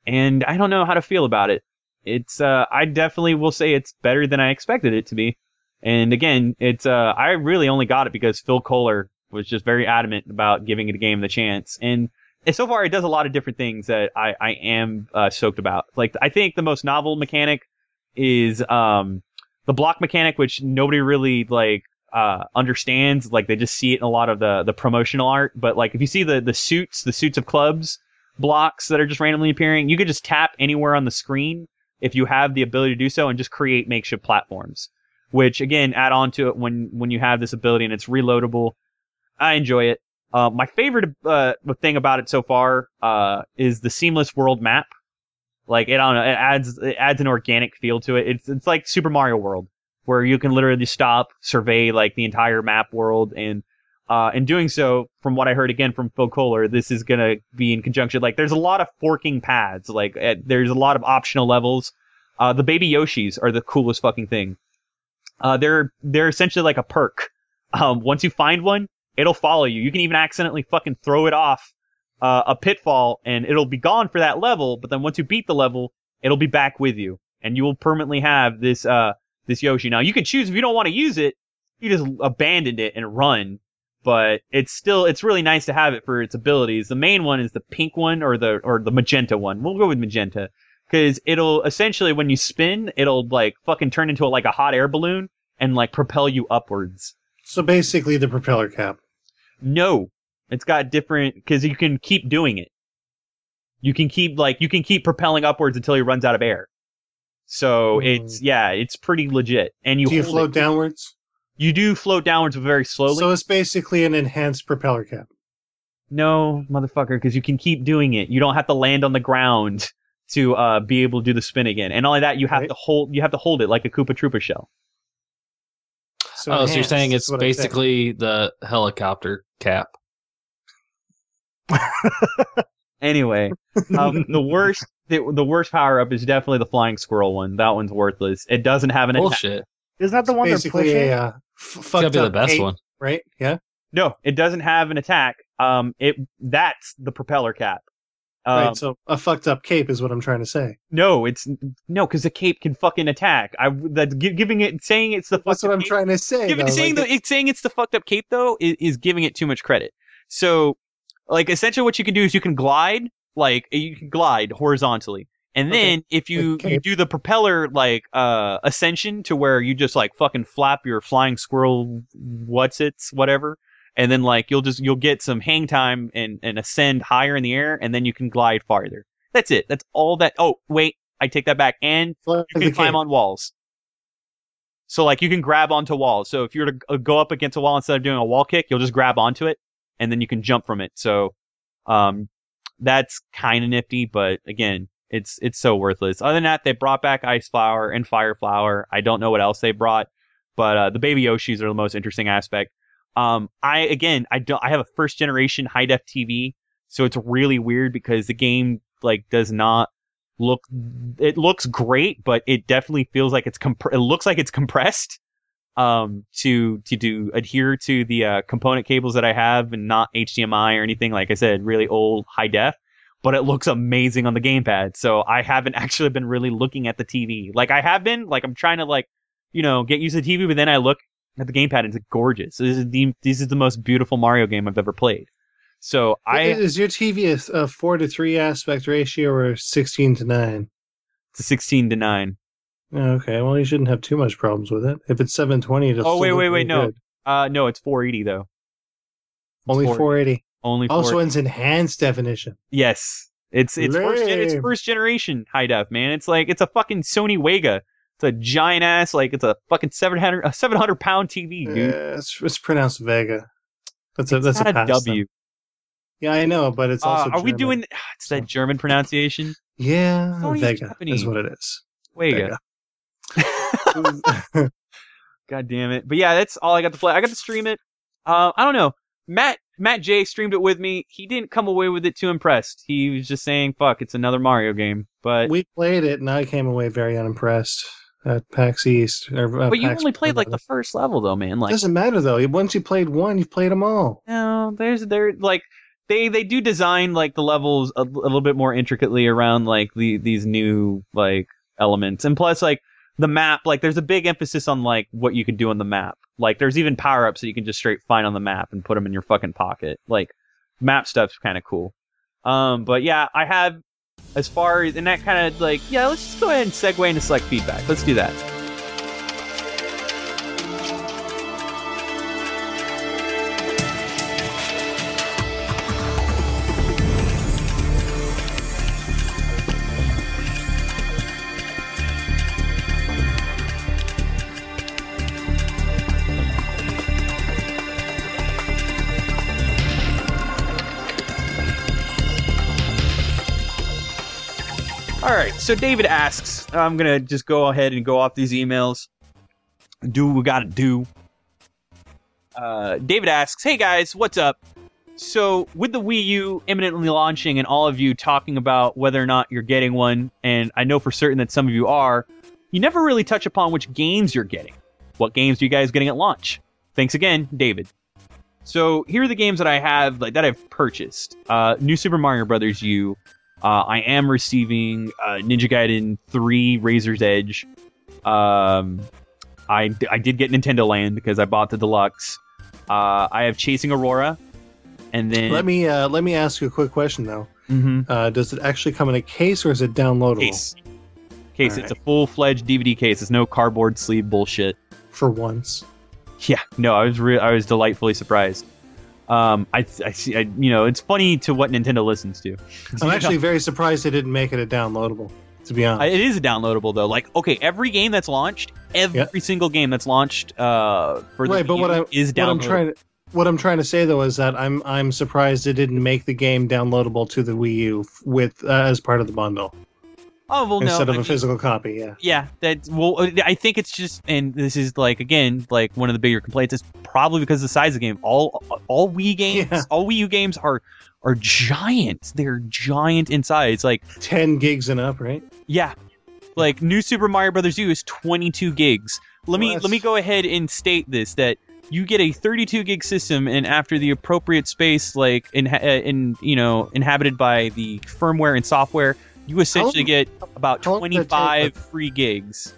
and I don't know how to feel about it. It's uh, I definitely will say it's better than I expected it to be. And again, it's uh, I really only got it because Phil Kohler was just very adamant about giving a game the chance. And, and so far, it does a lot of different things that I I am uh, about. Like I think the most novel mechanic is um the block mechanic, which nobody really like uh understands. Like they just see it in a lot of the the promotional art. But like if you see the the suits, the suits of clubs blocks that are just randomly appearing, you could just tap anywhere on the screen if you have the ability to do so and just create makeshift platforms which again add on to it when when you have this ability and it's reloadable. I enjoy it. Uh, my favorite uh, thing about it so far uh, is the seamless world map. Like it, I don't know, it adds it adds an organic feel to it. It's it's like Super Mario World, where you can literally stop, survey like the entire map world, and uh, in doing so, from what I heard again from Phil Kohler, this is gonna be in conjunction. Like there's a lot of forking paths. Like there's a lot of optional levels. Uh, the baby Yoshis are the coolest fucking thing. Uh, they're they're essentially like a perk. Um, once you find one, it'll follow you. You can even accidentally fucking throw it off uh, a pitfall, and it'll be gone for that level. But then once you beat the level, it'll be back with you, and you will permanently have this uh this Yoshi. Now you can choose if you don't want to use it, you just abandon it and run. But it's still it's really nice to have it for its abilities. The main one is the pink one or the or the magenta one. We'll go with magenta because it'll essentially when you spin, it'll like fucking turn into a, like a hot air balloon and like propel you upwards. So basically, the propeller cap. No, it's got different because you can keep doing it. You can keep like you can keep propelling upwards until he runs out of air. So Hmm. it's yeah, it's pretty legit. And you Do you float it. downwards? You do float downwards very slowly. So it's basically an enhanced propeller cap. No, motherfucker, because you can keep doing it. You don't have to land on the ground to uh, be able to do the spin again. And not only that, you have Right. to hold you have to hold it like a Koopa Troopa shell. So oh, so you're saying it's what I said. basically the helicopter cap. Anyway, um, the worst the, the worst power up is definitely the flying squirrel one. That one's worthless. It doesn't have an attack. Isn't that the one they're basically pushing? a uh, f- It's fucked gotta be the best cape, one. right? Yeah. No, it doesn't have an attack. Um, it that's the propeller cap. Um, right. So a fucked up cape is what I'm trying to say. no, it's no, because the cape can fucking attack. I that giving it saying it's the That's fucked what up I'm cape- trying to say. Giving, though, saying like, the, it's saying it's the fucked up cape though is, is giving it too much credit. So, like essentially, what you can do is you can glide, like you can glide horizontally, and Okay. then if you Okay. you do the propeller like uh ascension to where you just like fucking flap your flying squirrel, what's it's whatever, and then like you'll just you'll get some hang time and and ascend higher in the air, and then you can glide farther. That's it. That's all that. Oh wait, I take that back. And you can climb on walls. So like you can grab onto walls. So if you were to uh, go up against a wall instead of doing a wall kick, you'll just grab onto it and then you can jump from it. So um that's kind of nifty, but again, it's it's so worthless. Other than that, they brought back Ice Flower and Fire Flower. I don't know what else they brought, but uh, the baby Yoshis are the most interesting aspect. Um, I again, I don't. I have a first generation high def TV, so it's really weird because the game like does not look. It looks great, but it definitely feels like it's comp- It looks like it's compressed. Um, to to do adhere to the uh, component cables that I have and not HDMI or anything. Like I said, really old high def but it looks amazing on the gamepad. So I haven't actually been really looking at the TV. Like I have been, like I'm trying to like, you know, get used to the TV, but then I look at the gamepad and it's gorgeous. This is the this is the most beautiful Mario game I've ever played. So I is your TV a, a four to three aspect ratio or sixteen to nine? it's a 16 to 9. Okay, well you shouldn't have too much problems with it. If it's seven twenty, Oh, wait, wait, wait, no. Uh no, it's 480 though. Only 480. four eighty. Only 4 Also, it's enhanced definition. Yes. It's it's first gen, it's first generation high def, man. It's like it's a fucking Sony Wega. It's a giant ass like it's a fucking 700 a 700 pound TV, dude. Uh, it's, it's pronounced Vega. That's a It's that's a a pass, then. Yeah, I know, but it's Uh, also. are we doing? It's that German pronunciation. Yeah, Sony's Vega Japanese. is what it is. Vega. God damn it! But yeah, that's all I got to play. I got to stream it. Uh, I don't know. Matt Matt J streamed it with me. He didn't come away with it too impressed. He was just saying, "Fuck, it's another Mario game." But we played it, and I came away very unimpressed at PAX East. Or, uh, but you PAX only played like the first level though, man. Like doesn't matter though. Once you played one, you've played them all. No, there's there like they they do design like the levels a, a little bit more intricately around like the these new like elements, and plus like the map like there's a big emphasis on like what you can do on the map. Like there's even power ups that you can just straight find on the map and put them in your fucking pocket. Like map stuff's kind of cool. Um, but yeah, I have as far as and that kind of like yeah, let's just go ahead and segue into select feedback. Let's do that. So David asks, I'm gonna just go ahead and go off these emails. Do what we gotta do. Uh, David asks, "Hey guys, what's up? So with the Wii U imminently launching, and all of you talking about whether or not you're getting one, and I know for certain that some of you are, you never really touch upon which games you're getting. What games are you guys getting at launch? Thanks again, David." So here are the games that I have like that I've purchased. Uh, New Super Mario Brothers U. Uh, I am receiving uh, Ninja Gaiden 3 Razor's Edge. Um, I, I did get Nintendo Land because I bought the deluxe. Uh, I have Chasing Aurora, and then Let me uh, let me ask you a quick question though. Mhm. Uh, does it actually come in a case or is it downloadable case. Case. All It's a full fledged DVD case. It's no cardboard sleeve bullshit. for once? Yeah, no, I was re- I was delightfully surprised. Um, I, I see, I, you know, it's funny to what Nintendo listens to. I'm actually very surprised they didn't make it a downloadable. To be honest, it is a downloadable though. Like, okay, every game that's launched, every single game that's launched uh, for the Right, but what I- is what I'm downloadable. trying to what I'm trying to say though is that I'm I'm surprised it didn't make the game downloadable to the Wii U with uh, as part of the bundle oh well, no, instead of I a mean- physical copy. Yeah. Yeah, that well, uh, I think it's just, and this is like again, like one of the bigger complaints is probably because of the size of the game. All all Wii games, Yeah. all Wii U games are are giant. They're giant in size. Like Ten gigs and up, right? yeah, like New Super Mario Brothers U is 22 gigs. Let me Well, let me go ahead and state this that you get a 32 gig system, and after the appropriate space, like in, uh, in you know inhabited by the firmware and software, you essentially get about how long did that take, 25 free gigs.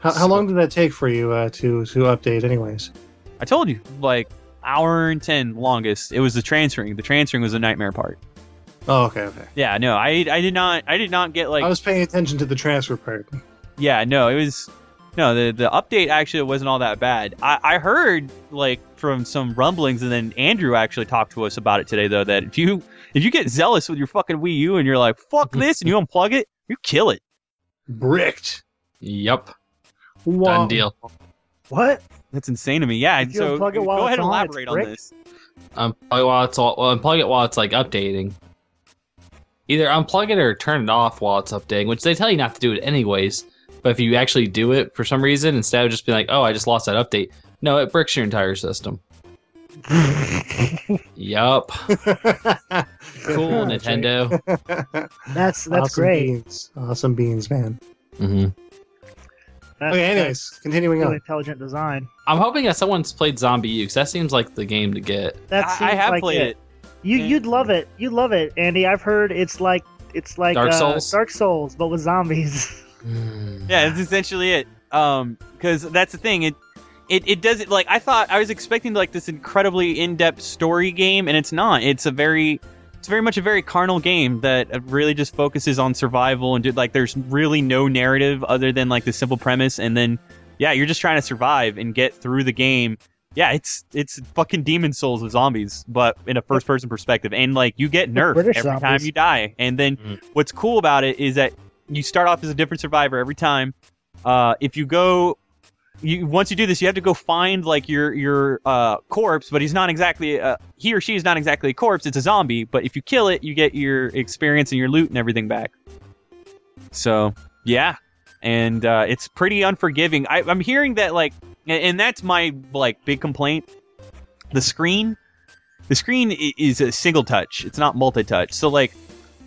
How, how long did that take for you uh, to to update, anyways? I told you, like hour and 10 longest. It was the transferring. The transferring was the nightmare part. Oh, okay, okay. Yeah, no, I I did not I did not get like I was paying attention to the transfer part. Yeah, no, it was no the the update actually wasn't all that bad. I, I heard like from some rumblings, and then Andrew actually talked to us about it today though that if you if you get zealous with your fucking Wii U and you're like fuck this and you unplug it, you kill it. Bricked. Yep. Wow. Done deal. What? That's insane to me. Yeah, If you so unplug it while go ahead and elaborate on this. Unplug it while it's all, well, unplug it while it's like updating. Either unplug it or turn it off while it's updating, which they tell you not to do it anyways. But if you actually do it for some reason, instead of just being like, "Oh, I just lost that update," no, it bricks your entire system. Yup. Cool, Nintendo. That's that's awesome great. beans. Awesome beans, man. Mm-hmm. That- Okay, anyways, continuing really on. intelligent design. I'm hoping that someone's played ZombiU because that seems like the game to get. That I, I seems have like played it. You and- you'd love it. You'd love it, Andy. I've heard it's like it's like Dark uh, Souls? Dark Souls, but with zombies. Yeah, that's essentially it. Um, because that's the thing. It, it, it does it like I thought. I was expecting like this incredibly in-depth story game, and it's not. It's a very, it's very much a very carnal game that uh, really just focuses on survival and do, like there's really no narrative other than like the simple premise, and then yeah, you're just trying to survive and get through the game. Yeah, it's it's fucking Demon Souls with zombies, but in a first-person perspective, and like you get nerfed British every time you die, and then Mhm. what's cool about it is that you start off as a different survivor every time. Uh, if you go, you once you do this, you have to go find like your your uh, corpse, but he's not exactly uh, he or she is not exactly a corpse. It's a zombie, but if you kill it, you get your experience and your loot and everything back. So yeah, and uh, it's pretty unforgiving. I, I'm hearing that like, and, that's my like big complaint. The screen, the screen is a single touch. It's not multi-touch. So like,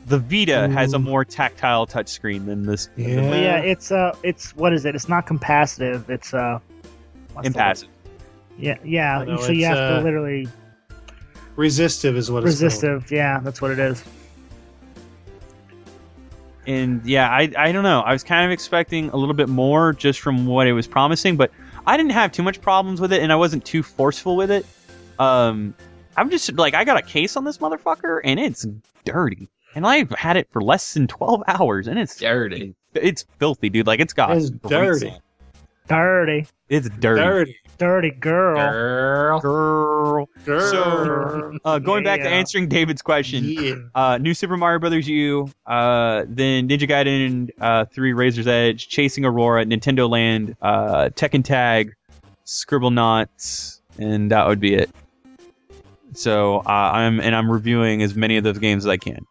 the Vita has a more tactile touchscreen than this. Yeah. But yeah, it's uh, it's what is it? It's not capacitive. It's uh, impassive. Yeah, yeah. No, so you have uh, to literally Resistive is what it's resistive. Yeah, that's what it is. and yeah, I I don't know. I was kind of expecting a little bit more just from what it was promising, but I didn't have too much problems with it, and I wasn't too forceful with it. Um, I'm just like I got a case on this motherfucker, and it's dirty, and I've had it for less than 12 hours, and it's Dirty. it's filthy, dude. Like it's got It's dirty. Dirty, It's dirty. Dirty. dirty girl. Girl. Girl. Girl. So, uh, going back to answering David's question, yeah. uh, New Super Mario Brothers U, uh, then Ninja Gaiden uh, 3 Razor's Edge, Chasing Aurora, Nintendo Land, uh, Tekken Tag, Scribblenauts, and that would be it. So uh, I'm and I'm reviewing as many of those games as I can.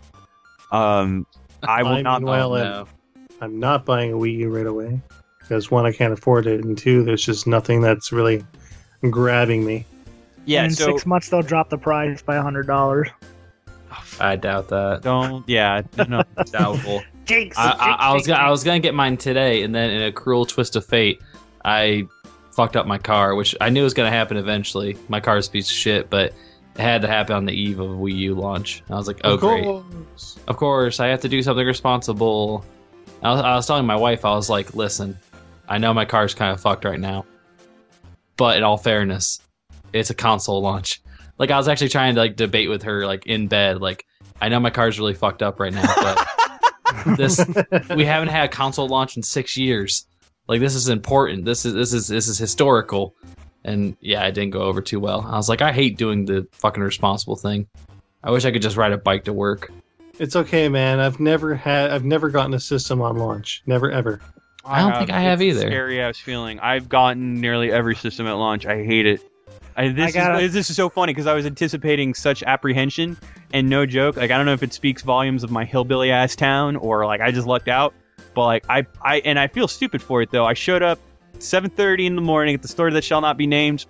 Um, I will I not. meanwhile, uh, no. I'm not buying a Wii U right away because one, I can't afford it, and two, there's just nothing that's really grabbing me. yeah. in So six months they'll drop the price by a hundred dollars. I doubt that. don't. Yeah. No. Doubtful. Jinx. I, I, jinx, I was gonna, I was gonna get mine today, and then in a cruel twist of fate, I fucked up my car, which I knew was gonna happen eventually. My car's a piece of shit, but it had to happen on the eve of Wii U launch. I was like, oh Of great, course. of course I have to do something responsible. I was, I was telling my wife, I was like, listen, I know my car's kind of fucked right now, but in all fairness, it's a console launch. Like I was actually trying to like debate with her like in bed, like I know my car's really fucked up right now, but this we haven't had a console launch in six years. Like this is important. This is this is this is historical. And yeah, it didn't go over too well. I was like, I hate doing the fucking responsible thing. I wish I could just ride a bike to work. It's okay, man. I've never had. I've never gotten a system on launch. Never ever. I don't think I have It's either. Scary ass feeling. I've gotten nearly every system at launch. I hate it. I, this, gotta- is, this is so funny because I was anticipating such apprehension and no joke. Like I don't know if it speaks volumes of my hillbilly ass town or like I just lucked out. But like I, I and I feel stupid for it though. I showed up 7:30 in the morning at the store that shall not be named.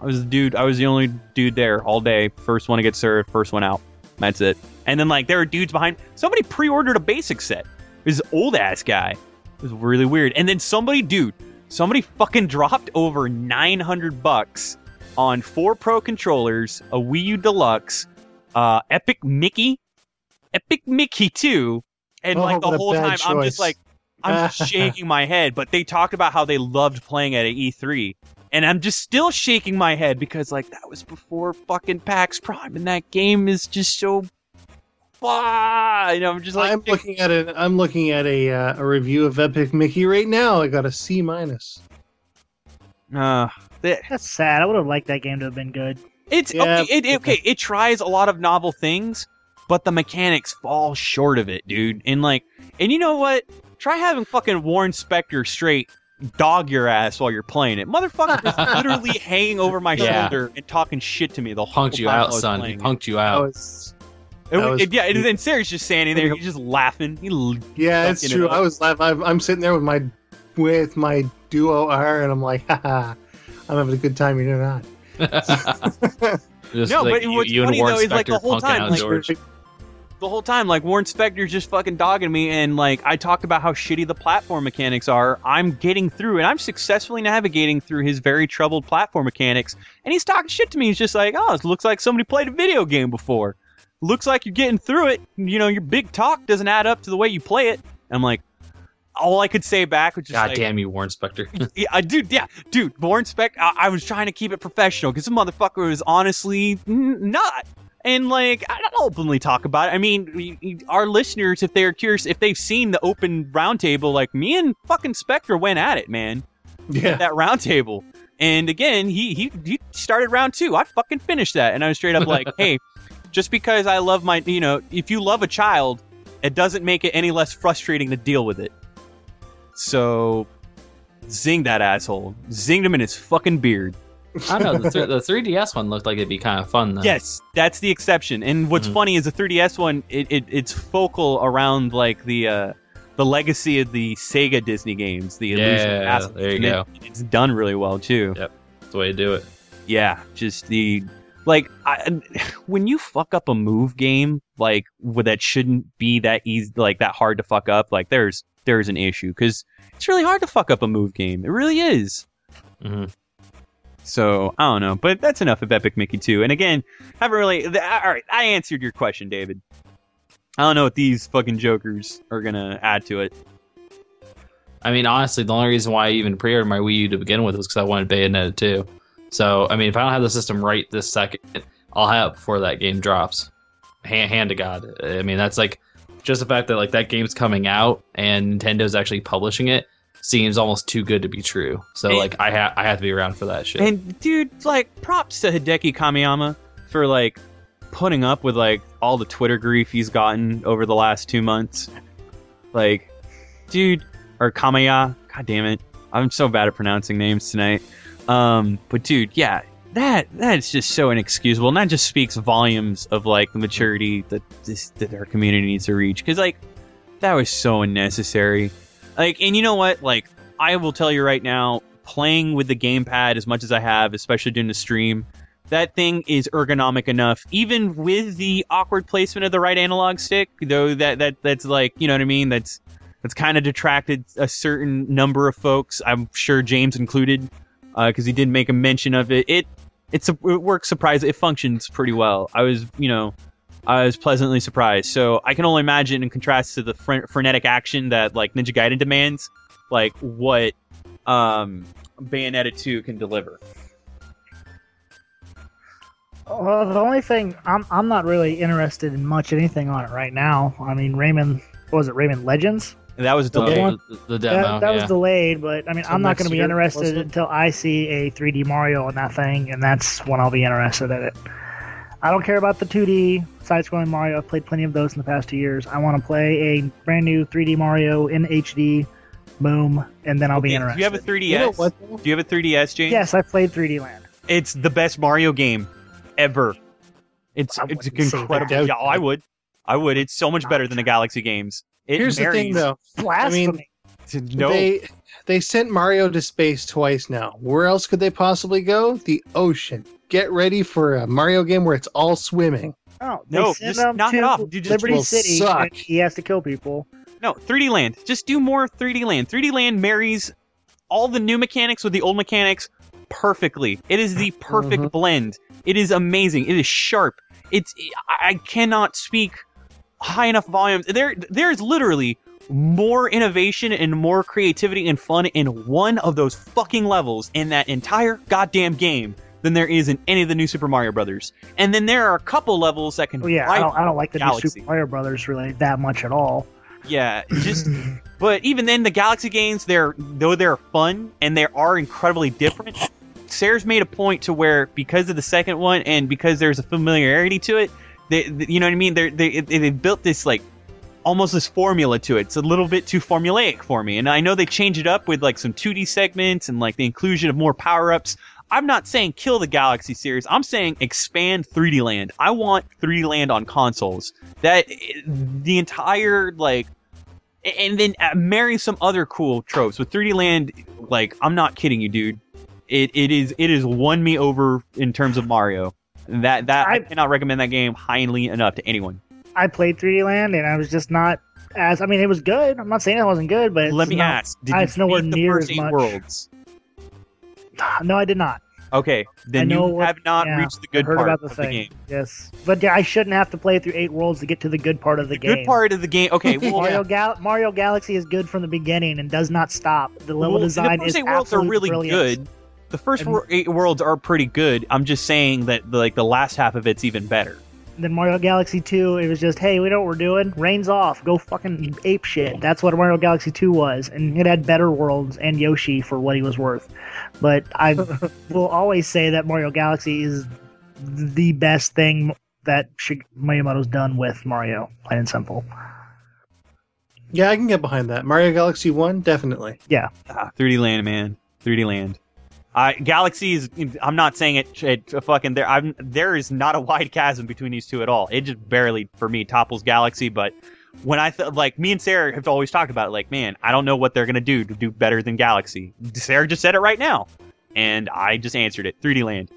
I was the dude. I was the only dude there all day. First one to get served. First one out. That's it. And then like there were dudes behind. Somebody pre-ordered a basic set. This old ass guy. It was really weird. And then somebody, dude, somebody fucking dropped over 900 bucks on four Pro controllers, a Wii U Deluxe, uh, Epic Mickey, Epic Mickey 2, and Oh, like the whole time I'm just like, I'm shaking my head. But they talked about how they loved playing at an E3. And I'm just still shaking my head because, like, that was before fucking PAX Prime, and that game is just so. Bah! You know, I'm just like, I'm looking at it. I'm looking at a uh, a review of Epic Mickey right now. I got a C minus. uh, the- That's sad. I would have liked that game to have been good. It's Yeah. okay. It, it- okay. It tries a lot of novel things, but the mechanics fall short of it, dude. And like, and you know what? Try having fucking Warren Spector straight dog your ass while you're playing it. Motherfucker is literally hanging over my Yeah. shoulder and talking shit to me the whole Punked you time I out, was son. He playing it. punked you out. was, And, that we- was- and yeah, and then Sarah's just standing there. He's just laughing. He yeah, it's true. it. I was laughing. I'm, I'm sitting there with my with my Duo R, and I'm like, haha, I'm having a good time. You're not. Just No, like but you, what's you and funny, Warren though, is, like, the whole time, out like- George. The whole time, like Warren Spector's just fucking dogging me, and like I talked about how shitty the platform mechanics are. I'm getting through, and I'm successfully navigating through his very troubled platform mechanics. And he's talking shit to me. He's just like, "Oh, it looks like somebody played a video game before. Looks like you're getting through it. You know, your big talk doesn't add up to the way you play it." I'm like, all I could say back was just God like, damn you, Warren Spector. yeah, I dude, yeah, dude, Warren Spec. I, I was trying to keep it professional because the motherfucker was honestly n- not. And like, I don't openly talk about it. I mean, we- we- our listeners, if they're curious, if they've seen the open roundtable, like me and fucking Spector went at it, man. Yeah. That roundtable. And again, he he he started round two. I fucking finished that, and I was straight up like, hey, just because I love my, you know, if you love a child, it doesn't make it any less frustrating to deal with it. So, zing that asshole. Zinged him in his fucking beard. I don't know. The, th- the 3DS one looked like it'd be kind of fun though. Yes, that's the exception. And what's Mhm. funny is the 3DS one, it, it it's focal around like the uh the legacy of the Sega Disney games, the Illusion of Yeah, there you And it- go. it's done really well too. Yep, that's the way to do it. Yeah, just the like I, when you fuck up a move game like wh- that shouldn't be that easy, like that hard to fuck up. Like there's there's an issue because it's really hard to fuck up a move game. It really is. hmm So I don't know, but that's enough of Epic Mickey 2. And again, I haven't really. th- All right, I answered your question, David. I don't know what these fucking jokers are gonna add to it. I mean, honestly, the only reason why I even pre-ordered my Wii U to begin with was because I wanted Bayonetta 2. So, I mean, if I don't have the system right this second, I'll have it before that game drops. Hand, hand to God. I mean, that's like just the fact that like that game's coming out and Nintendo's actually publishing it seems almost too good to be true. So, And- like, I have I have to be around for that shit. And dude, like, props to Hideki Kamiyama for like putting up with like all the Twitter grief he's gotten over the last two months. Like, dude, or Kamaya, god damn it, I'm so bad at pronouncing names tonight. Um, but dude, yeah, that that's just so inexcusable, and that just speaks volumes of like the maturity that this that our community needs to reach. Because like, that was so unnecessary. Like, and you know what? Like, I will tell you right now, playing with the gamepad as much as I have, especially during the stream, that thing is ergonomic enough, even with the awkward placement of the right analog stick. Though that that that's like, you know what I mean? That's that's kind of detracted a certain number of folks. I'm sure James included, uh, because he did make a mention of it. It it's it works surprising. It functions pretty well. I was you know. I was pleasantly surprised. So I can only imagine, in contrast to the fre- frenetic action that like Ninja Gaiden demands, like what um, Bayonetta 2 can deliver. Well, the only thing I'm I'm not really interested in much anything on it right now. I mean, Rayman, what was it Rayman Legends? And that was the, delayed. the, the demo, that that was delayed, but I mean, Till I'm not going to be year, interested until I see a 3D Mario on that thing, and that's when I'll be interested in it. I don't care about the 2D side-scrolling Mario. I've played plenty of those in the past two years. I want to play a brand new 3D Mario in HD. Boom, and then I'll be Okay, interested. Do you have a 3DS? You know what? Do you have a 3DS, James? Yes, I played 3D Land. It's the best Mario game ever. It's I it's incredible. Yeah, I would. I would. It's so much better than the Galaxy games. It Here's the thing, marries though. Blasphemy. to- no, They they sent Mario to space twice now. Where else could they possibly go? The ocean. Get ready for a Mario game where it's all swimming. Oh, they No, send just him knock it off. You just Liberty will City, suck. and he has to kill people. no. 3D Land. Just do more 3D Land. 3D Land marries all the new mechanics with the old mechanics perfectly. It is the perfect mm-hmm. blend. It is amazing. It is sharp. It's I I cannot speak high enough volumes. There there is literally more innovation and more creativity and fun in one of those fucking levels in that entire goddamn game than there is in any of the new Super Mario Brothers. And then there are a couple levels that can Well, yeah, I don't, I don't like the new Super Mario Brothers really that much at all. Yeah, just but even then the Galaxy games they're though they're fun and they are incredibly different. Sarah's made a point to where because of the second one and because there's a familiarity to it, they, they- you know what I mean. They're, they they they built this like almost this formula to it. It's a little bit too formulaic for me, and I know they change it up with like some 2D segments and like the inclusion of more power ups. I'm not saying kill the Galaxy series. I'm saying expand 3D Land. I want 3D Land on consoles. That the entire like and then uh, marry some other cool tropes with 3D Land. Like, I'm not kidding you, dude. It it is it is won me over in terms of Mario. That that I, I- cannot recommend that game highly enough to anyone. I played 3D Land and I was just not as. I mean, it was good. I'm not saying it wasn't good, but Let me not- ask: Did you it's nowhere beat the near as eight much. worlds? No, I did not. Okay, then you what- have not yeah, reached the good part about the of the thing. game. Yes, but yeah, I shouldn't have to play through eight worlds to get to the good part of the, The game. good part of the game. Okay, well, Mario, Gal- Mario Galaxy is good from the beginning and does not stop. The level well, design the first is eight worlds are really brilliance. good. The first And- wor- eight worlds are pretty good. I'm just saying that like the last half of it's even better. Then Mario Galaxy 2, it was just, hey, we know what we're doing. Reins off. Go fucking ape shit. That's what Mario Galaxy 2 was. And it had better worlds and Yoshi for what he was worth. But I will always say that Mario Galaxy is the best thing that Shi- Miyamoto's done with Mario, plain and simple. Yeah, I can get behind that. Mario Galaxy 1, definitely. Ah, 3D Land, man. 3D Land. I Galaxy is. I'm not saying it. it fucking there. I'm there is not a wide chasm between these two at all. It just barely for me topples Galaxy. But when I th- like me and Sarah have always talked about it. Like, man, I don't know what they're gonna do to do better than Galaxy. Sarah just said it right now, and I just answered it. 3D Land.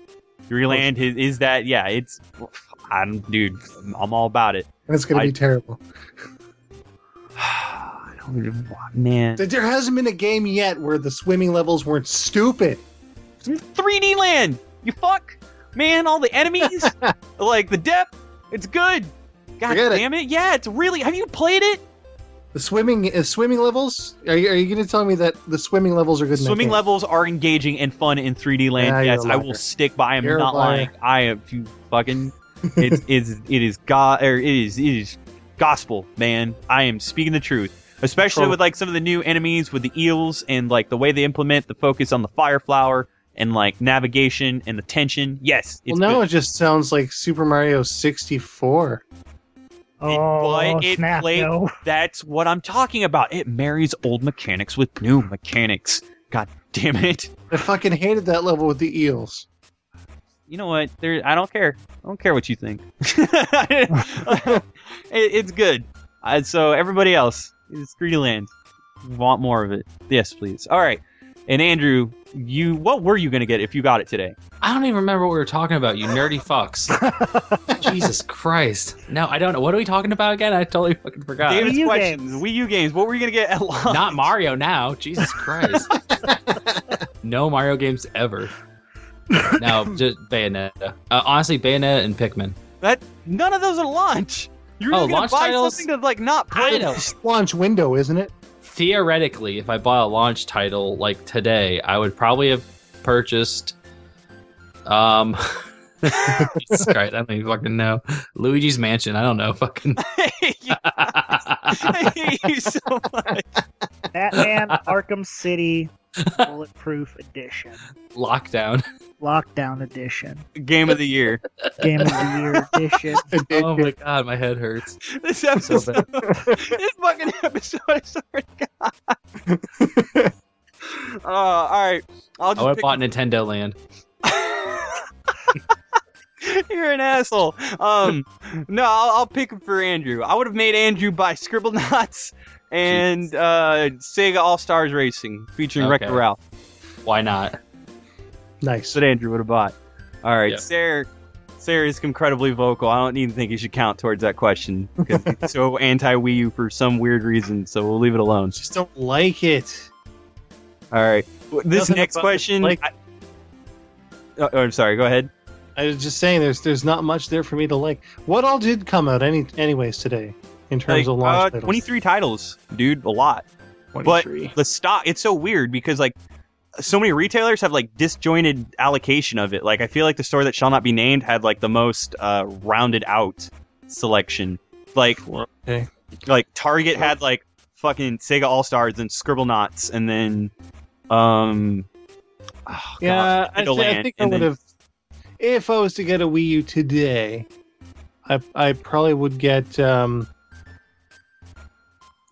3D Land is, is that? Yeah, it's. I'm dude. I'm all about it. And it's to I- be terrible. I don't- man. There hasn't been a game yet where the swimming levels weren't stupid. 3D land. You fuck, man. All the enemies, like the depth, it's good. God Forget damn it. Yeah, it's really. Have you played it? The swimming uh, swimming levels? Are you, are you going to tell me that the swimming levels are good? Swimming levels are engaging and fun in 3D land. Yes, I will stick by. I'm You're not lying. I am you fucking. It's it's it is God or it is it is gospel, man. I am speaking the truth. Especially Pro- with like some of the new enemies with the eels and like the way they implement the focus on the fire flower and like navigation and the tension. Yes, it's Well, now good. it just sounds like Super Mario 64. Oh, but it snap, played- no. That's what I'm talking about. It marries old mechanics with new mechanics. God damn it. I fucking hated that level with the eels. You know what? There, I don't care. I don't care what you think. it, it's good. Uh, so everybody else, it's 3D Land. Want more of it? Yes, please. All right. And Andrew, you what were you gonna get if you got it today? I don't even remember what we were talking about, you nerdy fucks. Jesus Christ. No, I don't know. What are we talking about again? I totally fucking forgot. David's Wii U questions. games. Wii U games. What were you gonna get at launch? Not Mario now. Jesus Christ. no Mario games ever. No, just Bayonetta. Uh, honestly, Bayonetta and Pikmin. That none of those are launch. You're Oh, just gonna launch buy titles? something to like not I play. know. Launch window, isn't it? Theoretically, if I bought a launch title like today, I would probably have purchased. Um. Jesus Christ, I don't even fucking know. Luigi's Mansion. I don't know. Fucking. I hate you so much. Batman Arkham City Bulletproof Edition. Lockdown. Lockdown Edition. Game of the year. Game of the Year Edition. Oh my god, my head hurts. This episode. So this fucking episode. I swear to God. Uh, all right. I'll I just would have pick bought Nintendo Land. You're an asshole. Um, no, I'll, I'll pick for Andrew. I would have made Andrew buy Scribblenauts and uh, Sega All Stars Racing featuring Okay. Wreck-It Ralph. Why not? Nice. That's what Andrew would have bought. All right, Yep. Sarah. Sarah is incredibly vocal. I don't even think you should count towards that question because he's so anti Wii U for some weird reason. So we'll leave it alone. Just don't like it. All right, This Nothing next question. like- I, oh, oh, I'm sorry. Go ahead. I was just saying, there's there's not much there for me to like. What all did come out any anyways today in terms Like, of launch uh, titles? 23 titles, dude. A lot. 23. the stock it's so weird because like so many retailers have like disjointed allocation of it like i feel like the store that shall not be named had like the most uh rounded out selection like Okay. like target had like fucking sega all stars and Scribblenauts and then um oh, Yeah, gosh, I, thi- I Midland, think I would then- have. If I was to get a Wii U today, I I probably would get um,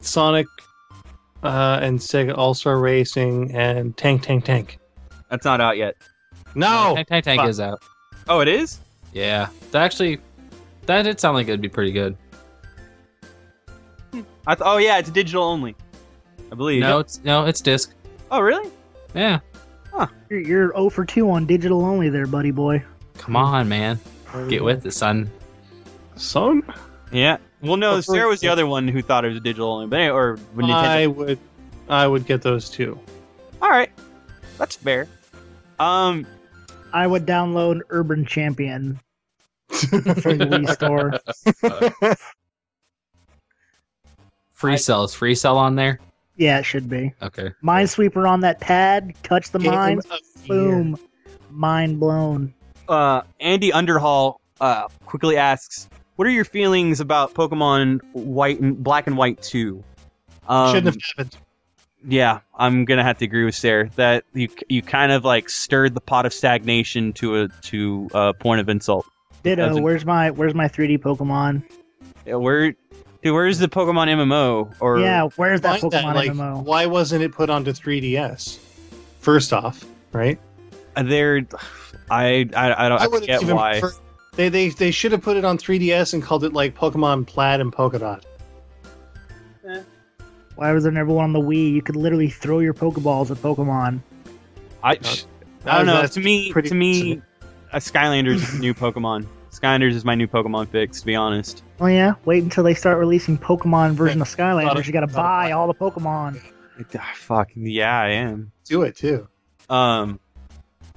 Sonic uh, and Sega All Star Racing and Tank Tank Tank. that's not out yet No, Tank Tank Tank fuck. is out. oh it is Yeah, that actually, that did sound like it'd be pretty good. I th- oh yeah it's digital only i believe No, it's no, it's disc. oh really Yeah, You're, you're 0 for 2 on digital only there, buddy boy. come on, man, get with it, son. son. yeah well no Prefer- sarah was the other one who thought it was digital only but anyway, or when Nintendo I would, I would get those two. All right, that's fair. Um, I would download Urban Champion for the Wii Store. Free I- cell is free cell on there. Yeah, it should be. Okay. Minesweeper on that pad, touch the Game mine, of boom, mind blown. uh, Andy Underhall uh quickly asks, "What are your feelings about Pokemon White and Black and White 2?" Um, Shouldn't have happened. Yeah, I'm gonna have to agree with Sarah that you you kind of like stirred the pot of stagnation to a to a point of insult. Ditto. Doesn't- Where's my Where's my 3D Pokemon? Yeah, Where, dude, where's the Pokemon MMO? Or yeah, where's that Find Pokemon like, MMO? why wasn't it put onto 3DS? First off, right? they're, I I, I don't I, would've forget even why. preferred- They, they they should have put it on 3DS and called it like Pokemon Plaid and Polka Dot. Why was there never one on the Wii? You could literally throw your Pokeballs at Pokemon. I, I don't know. That's To me, pretty to me, a Skylanders is new Pokemon. Skylanders is my new Pokemon fix, to be honest. Oh yeah, wait until they start releasing Pokemon version of Skylanders. of- You gotta buy all the Pokemon. Ah, fuck yeah, I am. do it too. Um,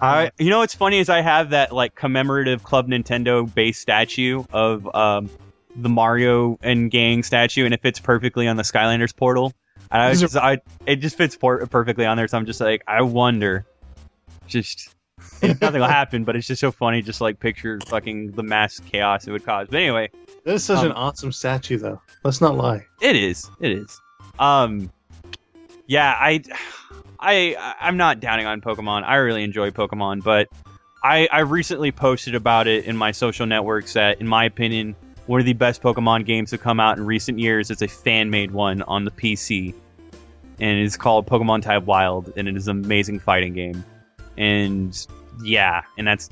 I you know what's funny is I have that like commemorative Club Nintendo base statue of um the Mario and gang statue, and it fits perfectly on the Skylanders portal. And I just, I it just fits por- perfectly on there, so I'm just like, I wonder, just. nothing will happen, but it's just so funny. Just like picture fucking the mass chaos it would cause. But anyway, this is such Um, an awesome statue, though. Let's not lie. It is. It is. Um, yeah, I, I, I'm not downing on Pokemon. I really enjoy Pokemon, but I, I recently posted about it in my social networks that, in my opinion, one of the best Pokemon games to come out in recent years is a fan-made one on the PC, and it's called Pokemon Type Wild, and it is an amazing fighting game. And yeah, and that's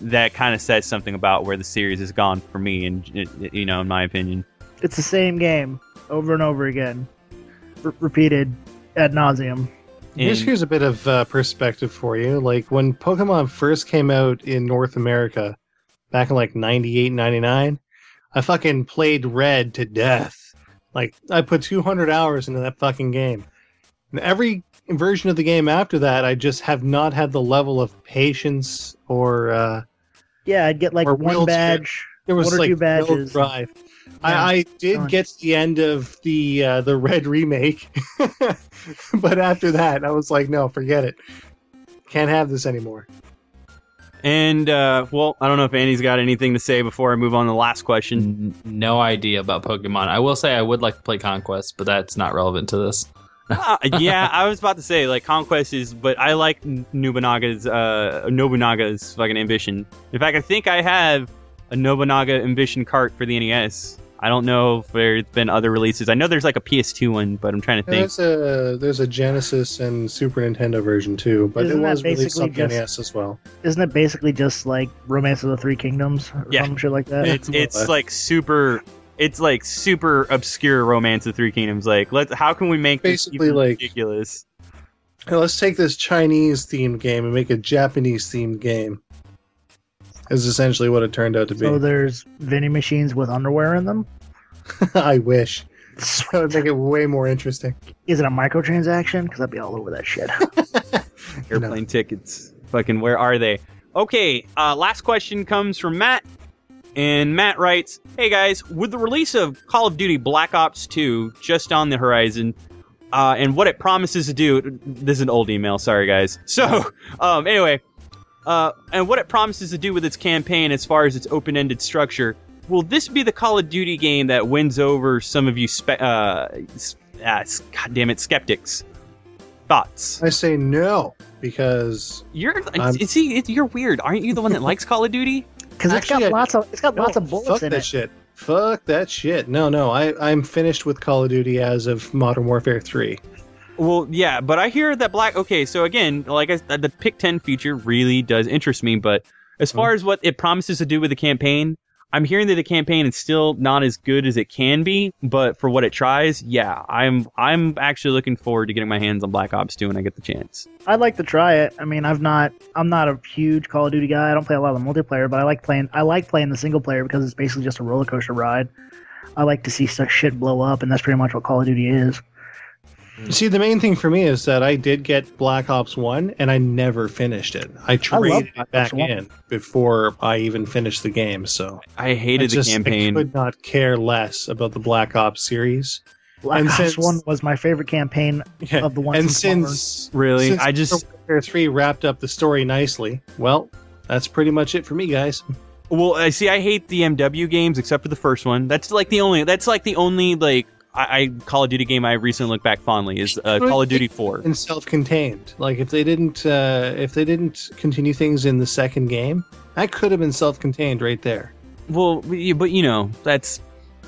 that kind of says something about where the series has gone for me, and you know, in my opinion. It's the same game over and over again, R- repeated ad nauseum. Here's, And- here's a bit of uh, perspective for you. Like when Pokemon first came out in North America back in like 98, 99, I fucking played Red to death. Like I put 200 hours into that fucking game. And every version of the game after that, I just have not had the level of patience or uh, Yeah, I'd get like one wheelchair. badge. there was One or like two no badges. drive. Yeah. I, I did Fine. get to the end of the uh, the Red remake, but after that, I was like, no, forget it. Can't have this anymore. And uh, well, I don't know if Andy's got anything to say before I move on to the last question. N- no idea about Pokemon. I will say I would like to play Conquest, but that's not relevant to this. Uh, yeah, I was about to say like Conquest is, but I like Nobunaga's uh, Nobunaga's fucking ambition. In fact, I think I have a Nobunaga ambition cart for the NES. I don't know if there's been other releases. I know there's like a PS2 one, but I'm trying to think. There's a there's a Genesis and Super Nintendo version too, but Isn't it was released on the just- NES as well. Isn't it basically just like Romance of the Three Kingdoms or Yeah. some shit like that? It's it's like super. It's like super obscure Romance of Three Kingdoms. Like, let's how can we make this Basically, even like- ridiculous? Hey, let's take this Chinese themed game and make a Japanese themed game. Is essentially what it turned out to be. So there's vending machines with underwear in them. I wish that would make it way more interesting. Is it a microtransaction? Because I'd be all over that shit. Airplane tickets. Fucking where are they? Okay, uh, last question comes from Matt. And Matt writes, Hey guys, with the release of Call of Duty Black Ops 2 just on the horizon, uh, and what it promises to do, this is an old email, sorry guys. So, um, anyway, uh, and what it promises to do with its campaign as far as its open ended structure, will this be the Call of Duty game that wins over some of you, spe- uh, uh, God damn it, skeptics? Thoughts? I say no because You're I'm- see, it, you're weird. Aren't you the one that likes Call of Duty? Because it's got I- lots of it's got no, lots of bullets fuck in that it. shit. Fuck that shit. No, no. I I'm finished with Call of Duty as of Modern Warfare Three. Well, yeah, but I hear that Black. Okay, so again, like I, the Pick Ten feature really does interest me, but as far as what it promises to do with the campaign, I'm hearing that the campaign is still not as good as it can be. But for what it tries, yeah, I'm I'm actually looking forward to getting my hands on Black Ops 2 when I get the chance. I'd like to try it. I mean, I've not I'm not a huge Call of Duty guy. I don't play a lot of the multiplayer, but I like playing I like playing the single player because it's basically just a roller coaster ride. I like to see stuff shit blow up, and that's pretty much what Call of Duty is. Mm. See, the main thing for me is that I did get Black Ops One, and I never finished it. I traded Black it back in before I even finished the game. So I hated I just, the campaign. I could not care less about the Black Ops series. Black And Ops since- One was my favorite campaign Yeah. of the ones and from Summer. since really, since I just Warfare Three wrapped up the story nicely, well, that's pretty much it for me, guys. Well, I see. I hate the MW games except for the first one. That's like the only. That's like the only like I, I Call of Duty game I recently look back fondly is uh, Call of Duty Four. and self-contained. Like if they didn't, uh, if they didn't continue things in the second game, that could have been self-contained right there. Well, but you know that's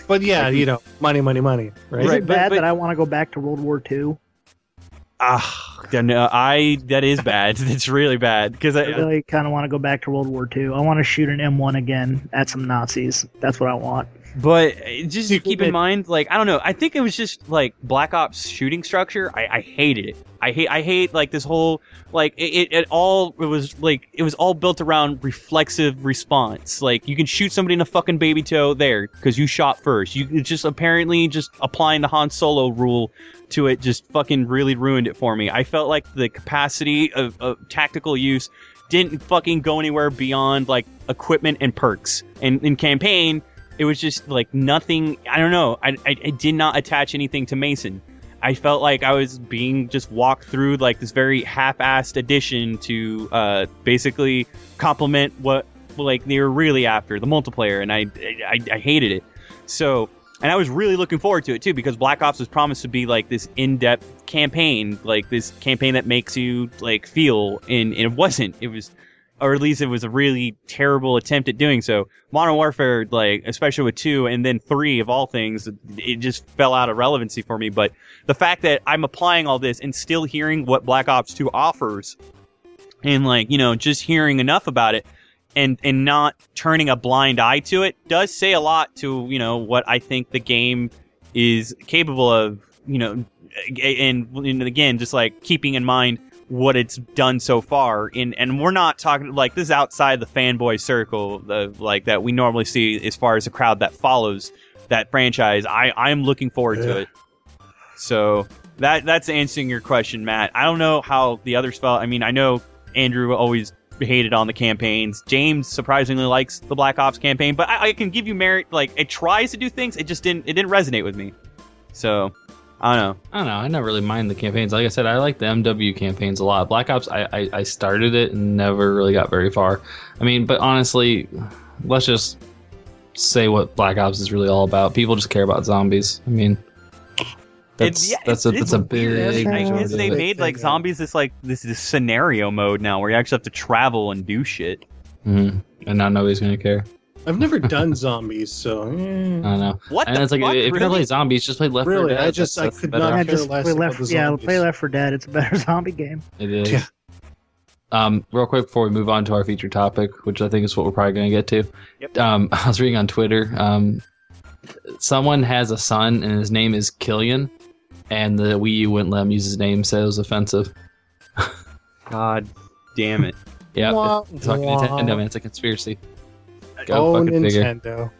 But yeah, you know, money, money, money, right? Is Right, it but- bad but- that I want to go back to World War II? ah, no, I that is bad. It's really bad because I I, really kind of want to go back to World War II. I want to shoot an M1 again at some Nazis. That's what I want. But uh, just keep in mind, like I don't know. I think it was just like Black Ops shooting structure. I, I hated it. I hate. I hate like this whole like it, it, it. all it was like it was all built around reflexive response. Like you can shoot somebody in a fucking baby toe there because you shot first. You just apparently just applying the Han Solo rule to it just fucking really ruined it for me. I felt like the capacity of, of tactical use didn't fucking go anywhere beyond like equipment and perks. And in campaign, it was just like nothing. I don't know. I, I, I did not attach anything to Mason. I felt like I was being just walked through like this very half-assed addition to uh, basically complement what like they were really after the multiplayer, and I, I I hated it. So, and I was really looking forward to it too because Black Ops was promised to be like this in-depth campaign, like this campaign that makes you like feel, and, and it wasn't. It was or at least it was a really terrible attempt at doing so. Modern Warfare, like especially with two and then three of all things, it just fell out of relevancy for me. But the fact that I'm applying all this and still hearing what Black Ops Two offers, and like you know just hearing enough about it, and and not turning a blind eye to it, does say a lot to you know what I think the game is capable of. You know, and, and again, just like keeping in mind what it's done so far in and we're not talking like this is outside the fanboy circle of like that we normally see as far as a crowd that follows that franchise. I i'm looking forward to it. So that that's answering your question matt. I don't know how the others felt. I mean i know andrew always hated on the campaigns. James surprisingly likes the black ops campaign but i, I can give you merit like it tries to do things. It just didn't it didn't resonate with me. So i don't know I don't know. I never really mind the campaigns. Like I said, I like the MW campaigns a lot. Black Ops, I, I, I started it and never really got very far. I mean, but honestly, let's just say what Black Ops is really all about. People just care about zombies. I mean, that's It's- yeah, that's a it's- that's a it's weird. big. I I majority guess of they made like zombies this like this, this scenario mode now where you actually have to travel and do shit. Mhm. and now nobody's gonna care. I've never done zombies, so eh. I don't know. What And the it's like fuck? if you're gonna Really? play zombies, just play Left 4 Really, Dead. I just- That's- I that's could better not Yeah, care just less play about left. the Yeah, zombies. play Left for Dead. It's a better zombie game. It is. Yeah. Um, real quick before we move on to our feature topic, which I think is what we're probably going to get to. Yep. Um, I was reading on Twitter. Um, someone has a son and his name is Killian, and the Wii U wouldn't let him use his name, so it was offensive. God damn it! Yeah, Wah, it's fucking wah. Nintendo, man. It's a conspiracy. Go oh, fucking figure. Nintendo.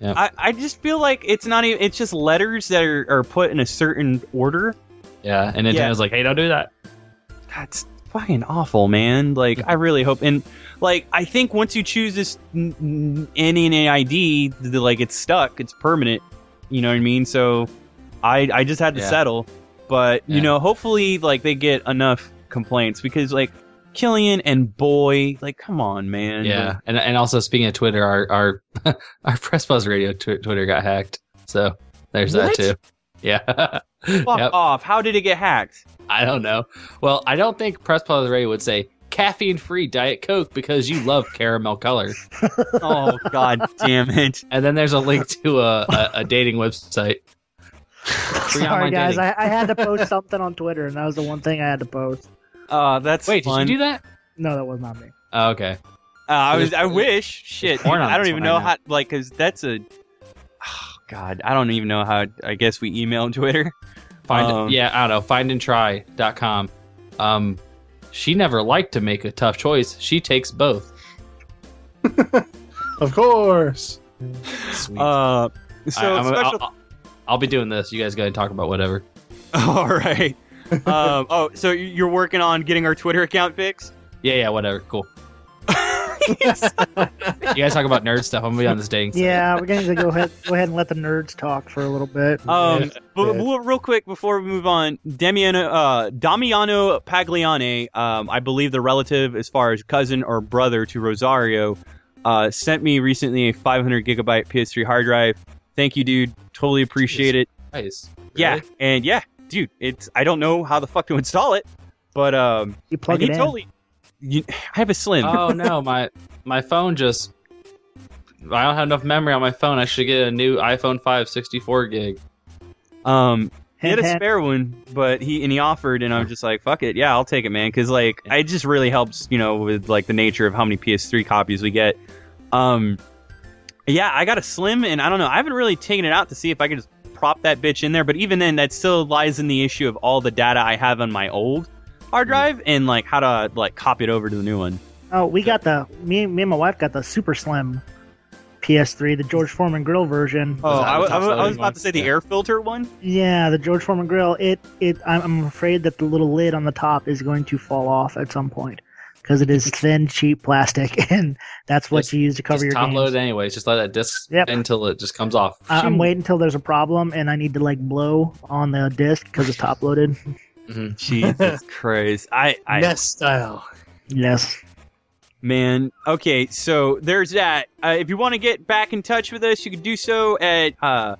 I, I just feel like it's not even. It's just letters that are, are put in a certain order. Yeah, and Nintendo's Yeah. like, hey, don't do that. That's fucking awful, man. Like I really hope and like I think once you choose this n- n- NNAID, the, like it's stuck, it's permanent. You know what I mean? So I I just had to Yeah. settle, but you Yeah. know, hopefully like they get enough complaints because like Killian and Boy, like come on, man. Yeah, and and also speaking of Twitter, our our our Press Pause Radio tw- Twitter got hacked. So there's What? that too. Yeah. Fuck Yep. off. How did it get hacked? I don't know. Well, I don't think Press Pause Radio would say caffeine free Diet Coke because you love caramel color. Oh god damn it. And then there's a link to a, a, a dating website. Free Sorry, guys. I, I had to post something on Twitter, and that was the one thing I had to post. Uh that's Wait, fun. did you do that? No, that was not me. Oh, okay. Uh, I was. I wish. Shit. porn on I don't this even one know right how. Like, cause that's a. Oh, God, I don't even know how. I guess we email on Twitter. Find Um, yeah, I don't know. Findandtry.com. Um, she never liked to make a tough choice. She takes both. Of course. Sweet. Uh. So I, am special. I'll, I'll be doing this. You guys go ahead and talk about whatever. All right. Um. Oh, so you're working on getting our Twitter account fixed? Yeah, yeah, whatever. Cool. You guys talk about nerd stuff. I'm gonna be on this dating. site. Yeah, we're going to go ahead go ahead and let the nerds talk for a little bit. Um, Yeah. but Yeah. real- real quick before we move on, Damiano, uh, Damiano Pagliane, um, I believe the relative as far as cousin or brother to Rosario, uh, sent me recently a 500 gigabyte PS3 hard drive. Thank you, dude. Totally appreciate it. Nice. Yeah, Really? and yeah, dude, it's I don't know how the fuck to install it, but um, you plug and it he in. totally. You, I have a slim. Oh no, my my phone just. I don't have enough memory on my phone. I should get a new iPhone 5 64 gig. Um, he had a Hint, hint. spare one, but he and he offered, and I was just like, "Fuck it, yeah, I'll take it, man." Because like, it just really helps, you know, with like the nature of how many PS3 copies we get. Um, yeah, I got a slim, and I don't know, I haven't really taken it out to see if I could just prop that bitch in there. But even then, that still lies in the issue of all the data I have on my old hard hmm. drive and like how to like copy it over to the new one. Oh, we got the me, me and my wife got the super slim PS3, the George Foreman grill version. Oh, I, was- I was- I was about to say the Yeah. air filter one. Yeah, the George Foreman grill. It it I'm afraid that the little lid on the top is going to fall off at some point because it is thin, cheap plastic, and that's what Just- you use to cover just your top games. load it anyways. Just let that disc Yep. until it just comes off. I- I'm waiting until there's a problem and I need to like blow on the disc because it's top loaded. Jesus Christ, I I Nest style. Yes. Man, okay, so there's that. Uh, if you want to get back in touch with us, you can do so at uh,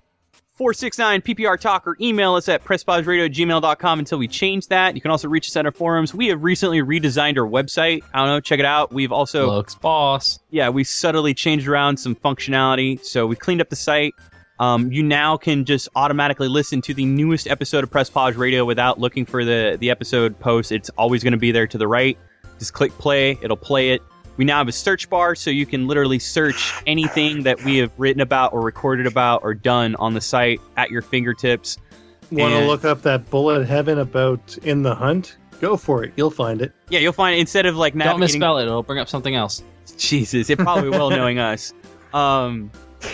469 PPR Talk or email us at presspauseradio at gmail.com until we change that. You can also reach us at our forums. We have recently redesigned our website. I don't know, check it out. We've also, Looks boss. yeah, we subtly changed around some functionality. So we cleaned up the site. Um, you now can just automatically listen to the newest episode of Press Pause Radio without looking for the, the episode post. It's always going to be there to the right. Just click play, it'll play it. We now have a search bar, so you can literally search anything that we have written about or recorded about or done on the site at your fingertips. Want to look up that bullet heaven about in the hunt? Go for it. You'll find it. Yeah, you'll find it. instead of like navigating... Don't misspell it. It'll bring up something else. Jesus, it probably will, knowing us. Um,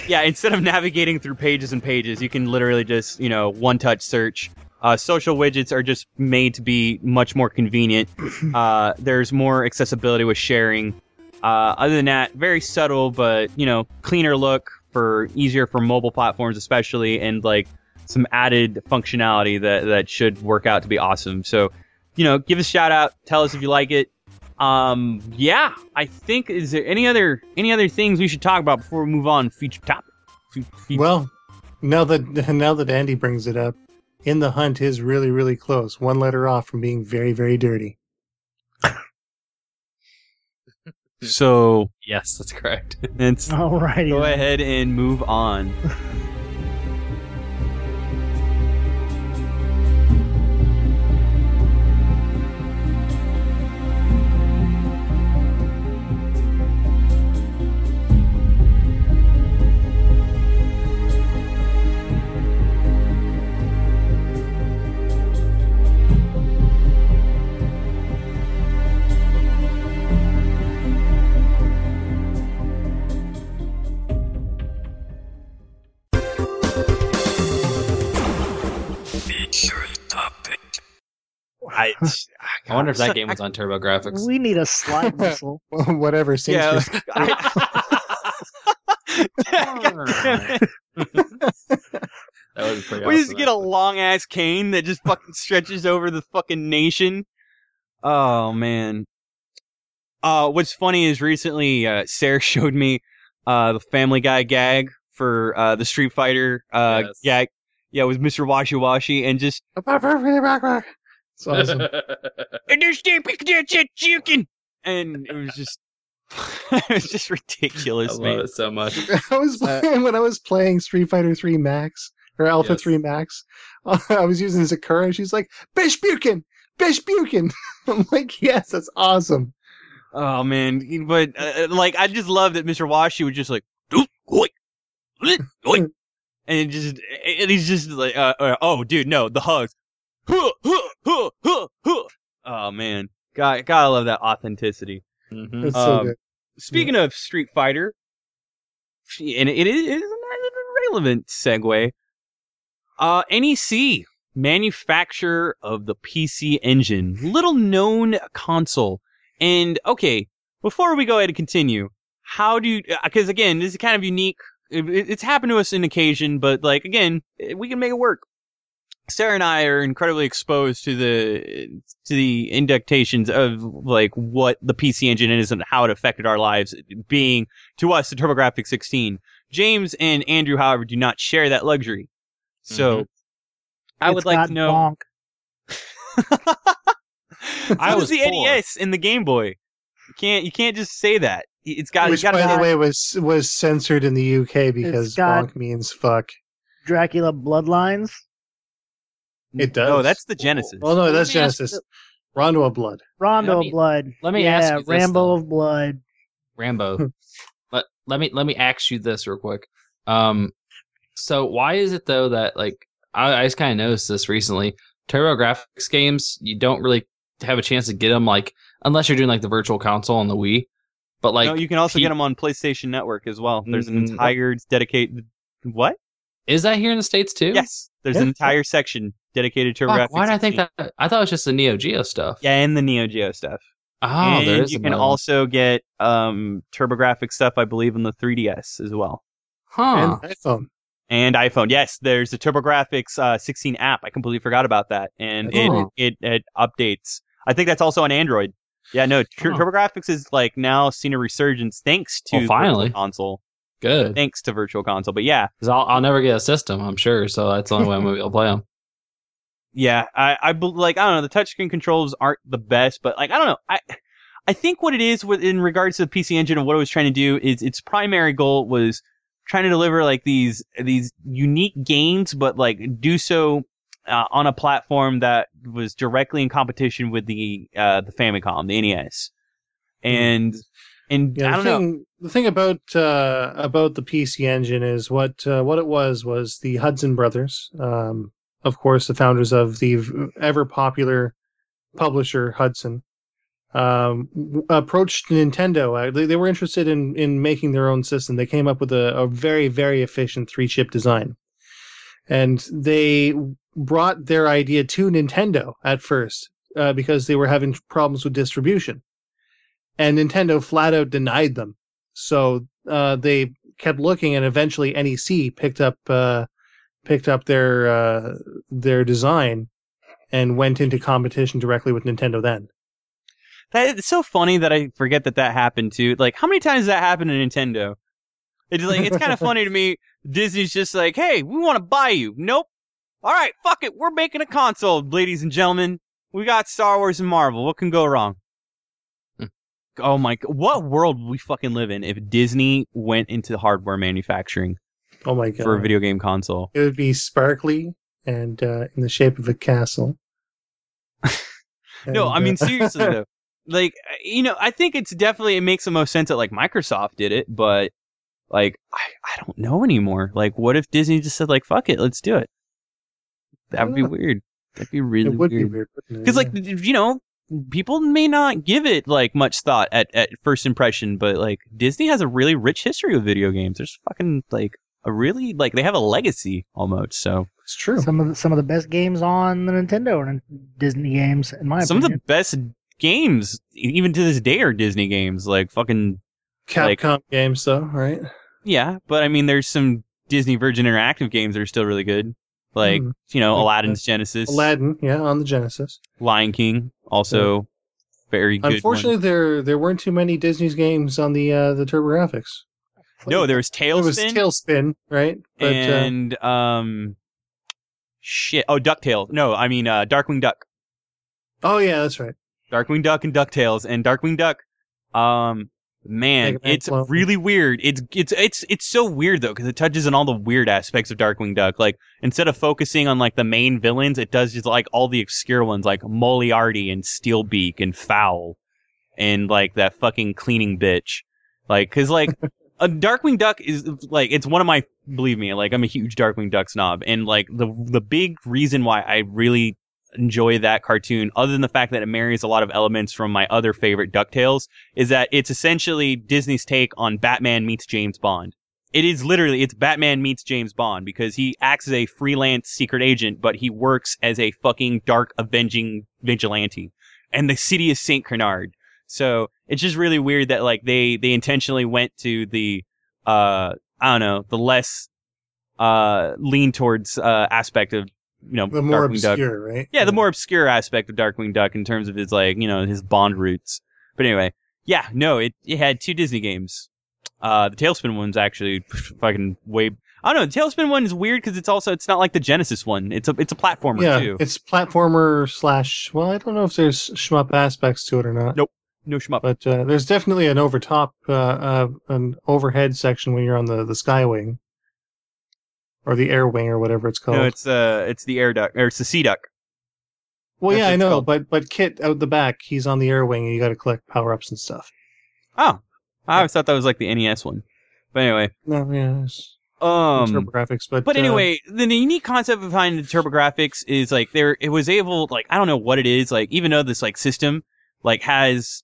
yeah, instead of navigating through pages and pages, you can literally just, you know, one touch search. Uh, social widgets are just made to be much more convenient. Uh, there's more accessibility with sharing. Uh, other than that, very subtle, but, you know, cleaner look for easier for mobile platforms, especially, and like some added functionality that, that should work out to be awesome. So, you know, give us a shout out. Tell us if you like it. Um, yeah, I think is there any other any other things we should talk about before we move on? Feature topic. Fe- fe- Well, now that now that Andy brings it up, in the hunt is really really close. One letter off from being very very dirty. So Yes, that's correct. let's go ahead and move on. I, I wonder if that game was on TurboGrafx. We need a slide whistle. Whatever. Seems yeah. to- I- That was pretty. we just awesome, get a long ass cane that just fucking stretches over the fucking nation. Oh man. Uh, what's funny is recently uh, Sarah showed me uh, the Family Guy gag for uh, the Street Fighter uh, Yes. gag. Yeah, it was Mr. Washi Washi and just It's awesome. understand chicken, and it was just it was just ridiculous. I ridiculous, love man. it so much. I was playing, when I was playing Street Fighter 3 Max or Alpha Yes. 3 Max. I was using Sakura. She's like, Bish Bukin! Bish Bukin! I'm like, yes, that's awesome. Oh man, but uh, like I just love that Mr. Washi was just like, "Doop, oi, lit, oi," and just and he's just like, uh, uh, oh dude, no, the hugs. Huh, huh, huh, huh, huh. Oh man, God, gotta love that authenticity. Mhm. That's so Um, good. Speaking of Street Fighter, and it is, it is a relevant segue. Uh, NEC, manufacturer of the PC Engine, little known console. And okay, before we go ahead and continue, how do you? Because again, this is kind of unique. It, it- it's happened to us in occasion, but like again, we can make it work. Sarah and I are incredibly exposed to the to the inductations of like what the PC Engine is and how it affected our lives. Being to us the TurboGrafx 16. James and Andrew, however, do not share that luxury. So mm-hmm. I It's would like to know. bonk. I I was was the poor. NES in the Game Boy. You can't you can't just say that. It's got Which, it's got by the be way, was was censored in the UK because got- bonk means fuck. Dracula Bloodlines. It does. No, that's the Genesis. Well, no, that's me ask Genesis. Rondo of Blood. Rondo of Blood. let me yeah, ask you this, Rambo though. of Blood. Rambo. let let me let me ask you this real quick. Um, so why is it though that like I, I just kind of noticed this recently? TurboGrafx games you don't really have a chance to get them like unless you're doing like the Virtual Console on the Wii. But like, no, you can also P- get them on PlayStation Network as well. There's an Mm, entire dedicated what? is that here in the states too? Yes, there's an entire section dedicated to Fuck, TurboGrafx. why did I think that? I thought it was just the Neo Geo stuff. Yeah, and the Neo Geo stuff. Oh, and there is you can another also get um TurboGrafx stuff, I believe, in the 3DS as well. Huh. And iPhone. and iPhone. Yes, there's the TurboGrafx uh, 16 app. I completely forgot about that, and Oh. it, it it updates. I think that's also on Android. Yeah, no, Tur- Oh. TurboGrafx is like now seen a resurgence thanks to Well, finally. Virtual Console. Good. Thanks to Virtual Console, but yeah, Because I'll, I'll never get a system, I'm sure. So that's the only way I'm gonna be able to play them. yeah, I I like I don't know. The touchscreen controls aren't the best, but like I don't know. I I think what it is with in regards to the PC Engine and what it was trying to do is its primary goal was trying to deliver like these these unique games, but like do so uh, on a platform that was directly in competition with the uh, the Famicom, the NES, and and Yeah, I don't know. The thing about uh, about the PC Engine is what uh, what it was was the Hudson brothers, um, of course, the founders of the ever popular publisher Hudson, um, approached Nintendo. Uh, they, they were interested in in making their own system. They came up with a, a very very efficient three chip design, and they brought their idea to Nintendo at first uh, because they were having problems with distribution and Nintendo flat out denied them. So uh, they kept looking, and eventually NEC picked up uh, picked up their uh, their design and went into competition directly with Nintendo. Then That it's so funny that I forget that that happened too. Like, how many times does that happen to Nintendo? It's like it's kind of funny to me. Disney's just like, hey, we want to buy you. Nope. All right, fuck it. We're making a console, ladies and gentlemen. We got Star Wars and Marvel. What can go wrong? Oh my! What world would we fucking live in if Disney went into hardware manufacturing oh my god, for a video game console? it would be sparkly and uh, in the shape of a castle. No, And, I mean uh, seriously though. Like you know, I think it's definitely it makes the most sense that like Microsoft did it, but like I, I don't know anymore. Like what if Disney just said like fuck it, let's do it? That would be Yeah. weird. That'd be really it would be weird. Because like you know, people may not give it like much thought at, at first impression, but like Disney has a really rich history with video games. There's fucking like a really like they have a legacy almost. So It's true. Some of the, some of the best games on the Nintendo and Disney games, in my opinion. some of the best games, even to this day, are Disney games. Like fucking like- Capcom games, though, right? yeah, but I mean, there's some Disney Virgin Interactive games that are still really good. Like Hmm. you know, Aladdin's Genesis, Aladdin, yeah, on the Genesis. Lion King, also very good. one. Unfortunately, there there weren't too many Disney's games on the uh, the TurboGrafx. no, there was There was TaleSpin TaleSpin, right? But uh, and um, shit. Oh, Ducktales. No, I mean uh, Darkwing Duck. oh yeah, that's right. Darkwing Duck and DuckTales and Darkwing Duck. Um, man, it's really weird. It's it's it's it's so weird though because it touches on all the weird aspects of Darkwing Duck. Like instead of focusing on like the main villains, it does just like all the obscure ones like Moliarty and Steelbeak and Fowl and like that fucking cleaning bitch. Like, cause like a Darkwing Duck is like it's one of my believe me like I'm a huge Darkwing Duck snob and like the the big reason why I really enjoy that cartoon, other than the fact that it marries a lot of elements from my other favorite DuckTales, is that it's essentially Disney's take on Batman meets James Bond. It is literally, it's Batman meets James Bond because he acts as a freelance secret agent, but he works as a fucking dark avenging vigilante. And the city is St. Canard. So it's just really weird that like they, they intentionally went to the, uh, I don't know, the less, uh, lean towards, uh, aspect of, you know, The more Darkwing Duck. obscure, right? Yeah, the more obscure aspect of Darkwing Duck in terms of his like, you know, his Bond roots. But anyway, yeah, no, it it had two Disney games. Uh, the TaleSpin one's actually fucking way. I don't know. The TaleSpin one is weird because it's also it's not like the Genesis one. It's a it's a platformer yeah, too. it's platformer slash. Well, I don't know if there's shmup aspects to it or not. Nope. No shmup. But uh, there's definitely an overtop, uh, uh, an overhead section when you're on the the sky wing, or the air wing, or whatever it's called. no, it's uh it's the air duck or it's the sea duck. well, that's yeah, I know, called. but but Kit out the back, he's on the air wing, and you got to collect power ups and stuff. Oh, I always thought that was like the NES one. But anyway, No, yeah, it's um, TurboGrafx, but But uh, anyway, the, the unique concept behind the TurboGrafx is like there it was able like I don't know what it is like even though this like system like has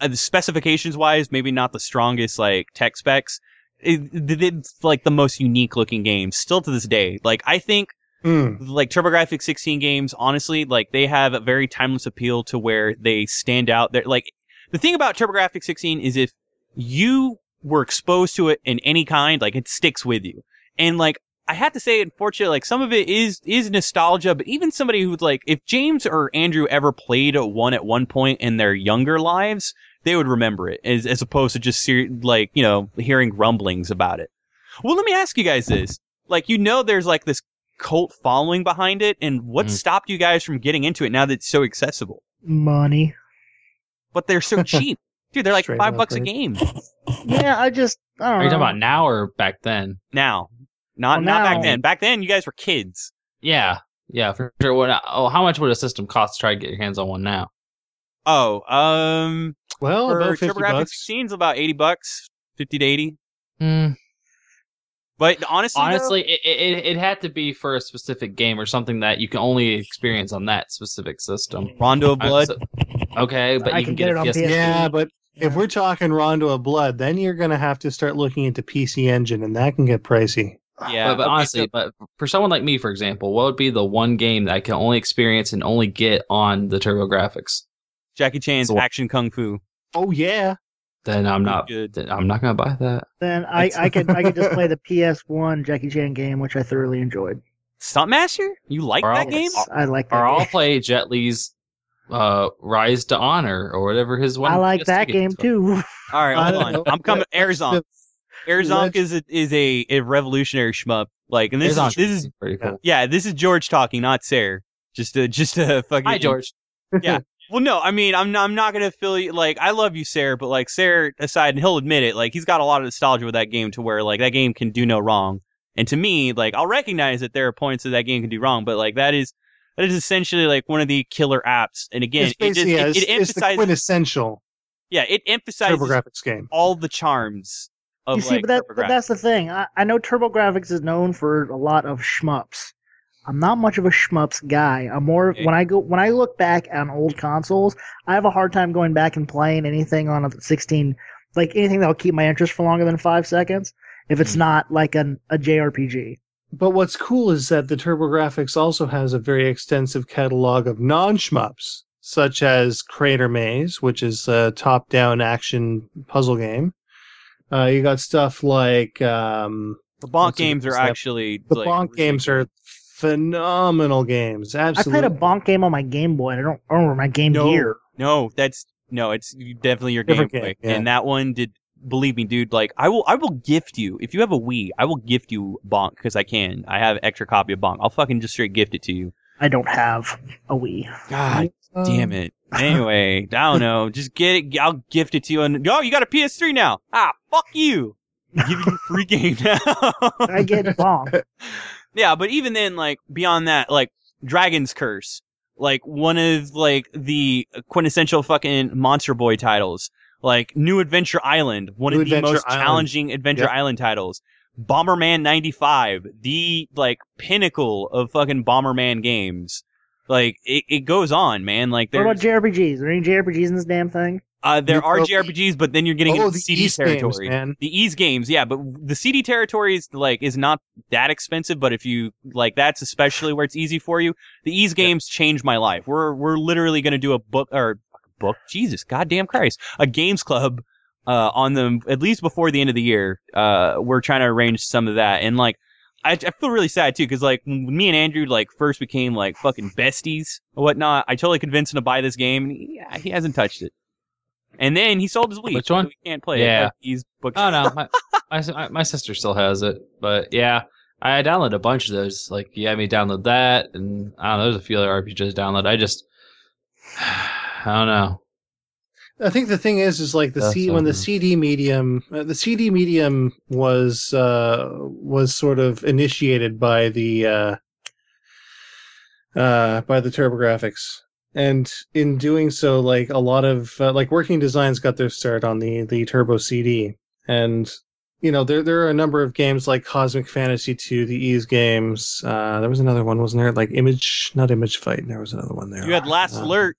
uh, the specifications wise maybe not the strongest like tech specs it's like the most unique looking game still to this day like I think mm, like TurboGrafx 16 games, honestly, like they have a very timeless appeal to where they stand out. They're like the thing about TurboGrafx 16 is if you were exposed to it in any kind, like it sticks with you. And like I have to say, unfortunately, like some of it is is nostalgia, but even somebody who's like, if James or Andrew ever played one at one point in their younger lives, they would remember it as as opposed to just ser- like you know hearing rumblings about it. Well, let me ask you guys this: like you know, there's like this cult following behind it, and what Mhm. stopped you guys from getting into it now that it's so accessible? Money. But they're so cheap, dude. They're like Straight five up, bucks a game Yeah, I just I don't Are know. you talking about now or back then? now. Not Well, not back then. Back then, you guys were kids. Yeah, yeah, for sure. What? Oh, how much would a system cost to try to get your hands on one now? Oh, um, well, for about fifty TurboGrafx bucks. 16 is about eighty bucks, fifty to eighty. Hmm. But honestly, though- Honestly, it, it it had to be for a specific game or something that you can only experience on that specific system. Rondo of Blood. so- okay, but I you can can, get get, it on a PS. PS4. Yeah, but if we're talking Rondo of Blood, then you're gonna have to start looking into PC Engine, and that can get pricey. Yeah, but, but honestly, so- but for someone like me, for example, what would be the one game that I can only experience and only get on the TurboGrafx? Jackie Chan's So- Action Kung Fu. Oh yeah, Then I'm not. good. Then I'm not gonna buy that. Then I, I could I could just play the PS1 Jackie Chan game, which I thoroughly enjoyed. Stuntmaster? You like Or that I'll- game? I like that. Or I'll play Jet Li's uh, Rise to Honor or whatever his one. I like that game was. too. All right, hold on. I'm coming. Airzonk. Airzonk Let's- is a, is a, a revolutionary shmup. Like, and this is this is pretty cool. yeah, this is George talking, not Sarah. Just a just a fucking. Hi, George. Yeah. Well, no, I mean, I'm not, I'm not gonna feel you. Like, I love you, Sarah, but like Sarah aside, and he'll admit it. Like, he's got a lot of nostalgia with that game to where like that game can do no wrong. And to me, like, I'll recognize that there are points that that game can do wrong, but like that is that is essentially like one of the killer apps. And again, it's it just yeah, it, it's, it it's the quintessential yeah, it emphasizes TurboGrafx game. all the charms you see, like but, that, but that's the thing. I, I know TurboGrafx is known for a lot of shmups. I'm not much of a shmups guy. I'm more Okay. when I go when I look back on old consoles, I have a hard time going back and playing anything on a 16, like anything that'll keep my interest for longer than five seconds. if it's Hmm. not like an, a JRPG. But what's cool is that the TurboGrafx also has a very extensive catalog of non-shmups, such as Crater Maze, which is a top-down action puzzle game. Uh, you got stuff like um, The Bonk What's a good games are actually the like, Bonk games are phenomenal games. Absolutely, I Absolutely. played a bonk game on my Game Boy. and I don't remember my Game No. Gear. No, that's no, it's definitely your Different gameplay. game, yeah. And that one did believe me, dude, like I will I will gift you if you have a Wii, I will gift you Bonk because I can. I have extra copy of Bonk. I'll fucking just straight gift it to you. I don't have a Wii. God Um, damn it. Anyway, I don't know. Just get it. I'll gift it to you. And oh, you got a PS3 now. Ah, fuck you. I'm giving you a free game now. I get bonk. Yeah, but even then, like beyond that, like Dragon's Curse, like one of like the quintessential fucking Monster Boy titles, like New Adventure Island, one New of the most Island. challenging Adventure Yep. Island titles. Bomberman 95, the like pinnacle of fucking Bomberman games. Like it, it goes on, man. Like What about there's JRPGs? Are there any JRPGs in this damn thing? uh, there are JRPGs, but then you're getting oh, into the CD East games, territory. man. The Ys games, yeah, but the CD territory is like is not that expensive. But if you like, that's especially where it's easy for you. The Ys games changed my life. We're we're literally gonna do a book or book. Jesus, goddamn Christ, a games club uh, on them at least before the end of the year. Uh, we're trying to arrange some of that, and like. I, I feel really sad too, because like me and Andrew like first became like fucking besties or whatnot. I totally convinced him to buy this game, and he, yeah, he hasn't touched it. And then he sold his Wii. Which so one? he can't play it. Yeah. He's booked. Oh no, my, my my sister still has it, but yeah, I downloaded a bunch of those. Like you had me download that, and I don't know. There's a few other RPGs download. I just, I don't know. I think the thing is, is like the That's C when the. CD medium, uh, the CD medium was uh, was sort of initiated by the uh, uh, by the TurboGrafx, and in doing so, like a lot of uh, like working designs got their start on the the Turbo CD, and you know there there are a number of games like Cosmic Fantasy 2, the Ys games. Uh, there was another one, wasn't there? Like Image, not Image Fight. There was another one there. You had Last Uh, Alert.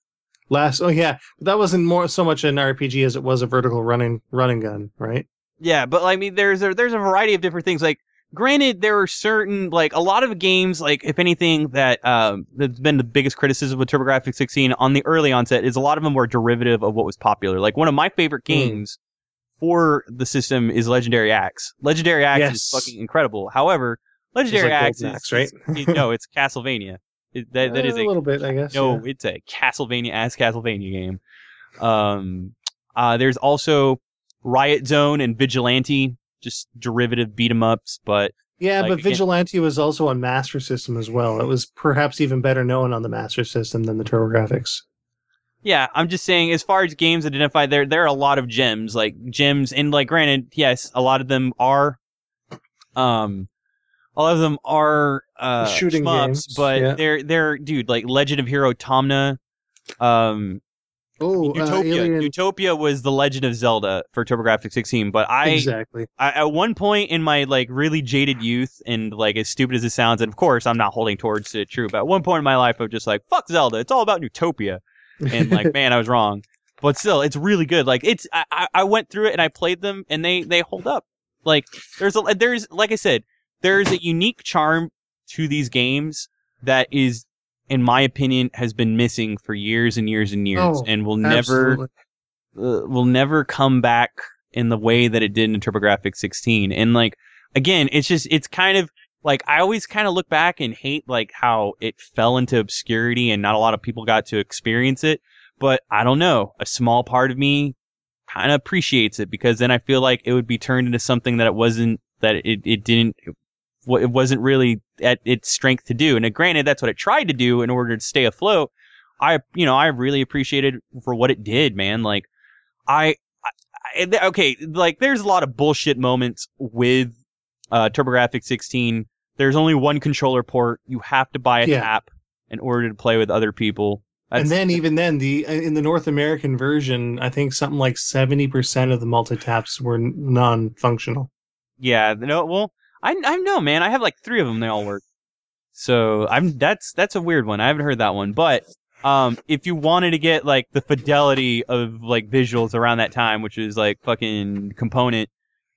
Last, oh yeah, but that wasn't more so much an RPG as it was a vertical running running gun, right? Yeah, but I mean, there's a there's a variety of different things. Like, granted, there are certain like a lot of games, like if anything, that um that's been the biggest criticism of TurboGrafx 16 on the early onset is a lot of them were derivative of what was popular. Like one of my favorite Hmm. games for the system is Legendary Axe. Legendary Axe is fucking incredible. However, Legendary like Axe Golden is, right? is- no, it's Castlevania. It, that that is Uh, a a little bit, I guess. no, yeah. it's a Castlevania as Castlevania game. Um, uh, there's also Riot Zone and Vigilante, just derivative beat 'em ups, but Yeah, like, but again- Vigilante was also on Master System as well. It was perhaps even better known on the Master System than the TurboGrafx. yeah, I'm just saying, as far as games identified, there there are a lot of gems, like gems, and like granted, yes, a lot of them are, um, a lot of them are uh Shooting shmups, games, but yeah. they're they're dude, like Legend of Hero Tonma, um, Oh, uh, Utopia. Alien. Utopia was the Legend of Zelda for TurboGrafx 16, but I exactly. I, at one point in my like really jaded youth and like as stupid as it sounds, and of course I'm not holding towards it true, but at one point in my life I was just like, fuck Zelda, it's all about Utopia. And like, man, I was wrong. But still, it's really good. Like it's I, I- I went through it and I played them and they they hold up. Like there's a there's like I said, there's a unique charm to these games that is in my opinion has been missing for years and years and years Oh, and will never uh, will never come back in the way that it did in TurboGrafx 16. And like again, it's just it's kind of like I always kind of look back and hate like how it fell into obscurity and not a lot of people got to experience it. But I don't know, a small part of me kind of appreciates it because then I feel like it would be turned into something that it wasn't that it it didn't it wasn't really at its strength to do. And uh, granted, that's what it tried to do in order to stay afloat. I, you know, I really appreciated for what it did, man. Like, I, I, okay, like there's a lot of bullshit moments with uh, TurboGrafx 16. There's only one controller port. You have to buy a Yeah. tap in order to play with other people. That's- and then even then, the in the North American version, I think something like seventy percent of the multi taps were non-functional. Yeah, no, well, I I know, man. I have like three of them. They all work. So I'm that's that's a weird one. I haven't heard that one, but um, if you wanted to get like the fidelity of like visuals around that time, which is like fucking component,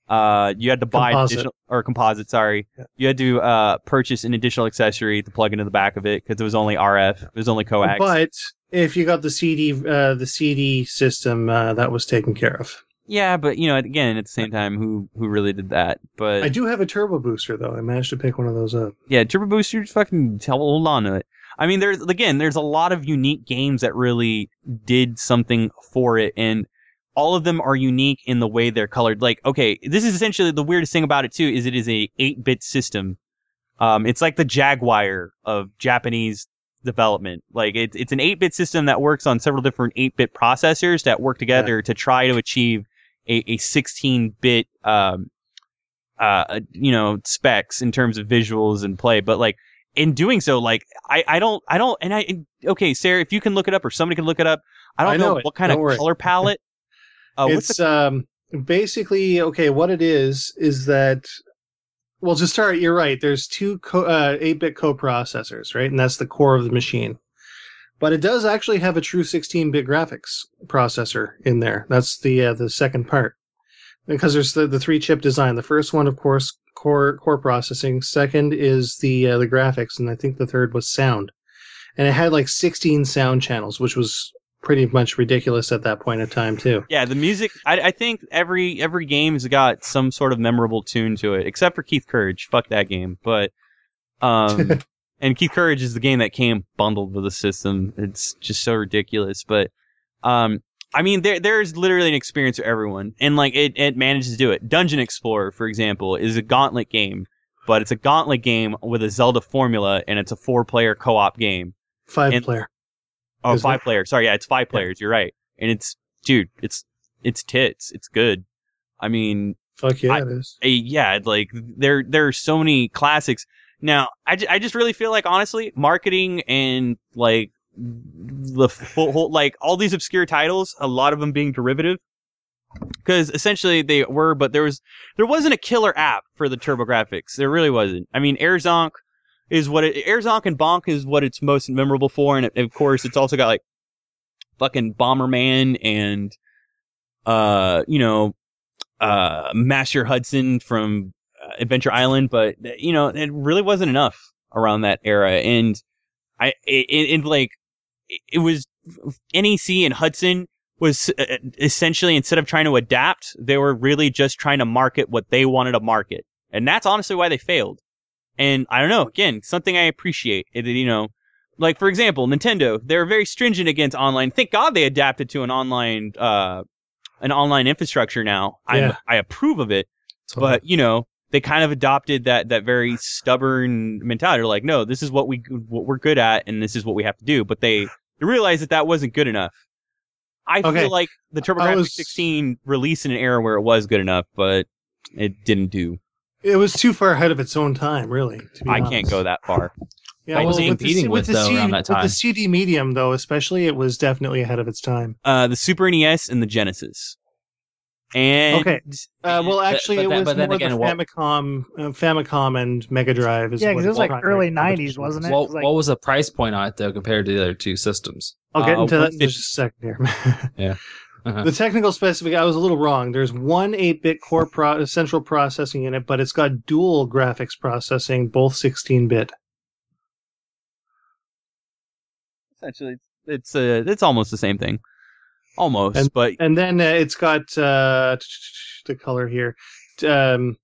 Uh, you had to buy Composite. additional or composite. Sorry, Yeah. you had to uh purchase an additional accessory to plug into the back of it because it was only RF. It was only coax. But if you got the CD, uh, the CD system, uh, that was taken care of. Yeah, but you know, again, at the same time, who who really did that? But I do have a turbo booster though. I managed to pick one of those up. yeah, Turbo Booster, just fucking tell, hold on to it. I mean, there's again, there's a lot of unique games that really did something for it, and all of them are unique in the way they're colored. Like, okay, this is essentially the weirdest thing about it too is it is a 8-bit system. Um, it's like the Jaguar of Japanese development. Like, it's it's an 8-bit system that works on several different 8-bit processors that work together to try to achieve a, a 16-bit um, uh, you know, specs in terms of visuals and play, but like in doing so, like I, I don't, I don't, and I, and- okay, Sarah, if you can look it up or somebody can look it up, I don't I know, know what kind Don't of worry. color palette. Uh, it's the, um basically okay. What it is is that well, to start, you're right. There's two co- uh, 8-bit coprocessors, right, and that's the core of the machine. But it does actually have a true 16-bit graphics processor in there. That's the uh, the second part because there's the, the three chip design. The first one, of course, core core processing. Second is the uh, the graphics, and I think the third was sound. And it had like 16 sound channels, which was pretty much ridiculous at that point in time too. yeah, the music. I, I think every every game has got some sort of memorable tune to it, except for Keith Courage. Fuck that game, but um, and Keith Courage is the game that came bundled with the system. It's just so ridiculous, but um. I mean, there there's literally an experience for everyone, and like it, it manages to do it. Dungeon Explorer, for example, is a gauntlet game, but it's a gauntlet game with a Zelda formula, and it's a four player co op game. Five And- player. Oh, five it? players. Sorry, yeah, it's five Yeah. players. You're right, and it's dude, it's it's tits. It's good. I mean, Fuck yeah, I- it is. eh, yeah, like there there are so many classics. Now, I, I just really feel like honestly, marketing and like the full whole like all these obscure titles, a lot of them being derivative. Because essentially they were, but there was there wasn't a killer app for the TurboGrafx. There really wasn't. I mean, AirZonk is what it AirZonk and Bonk is what it's most memorable for, and of course it's also got like fucking Bomberman and uh you know uh Master Hudson from Adventure Island, but you know it really wasn't enough around that era, and I it, it, it like it- was NEC and Hudson was uh, essentially instead of trying to adapt, they were really just trying to market what they wanted to market, and that's honestly why they failed. And I don't know, again, something I appreciate. It, you know, like for example, Nintendo, they're very stringent against online. Thank God they adapted to an online uh an online infrastructure now. Yeah. I I approve of it, but you know they kind of adopted that that very stubborn mentality. They're like, no, this is what we what we're good at, and this is what we have to do. But they they realized that that wasn't good enough. I Okay. feel like the TurboGrafx was- 16 released in an era where it was good enough, but it didn't do. It was too far ahead of its own time, really. To be I honest. can't go that far. Yeah, What was with the competing C- with, the though, C- around that With the CD medium, though, especially, it was definitely ahead of its time. Uh, the Super NES and the Genesis. And Okay. Uh, well, actually, but it was but then more again, the what- Famicom, uh, Famicom and Mega Drive. Is Yeah, because it was like primary early '90s, wasn't it? What, It was like- what was the price point on it though compared to the other two systems? I'll get Uh, into that in just a second here. Uh-huh. The technical specific, I was a little wrong. There's one 8-bit core pro- central processing unit, but it's got dual graphics processing, both 16-bit. essentially, it's uh, it's almost the same thing, almost. And- but And then uh, it's got uh, the color here, um,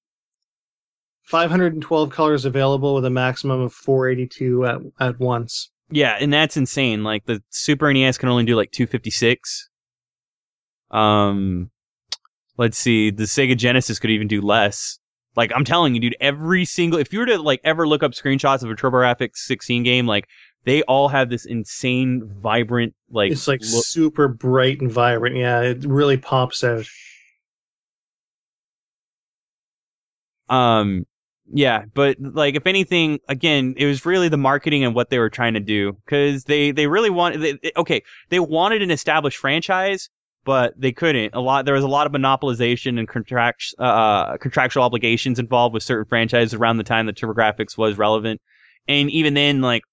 512 colors available with a maximum of 482 at, at once. yeah, and that's insane. Like the Super NES can only do like 256. Um, let's see, the Sega Genesis could even do less. Like I'm telling you, dude, every single if you were to like ever look up screenshots of a TurboGrafx 16 game, like they all have this insane, vibrant, like it's like look. super bright and vibrant. Yeah, it really pops out. Um, yeah, but like if anything, again, it was really the marketing and what they were trying to do because they they really wanted. They, okay, they wanted an established franchise, but they couldn't. A lot there was a lot of monopolization and contract uh contractual obligations involved with certain franchises around the time that TurboGrafx was relevant, and even then, like.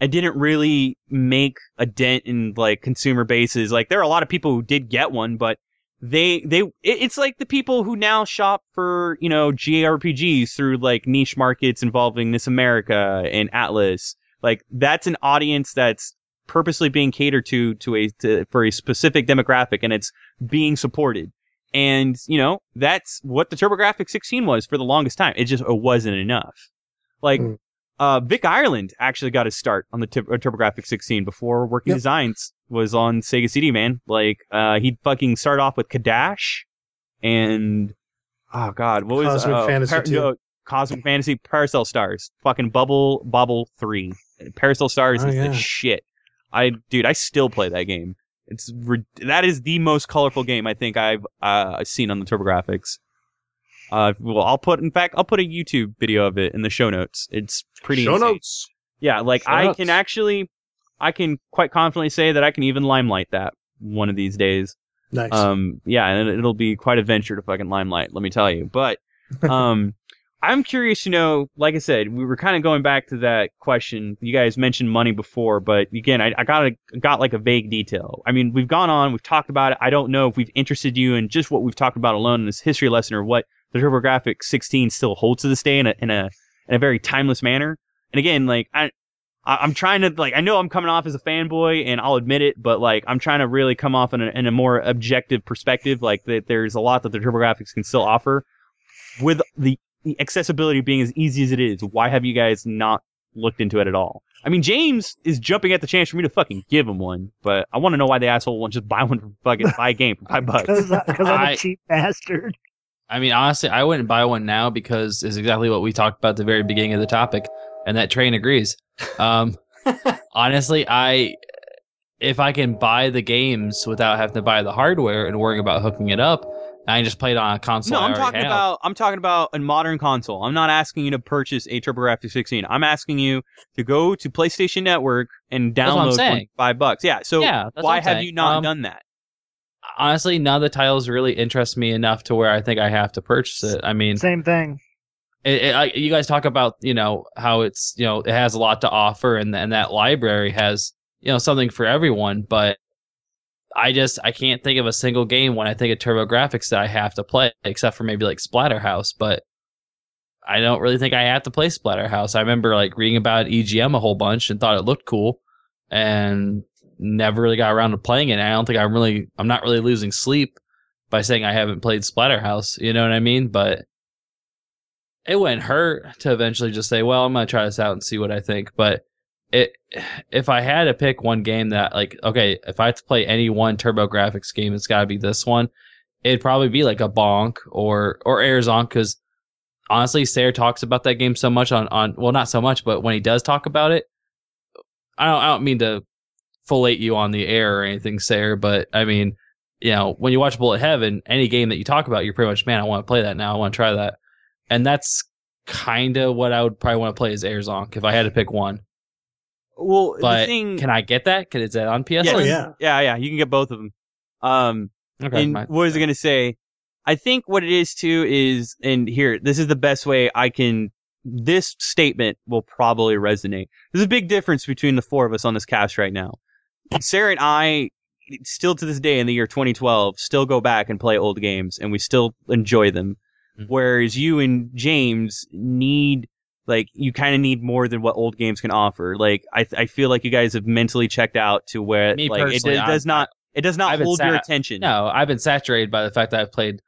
It didn't really make a dent in like consumer bases. Like there are a lot of people who did get one, but they they it- it's like the people who now shop for you know JRPGs through like niche markets involving NIS America and Atlus. Like that's an audience that's purposely being catered to to a to, for a specific demographic, and it's being supported. And you know that's what the TurboGrafx 16 was for the longest time. It just it wasn't enough. Like. Mm. Uh, Vic Ireland actually got his start on the Tur- uh, TurboGrafx 16 before Working Yep. Designs was on Sega CD, man. Like, uh, he'd fucking start off with Cadash and, oh god, what was Cosmic uh, Fantasy 2. no, Cosmic Fantasy, Parasol Stars, fucking Bubble, Bobble 3. Parasol Stars Oh, is yeah. the shit. I, dude, I still play that game. It's, that is the most colorful game I think I've, uh, seen on the TurboGrafx. Uh, well, I'll put, in fact, I'll put a YouTube video of it in the show notes. It's pretty Show insane. notes. Yeah, like Show I notes. can actually, I can quite confidently say that I can even limelight that one of these days. Nice. Um, yeah, and it'll be quite a venture to fucking limelight, let me tell you. But, um, I'm curious to know, like I said, we were kind of going back to that question. You guys mentioned money before, but again, I, I got a, got like a vague detail. I mean, we've gone on, we've talked about it. I don't know if we've interested you in just what we've talked about alone in this history lesson or what the TurboGrafx 16 still holds to this day in a, in a, in a very timeless manner. And again, like, I, I'm trying to like I know I'm coming off as a fanboy and I'll admit it, but like I'm trying to really come off in a, in a more objective perspective, like that there's a lot that the TurboGrafx can still offer, with the, the accessibility being as easy as it is. Why have you guys not looked into it at all? I mean, James is jumping at the chance for me to fucking give him one, but I want to know why the asshole won't just buy one for fucking buy a game for five bucks. Because I'm I- a cheap bastard. I mean, honestly, I wouldn't buy one now because it's exactly what we talked about at the very beginning of the topic, and that train agrees. Um, honestly, I if I can buy the games without having to buy the hardware and worrying about hooking it up, I just play it on a console. No, I'm talking have. about I'm talking about a modern console. I'm not asking you to purchase a TurboGrafx 16. I'm asking you to go to PlayStation Network and That's what I'm download for five bucks. Yeah. So yeah. Why have saying. you not Um, done that? Honestly, none of the titles really interest me enough to where I think I have to purchase it. I mean, Same thing. it, it, I, you guys talk about you know how it's you know it has a lot to offer and and that library has you know something for everyone but i just i can't think of a single game when i think of TurboGrafx that i have to play except for maybe like splatterhouse but i don't really think i have to play splatterhouse i remember like reading about egm a whole bunch and thought it looked cool and never really got around to playing it and i don't think i'm really i'm not really losing sleep by saying i haven't played splatterhouse you know what i mean but it wouldn't hurt to eventually just say, well, I'm gonna try this out and see what I think. But it, if I had to pick one game that, like, okay, if I had to play any one TurboGrafx game, it's got to be this one. It'd probably be like a Bonk or or Airzon because honestly, Sayre talks about that game so much on on well, not so much, but when he does talk about it, I don't I don't mean to fillate you on the air or anything, Sayre, but I mean, you know, when you watch Bullet Heaven, any game that you talk about, you're pretty much, man, I want to play that now. I want to try that and that's kind of what I would probably want to play as Airzonk if I had to pick one. Well, But the thing, Can I get that? Can is that on PS? Yes. Oh yeah. yeah, yeah, you can get both of them. Um, Okay. and my- what was I going to say? I think what it is too is, and here, this is the best way I can. This statement will probably resonate. There's a big difference between the four of us on this cast right now. Sarah and I, still to this day in the year 2012, still go back and play old games, and we still enjoy them. Mhm. Whereas you and James need, like, you kind of need more than what old games can offer. Like, I, I feel like you guys have mentally checked out to where, Me like, it, it does not, it does not I've hold your attention. no, I've been saturated by the fact that I've played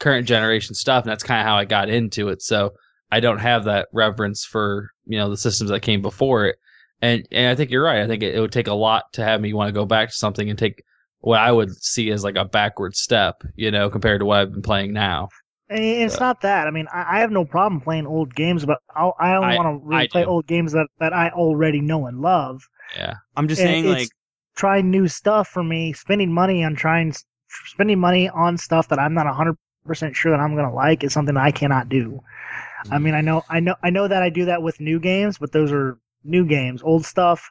current generation stuff, and that's kind of how I got into it. So I don't have that reverence for you know the systems that came before it. And and I think you're right. I think it, it would take a lot to have me want to go back to something and take what I would see as like a backward step, you know, compared to what I've been playing now. And It's But- not that. I mean, I, I have no problem playing old games, but I'll, I only want to really I play do. old games that, that I already know and love. Yeah. I'm just And saying, it's like, trying new stuff for me. Spending money on trying, spending money on stuff that I'm not 100 percent sure that I'm gonna like is something that I cannot do. I mean, I know, I know, I know that I do that with new games, but those are new games. Old stuff,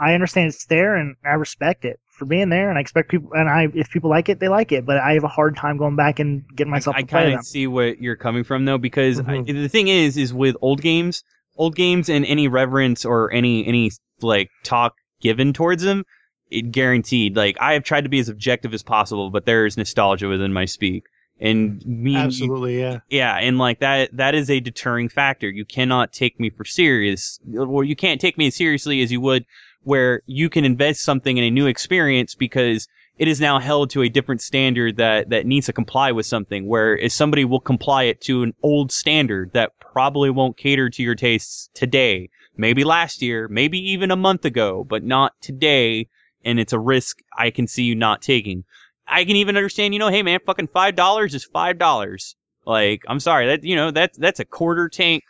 I understand it's there, and I respect it for being there, and I expect people, and I, if people like it, they like it. But I have a hard time going back and getting myself I to play kind of see what you're coming from though, because I, Mhm. the thing is, is with old games, old games, and any reverence or any any like talk given towards them, it guaranteed. Like I have tried to be as objective as possible, but there is nostalgia within my speak. And me Absolutely, yeah. yeah, and like that that is a deterring factor. You cannot take me for serious or you can't take me as seriously as you would where you can invest something in a new experience because it is now held to a different standard that that needs to comply with something where if somebody will comply it to an old standard that probably won't cater to your tastes today, maybe last year, maybe even a month ago, but not today and it's a risk I can see you not taking. I can even understand, you know, hey man, fucking five dollars is five dollars. Like, I'm sorry, that you know, that's that's a quarter tank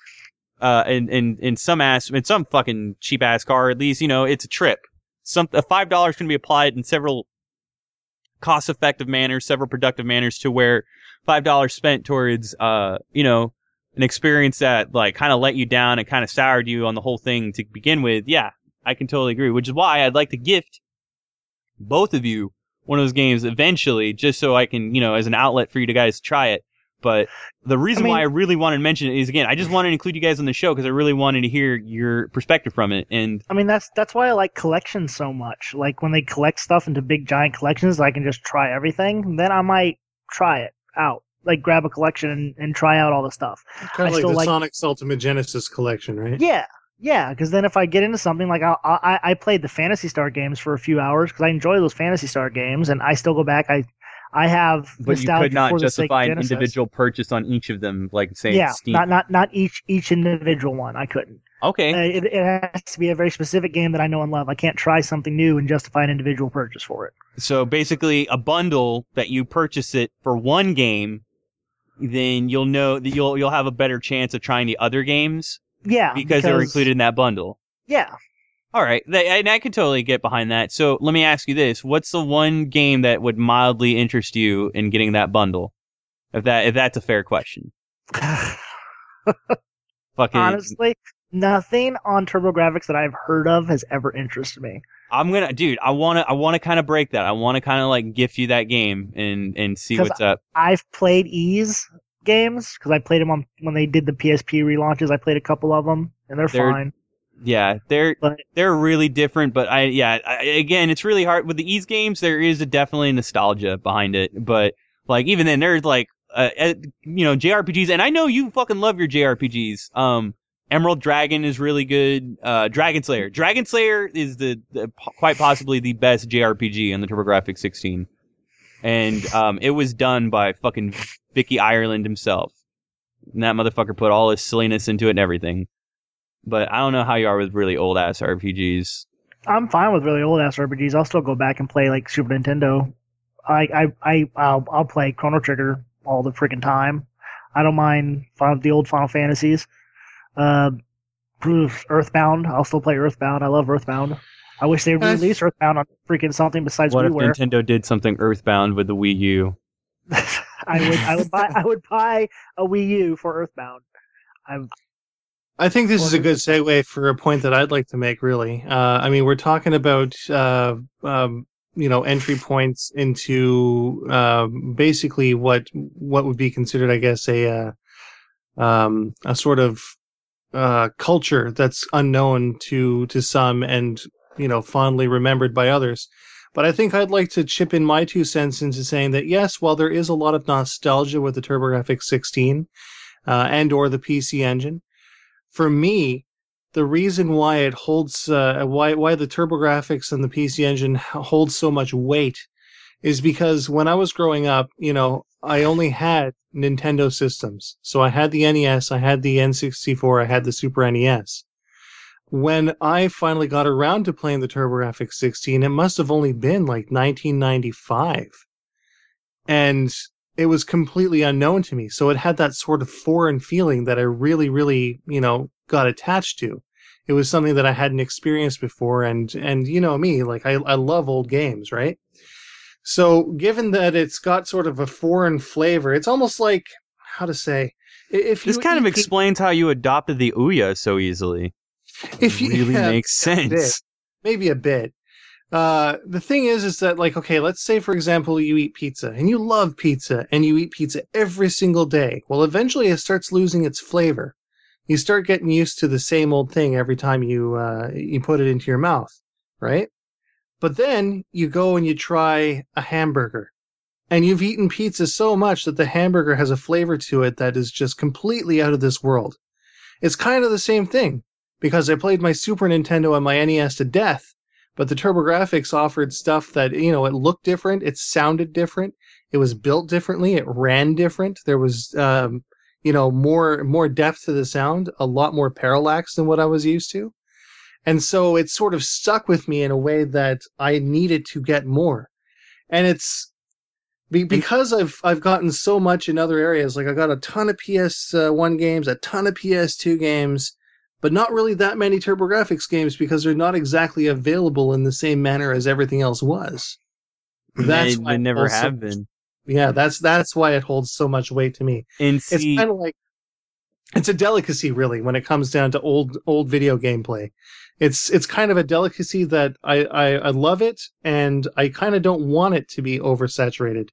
uh in in, in some ass in some fucking cheap ass car, at least, you know, it's a trip. Some a five dollars can be applied in several cost effective manners, several productive manners to where five dollars spent towards uh, you know, an experience that like kind of let you down and kind of soured you on the whole thing to begin with. Yeah, I can totally agree. Which is why I'd like to gift both of you one of those games eventually, just so I can, you know, as an outlet for you guys to guys try it. But the reason mean- why I really want to mention it is again, I just wanted to include you guys on the show because I really wanted to hear your perspective from it. And I mean, that's that's why I like collections so much. Like when they collect stuff into big giant collections, I can just try everything. Then I might try it out, like grab a collection and, and try out all the stuff. Kind of like still the like- Sonic's Ultimate Genesis collection, right? Yeah, yeah. Because then if I get into something like I I, I played the Phantasy Star games for a few hours because I enjoy those Phantasy Star games, and I still go back. I I have but you could not for the sake of justify an individual purchase on each of them, like say Yeah, Steam. not not not each each individual one. I couldn't. okay, Uh, it, it has to be a very specific game that I know and love. I can't try something new and justify an individual purchase for it. So basically, a bundle that you purchase it for one game, then you'll know that you'll you'll have a better chance of trying the other games Yeah, because, they're included in that bundle. Yeah, All right, Th- and I can totally get behind that. So let me ask you this: What's the one game that would mildly interest you in getting that bundle? If that if that's a fair question. Fucking, honestly, nothing on TurboGrafx that I've heard of has ever interested me. I'm gonna, dude. I wanna I wanna kind of break that. I want to kind of like gift you that game and and see 'Cause what's up. I've played Ys games because I played them on when they did the PSP relaunches. I played a couple of them and they're, They're- fine. Yeah, they're But- they're really different, but I yeah, I, again, it's really hard with the Ys games. There is a definitely nostalgia behind it, but like even then, there's like uh, uh, you know JRPGs, and I know you fucking love your JRPGs. Um, Emerald Dragon is really good. Uh, Dragon Slayer, Dragon Slayer is the, the quite possibly the best JRPG on the TurboGrafx 16, and um, it was done by fucking Vicky Ireland himself. And that motherfucker put all his silliness into it and everything but I don't know how you are with really old ass RPGs. I'm fine with really old ass RPGs. I'll still go back and play like Super Nintendo. I I I I'll, I'll play Chrono Trigger all the freaking time. I don't mind Final, the old Final Fantasies. Uh, oof, Earthbound. I'll still play Earthbound. I love Earthbound. I wish they Uh, released Earthbound on freaking something besides what if Nintendo did something Earthbound with the Wii U? I would I would buy I would buy a Wii U for Earthbound. I'm I think this is a good segue for a point that I'd like to make. Really, uh, I mean, we're talking about uh, um, you know entry points into um, basically what what would be considered, I guess, a uh, um, a sort of uh, culture that's unknown to to some and you know fondly remembered by others. But I think I'd like to chip in my two cents into saying that yes, while there is a lot of nostalgia with the TurboGrafx 16 uh, and or the PC Engine for me, the reason why it holds, uh, why why the TurboGrafx and the PC Engine h- holds so much weight, is because when I was growing up, you know, I only had Nintendo systems. So I had the NES, I had the N64, I had the Super NES. When I finally got around to playing the TurboGrafx 16, it must have only been like 1995, and it was completely unknown to me. So it had that sort of foreign feeling that I really, really, you know, got attached to. It was something that I hadn't experienced before, and and you know me, like I, I love old games, right? So given that it's got sort of a foreign flavor, it's almost like how to say if you This kind of explains how you adopted the Ouya so easily. If you really yeah, makes a bit. sense. maybe a bit. Uh, the thing is, is that like, okay, let's say for example, you eat pizza and you love pizza and you eat pizza every single day. Well, eventually it starts losing its flavor. You start getting used to the same old thing every time you uh, you put it into your mouth, right? But then you go and you try a hamburger. And you've eaten pizza so much that the hamburger has a flavor to it that is just completely out of this world. It's kind of the same thing because I played my Super Nintendo and my NES to death, but the TurboGrafx offered stuff that, you know, it looked different, it sounded different, it was built differently, it ran different. There was um, you know, more more depth to the sound, a lot more parallax than what I was used to. And so it sort of stuck with me in a way that I needed to get more. And it's because I've I've gotten so much in other areas. Like I got a ton of PS1 uh, games, a ton of PS2 games, but not really that many TurboGrafx games because they're not exactly available in the same manner as everything else was. That's they, why they never holds so have been. Yeah, that's that's why it holds so much weight to me. And It's kind of like it's a delicacy, really, when it comes down to old old video gameplay. It's it's kind of a delicacy that I I, I love it, and I kind of don't want it to be oversaturated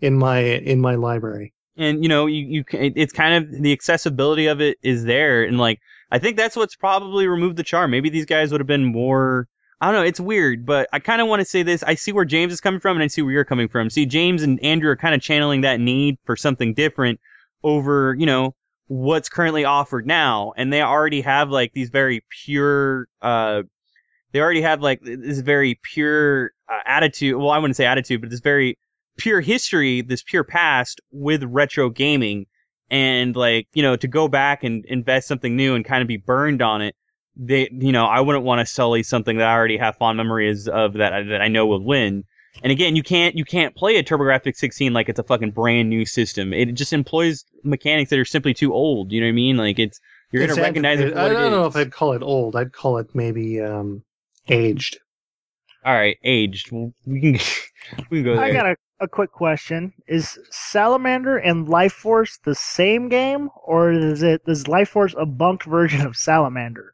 in my in my library. and you know you you it's kind of the accessibility of it is there and like i think that's what's probably removed the charm. Maybe these guys would have been more i don't know it's weird but i kind of want to say this. I see where james is coming from and i see where you're coming from. See james and andrew are kind of channeling that need for something different over you know what's currently offered now. And they already have like these very pure uh they already have like this very pure uh, attitude well i wouldn't say attitude but this very pure history, this pure past with retro gaming, and like you know to go back and invest something new and kind of be burned on it. They, you know, I wouldn't want to sully something that I already have fond memories of that I- that I know will win. And again, you can't you can't play a TurboGrafx 16 like it's a fucking brand new system. It just employs mechanics that are simply too old. You know what I mean? Like it's you're It's gonna recognize it. For what I don't it know if I'd call it old. I'd call it maybe um, aged. All right, aged. We can we can go there. I got a, a quick question. Is Salamander and Life Force the same game, or is it is Life Force a bunked version of Salamander?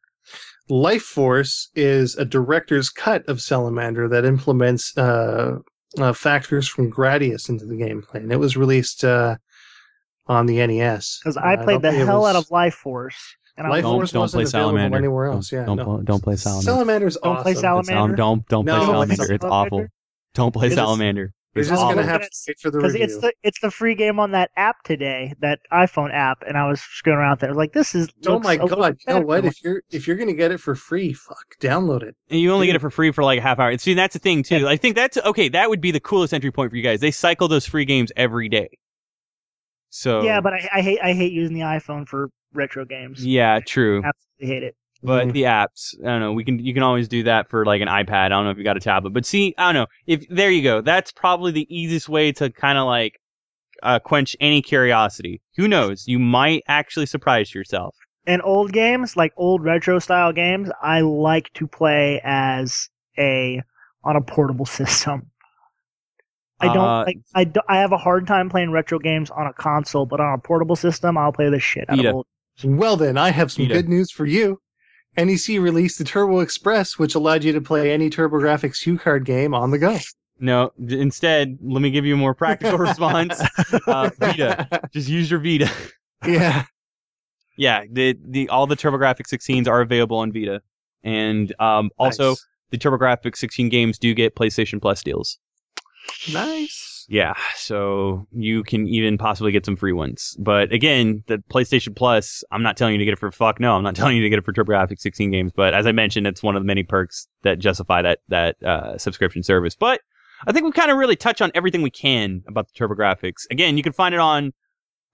Life Force is a director's cut of Salamander that implements uh, uh, factors from Gradius into the gameplay, and it was released uh, on the NES. Because Uh, I played don't the hell was- out of Life Force, and I Life Don't- Force don't wasn't play Salamander. anywhere Don't- else. Yeah, don't, no. don't play Salamander. Salamander's Don't play awesome. Salamander. Salamander. Don't don't play Salamander. it's- It's awful. Don't play You're just- Salamander. You're It's just awful. gonna have to wait for the because review. it's the it's the free game on that app today, that iPhone app, and I was screwing around there. I was like, this is oh my god! You know what? If you're if you're gonna get it for free, fuck, download it. And you only get it for free for like a half hour. See, that's the thing too. I think that's okay. That would be the coolest entry point for you guys. They cycle those free games every day. So yeah, but I, I hate I hate using the iPhone for retro games. yeah, true. Absolutely hate it. But Mhm. the apps, I don't know. We can you can always do that for like an iPad. I don't know if you got a tablet, but see, I don't know. If there you go, that's probably the easiest way to kind of like uh, quench any curiosity. Who knows? You might actually surprise yourself. And old games, like old retro style games, I like to play as a on a portable system. I don't Uh, like I, do, I have a hard time playing retro games on a console, but on a portable system, I'll play the shit out Vita. of old. Well then, I have some Vita. good news for you. NEC released the Turbo Express, which allowed you to play any TurboGrafx HuCard game on the go. No, instead, let me give you a more practical response. Uh, Vita. Just use your Vita. yeah. Yeah, the the all the TurboGrafx 16s are available on Vita, and um, also Nice. the TurboGrafx 16 games do get PlayStation Plus deals. nice. Yeah, so you can even possibly get some free ones. But again, the PlayStation Plus, I'm not telling you to get it for fuck. No, I'm not telling you to get it for TurboGrafx 16 games. But as I mentioned, it's one of the many perks that justify that that uh, subscription service. But I think we kind of really touch on everything we can about the TurboGrafx. Again, you can find it on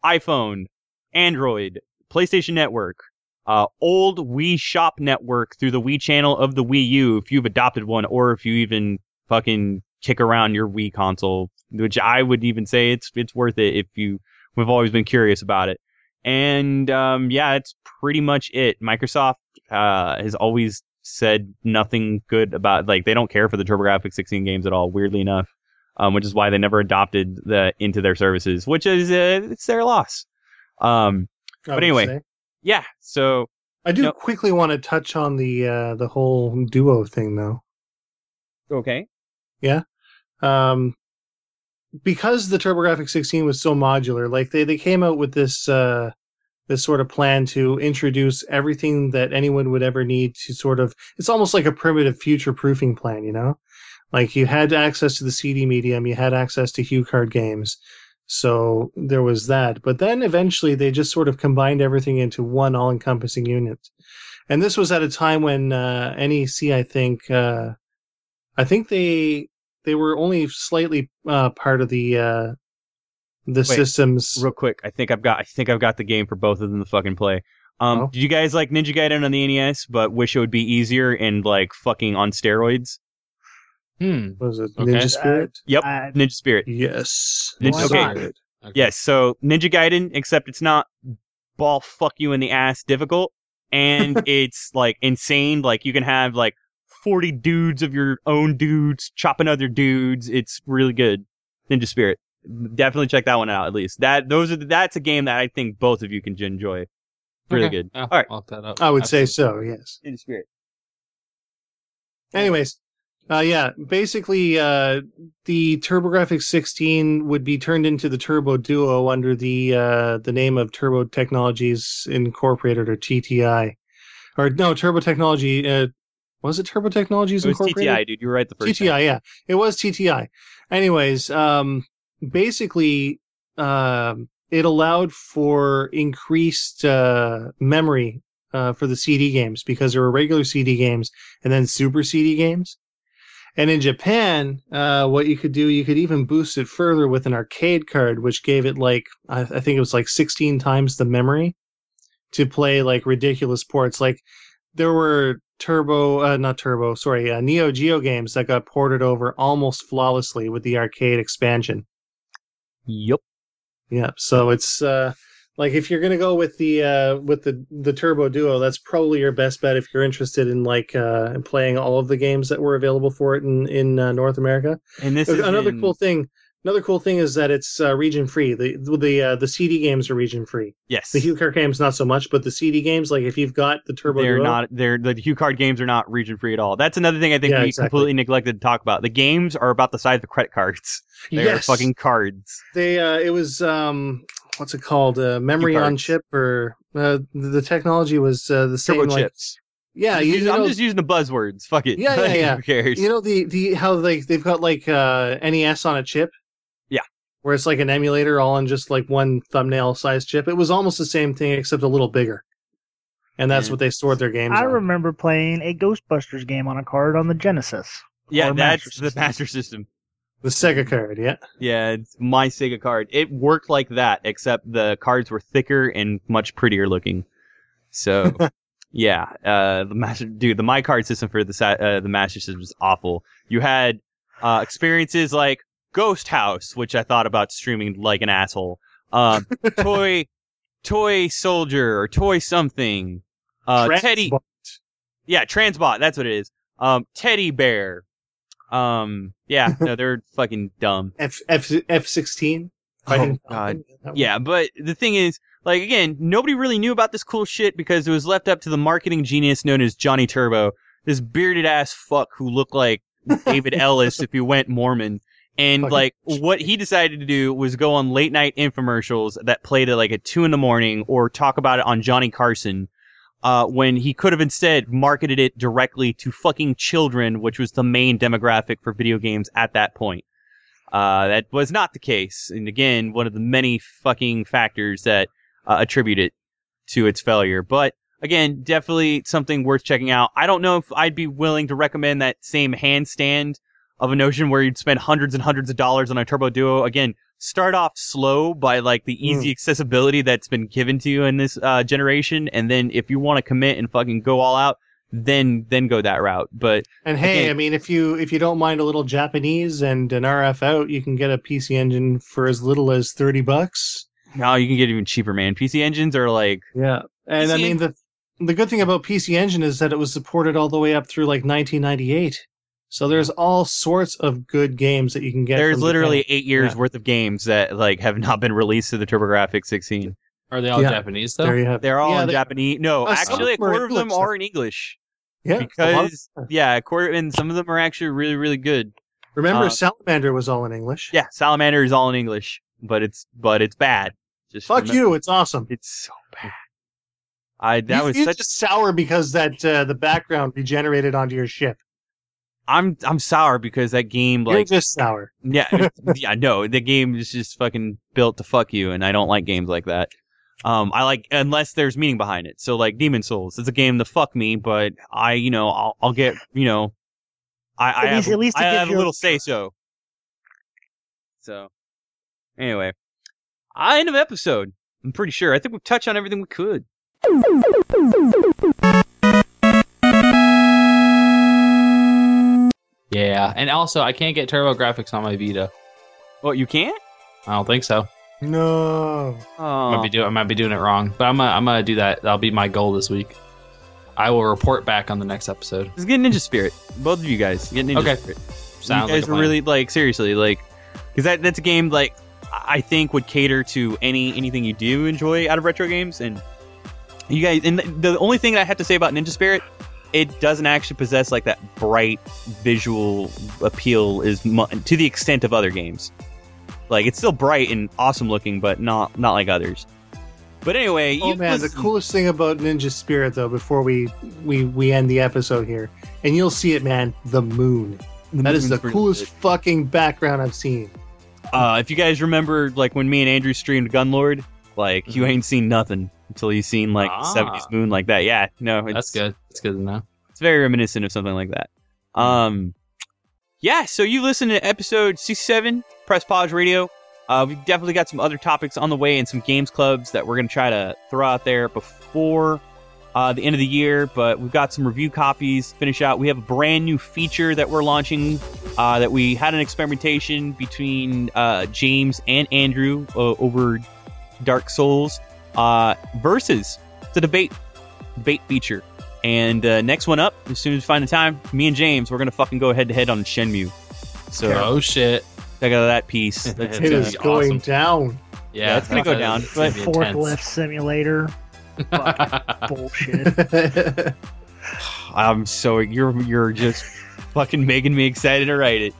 iPhone, Android, PlayStation Network, uh, old Wii Shop Network through the Wii channel of the Wii U if you've adopted one, or if you even fucking kick around your Wii console, which I would even say it's it's worth it if you we've always been curious about it. And um, yeah, it's pretty much it. Microsoft uh, has always said nothing good about like they don't care for the TurboGrafx 16 games at all. Weirdly enough, um, which is why they never adopted the into their services, which is uh, it's their loss. Um, But anyway. say. yeah, so I do No. quickly want to touch on the uh, the whole duo thing, though. okay. Um, because the TurboGrafx 16 was so modular, like they, they came out with this uh, this sort of plan to introduce everything that anyone would ever need to sort of it's almost like a primitive future proofing plan you know? Like you had access to the cd medium you had access to HuCard games so there was that. But then eventually they just sort of combined everything into one all-encompassing unit. And this was at a time when uh, nec i think uh, i think they they were only slightly uh, part of the uh, the systems Real quick, I think I've got I think I've got the game for both of them to fucking play. Um, Oh. did you guys like Ninja Gaiden on the NES, but wish it would be easier and like fucking on steroids? Hmm. What was it Okay. ninja spirit Yep, Uh, Ninja Spirit. yes Ninja Why okay. not? Okay. Yes, so Ninja Gaiden, except it's not ball fuck you in the ass difficult, and it's like insane. Like you can have like forty dudes of your own dudes chopping other dudes. It's really good. Ninja Spirit. Definitely check that one out. At least that those are the, that's a game that I think both of you can enjoy. Really Okay. good. Yeah, All right, I'll look that up. I would say so, yes. Ninja Spirit. Anyways, uh, yeah, basically, uh, the TurboGrafx 16 would be turned into the Turbo Duo under the uh, the name of Turbo Technologies Incorporated or TTI, or no, Turbo Technology. Uh, was it Turbo Technologies It was Incorporated? TTI, dude. You were right the first TTI, time. yeah, it was TTI. Anyways, um, basically, um, it allowed for increased uh, memory uh, for the CD games because there were regular CD games and then Super CD games. And in Japan, uh, what you could do, you could even boost it further with an arcade card, which gave it like I, I think it was like 16 times the memory to play like ridiculous ports. Like there were Turbo, uh, not Turbo, sorry, uh, Neo Geo games that got ported over almost flawlessly with the arcade expansion. Yep. Yeah, so it's uh, like if you're gonna go with the uh, with the the Turbo Duo, that's probably your best bet if you're interested in like uh, playing all of the games that were available for it in in uh, North America. And this is another in- cool thing. Another cool thing is that it's uh, region free. The the uh, the CD games are region free. Yes. The HuCard games not so much, but the CD games, like if you've got the Turbo they're Duo, not they're the HuCard games are not region free at all. That's another thing I think Yeah, we exactly. completely neglected to talk about. The games are about the size of credit cards. They yes, are fucking cards. they uh, it was um what's it called uh, memory on chip or uh, the, technology was uh, the same Turbo like chips. yeah I'm, just you, using, you I'm just using the buzzwords. Fuck it. Yeah, yeah, yeah. Who cares? you know the the how like they've got like uh NES on a chip. Yeah. Where it's like an emulator all on just like one thumbnail size chip. It was almost the same thing except a little bigger. And that's Yeah. what they stored their games I on. remember playing a Ghostbusters game on a card on the Genesis. yeah, that's Master the Master System. The Sega card, yeah. Yeah, it's my Sega card. It worked like that, except the cards were thicker and much prettier looking. So, yeah, uh, the master, dude, the my card system for the sa- uh, the Master System was awful. You had uh, experiences like Ghost House, which I thought about streaming like an asshole. Um, toy, toy soldier or toy something. Uh, Teddy, Transbot. yeah, Transbot, that's what it is. Um, Teddy Bear. Um, yeah, no, they're fucking dumb. F F F sixteen. Oh, God. Yeah, but the thing is, like again, nobody really knew about this cool shit because it was left up to the marketing genius known as Johnny Turbo, this bearded ass fuck who looked like David Ellis if he went Mormon. And Fucking like what he decided to do was go on late night infomercials that played at like at two in the morning or talk about it on Johnny Carson. Uh, when he could have instead marketed it directly to fucking children, which was the main demographic for video games at that point. Uh, that was not the case. And again, one of the many fucking factors that uh, attribute it to its failure. But again, definitely something worth checking out. I don't know if I'd be willing to recommend that same handstand of a notion where you'd spend hundreds and hundreds of dollars on a Turbo Duo. Again, start off slow by like the easy accessibility that's been given to you in this uh, generation, and then if you want to commit and fucking go all out, then then go that route. But And hey, Again- I mean, if you if you don't mind a little Japanese and an RF out, you can get a PC engine for as little as thirty bucks. now you can get even cheaper, man. PC engines are like Yeah, and I mean the the good thing about PC Engine is that it was supported all the way up through like 1998. So there's all sorts of good games that you can get. There's from literally Japan. eight years Yeah. worth of games that like have not been released to the TurboGrafx 16. Are they all Yeah. Japanese though? There you have. They're all yeah, in they- Japanese. No, Uh, actually, a of them are quarter of them English, are in English Yeah, a of- because yeah, a quarter and some of them are actually really really good. remember uh, Salamander was all in English. Yeah, Salamander is all in English, but it's but it's bad. Just Fuck remember- you. It's awesome. It's so bad. I that you, was you're such. just sour because that uh, the background regenerated onto your ship. I'm I'm sour because that game you're like just sour. yeah yeah no the game is just fucking built to fuck you and I don't like games like that. Um, I like unless there's meaning behind it. So like Demon's Souls, it's a game to fuck me, but I you know I'll I'll get you know I I At have, least- at least I have a a- little say so. So anyway, I end of episode. I'm pretty sure. I think we've touched on everything we could. Yeah, and also I can't get TurboGrafx on my Vita. Well, you can't. I don't think so. No. I Oh, might be doing I might be doing it wrong, but I'm gonna, I'm gonna do that. That'll be my goal this week. I will report back on the next episode. Just get Ninja Spirit. Both of you guys get Ninja Okay. Spirit. Sounds you guys like a were really like seriously like because that that's a game like I think would cater to any anything you do enjoy out of retro games and you guys and the, the only thing that I have to say about Ninja Spirit it doesn't actually possess like that bright visual appeal is mu- to the extent of other games like it's still bright and awesome looking but not not like others but anyway Oh you man, the coolest thing about Ninja Spirit though, before we we we end the episode here, and you'll see it, man. The moon. That is the coolest good. fucking background I've seen. Uh, if you guys remember, like when me and Andrew streamed Gunlord, like you Mhm. ain't seen nothing until you've seen like Ah. 70s moon like that. Yeah, no, it's, That's good. That's good to know. It's very reminiscent of something like that. Um, yeah. So you listen to episode 67, Press Pause Radio. Uh, we've definitely got some other topics on the way and some games clubs that we're gonna try to throw out there before uh, the end of the year. But we've got some review copies. Finish out. We have a brand new feature that we're launching. Uh, that we had an experimentation between uh, James and Andrew uh, over Dark Souls uh, versus the debate debate feature. And uh, next one up, as soon as we find the time, me and James, we're gonna fucking go head to head on Shenmue. So oh shit! check out that piece. That's It's It gonna is going awesome. down. Yeah, it's gonna go down, but- Forklift intense. simulator. Bullshit. I'm so you're you're just fucking making me excited to write it.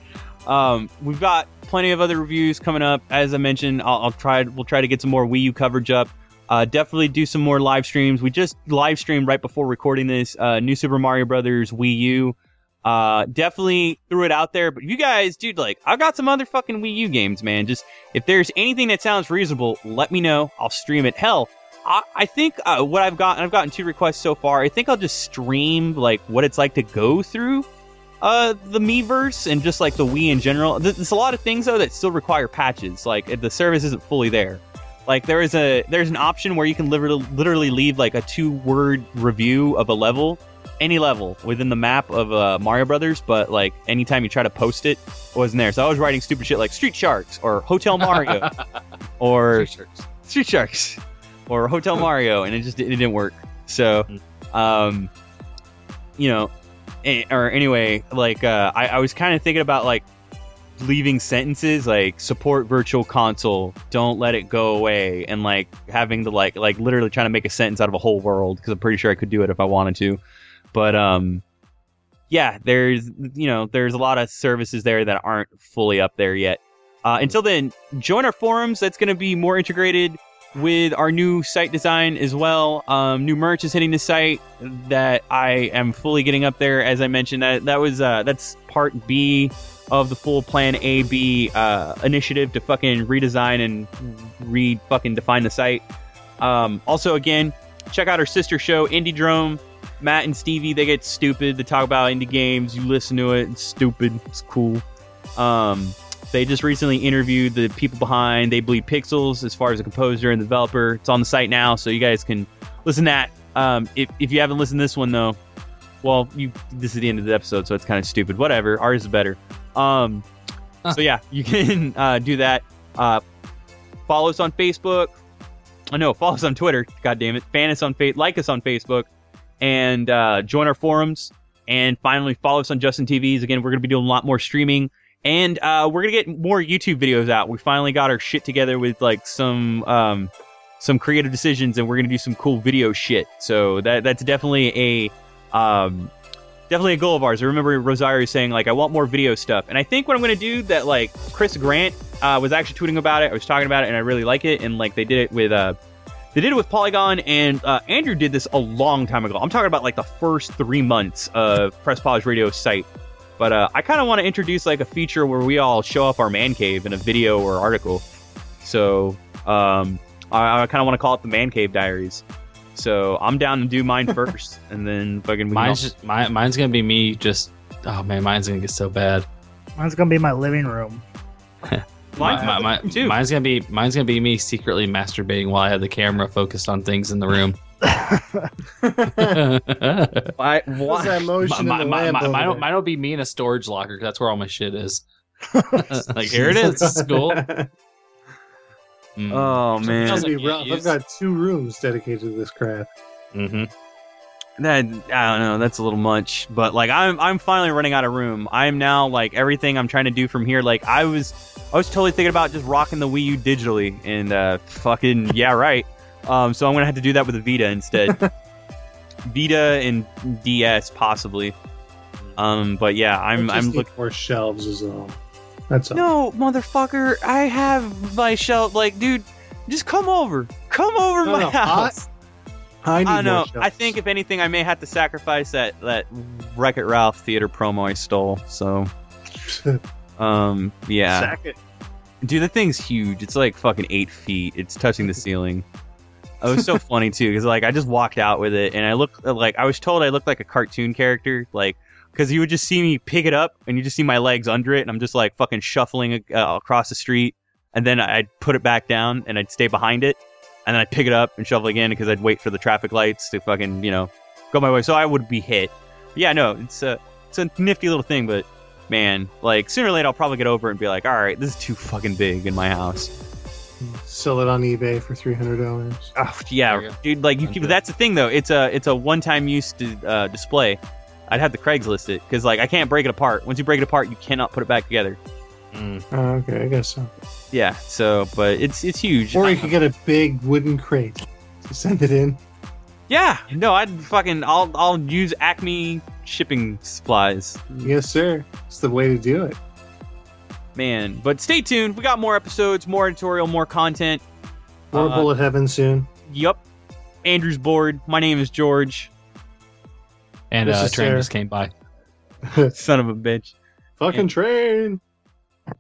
Um, we've got plenty of other reviews coming up. As I mentioned, I'll, I'll try. We'll try to get some more Wii U coverage up. Uh, definitely do some more live streams. We just live streamed right before recording this. Uh, New Super Mario Brothers Wii U. Uh, definitely threw it out there. But you guys, dude, like I've got some other fucking Wii U games, man. Just if there's anything that sounds reasonable, let me know. I'll stream it. Hell, I, I think uh, what I've gotten, I've gotten two requests so far. I think I'll just stream like what it's like to go through uh, the Miiverse and just like the Wii in general. There's a lot of things though that still require patches. Like if the service isn't fully there. Like there is a there's an option where you can literally literally leave like a two word review of a level, any level within the map of uh, Mario Brothers. But like anytime you try to post it, it wasn't there. So I was writing stupid shit like Street Sharks or Hotel Mario or Street Sharks or Hotel Mario, and it just it didn't work. So, um, you know, eh, or anyway, like uh, I, I was kind of thinking about like leaving sentences like support virtual console, don't let it go away, and like having the like like literally trying to make a sentence out of a whole world because I'm pretty sure I could do it if I wanted to, but um. Yeah, there's you know there's a lot of services there that aren't fully up there yet. Uh, until then, join our forums. That's going to be more integrated with our new site design as well. Um, new merch is hitting the site that I am fully getting up there. As I mentioned, that that was uh, that's part B of the full Plan A B uh, initiative to fucking redesign and re fucking define the site. Um, also, again, check out our sister show, Indie Drome. Matt and Stevie, they get stupid. They talk about indie games. You listen to it. It's stupid. It's cool. Um, they just recently interviewed the people behind They Bleed Pixels as far as the composer and developer. It's on the site now, so you guys can listen to that. Um, if, if you haven't listened to this one, though, well, you this is the end of the episode, so it's kind of stupid. Whatever. Ours is better. Um, so, yeah, you can uh, do that. Uh, follow us on Facebook. I know, follow us on Twitter. God damn it. Fan us on fa- like us on Facebook and uh, join our forums. And finally, follow us on Justin TVs. Again, we're going to be doing a lot more streaming. And uh, we're gonna get more YouTube videos out. We finally got our shit together with like some um, some creative decisions, and we're gonna do some cool video shit. So that that's definitely a um, definitely a goal of ours. I remember Rosario saying like, I want more video stuff, and I think what I'm gonna do that like Chris Grant I was actually tweeting about it. I was talking about it, and I really like it. And like they did it with uh, they did it with Polygon, and uh, Andrew did this a long time ago. I'm talking about like the first three months of Press Pause Radio site. But uh, I kind of want to introduce like a feature where we all show off our man cave in a video or article. So um, I, I kind of want to call it the Man Cave Diaries. So I'm down to do mine first, and then fucking we can all- Mine's just, my, mine's gonna be me. Just oh man, mine's gonna get so bad. Mine's gonna be my living room. Mine- My- my- too. Mine's gonna be mine's gonna be me secretly masturbating while I have the camera focused on things in the room. Why? What's why? that motion My- in the my- lamp my- over mine, will- there? mine will be me in a storage locker 'cause that's where all my shit is. like here it is. This is cool. Mm. Oh man, else That'd be rough. I've got two rooms dedicated to this crap. Mhm. that I don't know. That's a little much, but like I'm I'm finally running out of room. I'm now like everything I'm trying to do from here. Like I was I was totally thinking about just rocking the Wii U digitally, and uh, fucking yeah, right. Um, so I'm gonna have to do that with a Vita instead. Vita and DS possibly. Um, but yeah, I'm I I'm looking. for shelves as well. That's all. No, motherfucker, I have my shelf. Like, dude, just come over. Come over No, my no, house. I need I more know. shelves. I think if anything, I may have to sacrifice that that Wreck It Ralph theater promo I stole. So, um, yeah, Sack it. dude, the thing's huge. It's like fucking eight feet. It's touching the ceiling. It was so funny too, because like I just walked out with it, and I look like I was told I looked like a cartoon character, like because you would just see me pick it up, and you just see my legs under it, and I'm just like fucking shuffling uh, across the street, and then I'd put it back down, and I'd stay behind it, and then I'd pick it up and shuffle again because I'd wait for the traffic lights to fucking you know go my way, so I would be hit. But yeah, no, it's a it's a nifty little thing, but man, like sooner or later I'll probably get over it and be like, all right, this is too fucking big in my house. Sell it on eBay for three hundred dollars. Oh, yeah, dude. Like you, keep, that's the thing though. It's a it's a one time use to, uh, display. I'd have the Craigslist it because like I can't break it apart. Once you break it apart, you cannot put it back together. Mm. Oh, okay, I guess so. Yeah. So, but it's it's huge. Or you could get a big wooden crate to send it in. yeah. No, I'd fucking I'll I'll use Acme shipping supplies. Yes, sir. It's the way to do it. Man, but stay tuned. We got more episodes, more editorial, more content. More Uh, bullet heaven soon. Yup. Andrew's bored. My name is George. And This uh, is train Sarah. just came by. Son of a bitch. Fucking train.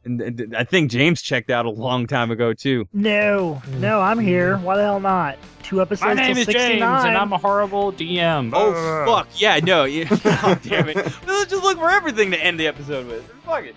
And, and I think James checked out a long time ago too. No, no, I'm here. Why the hell not? Two episodes My name is 69. James, and I'm a horrible DM. Oh Ugh. fuck yeah, no, yeah. God damn it. Let's just look for everything to end the episode with. Fuck it.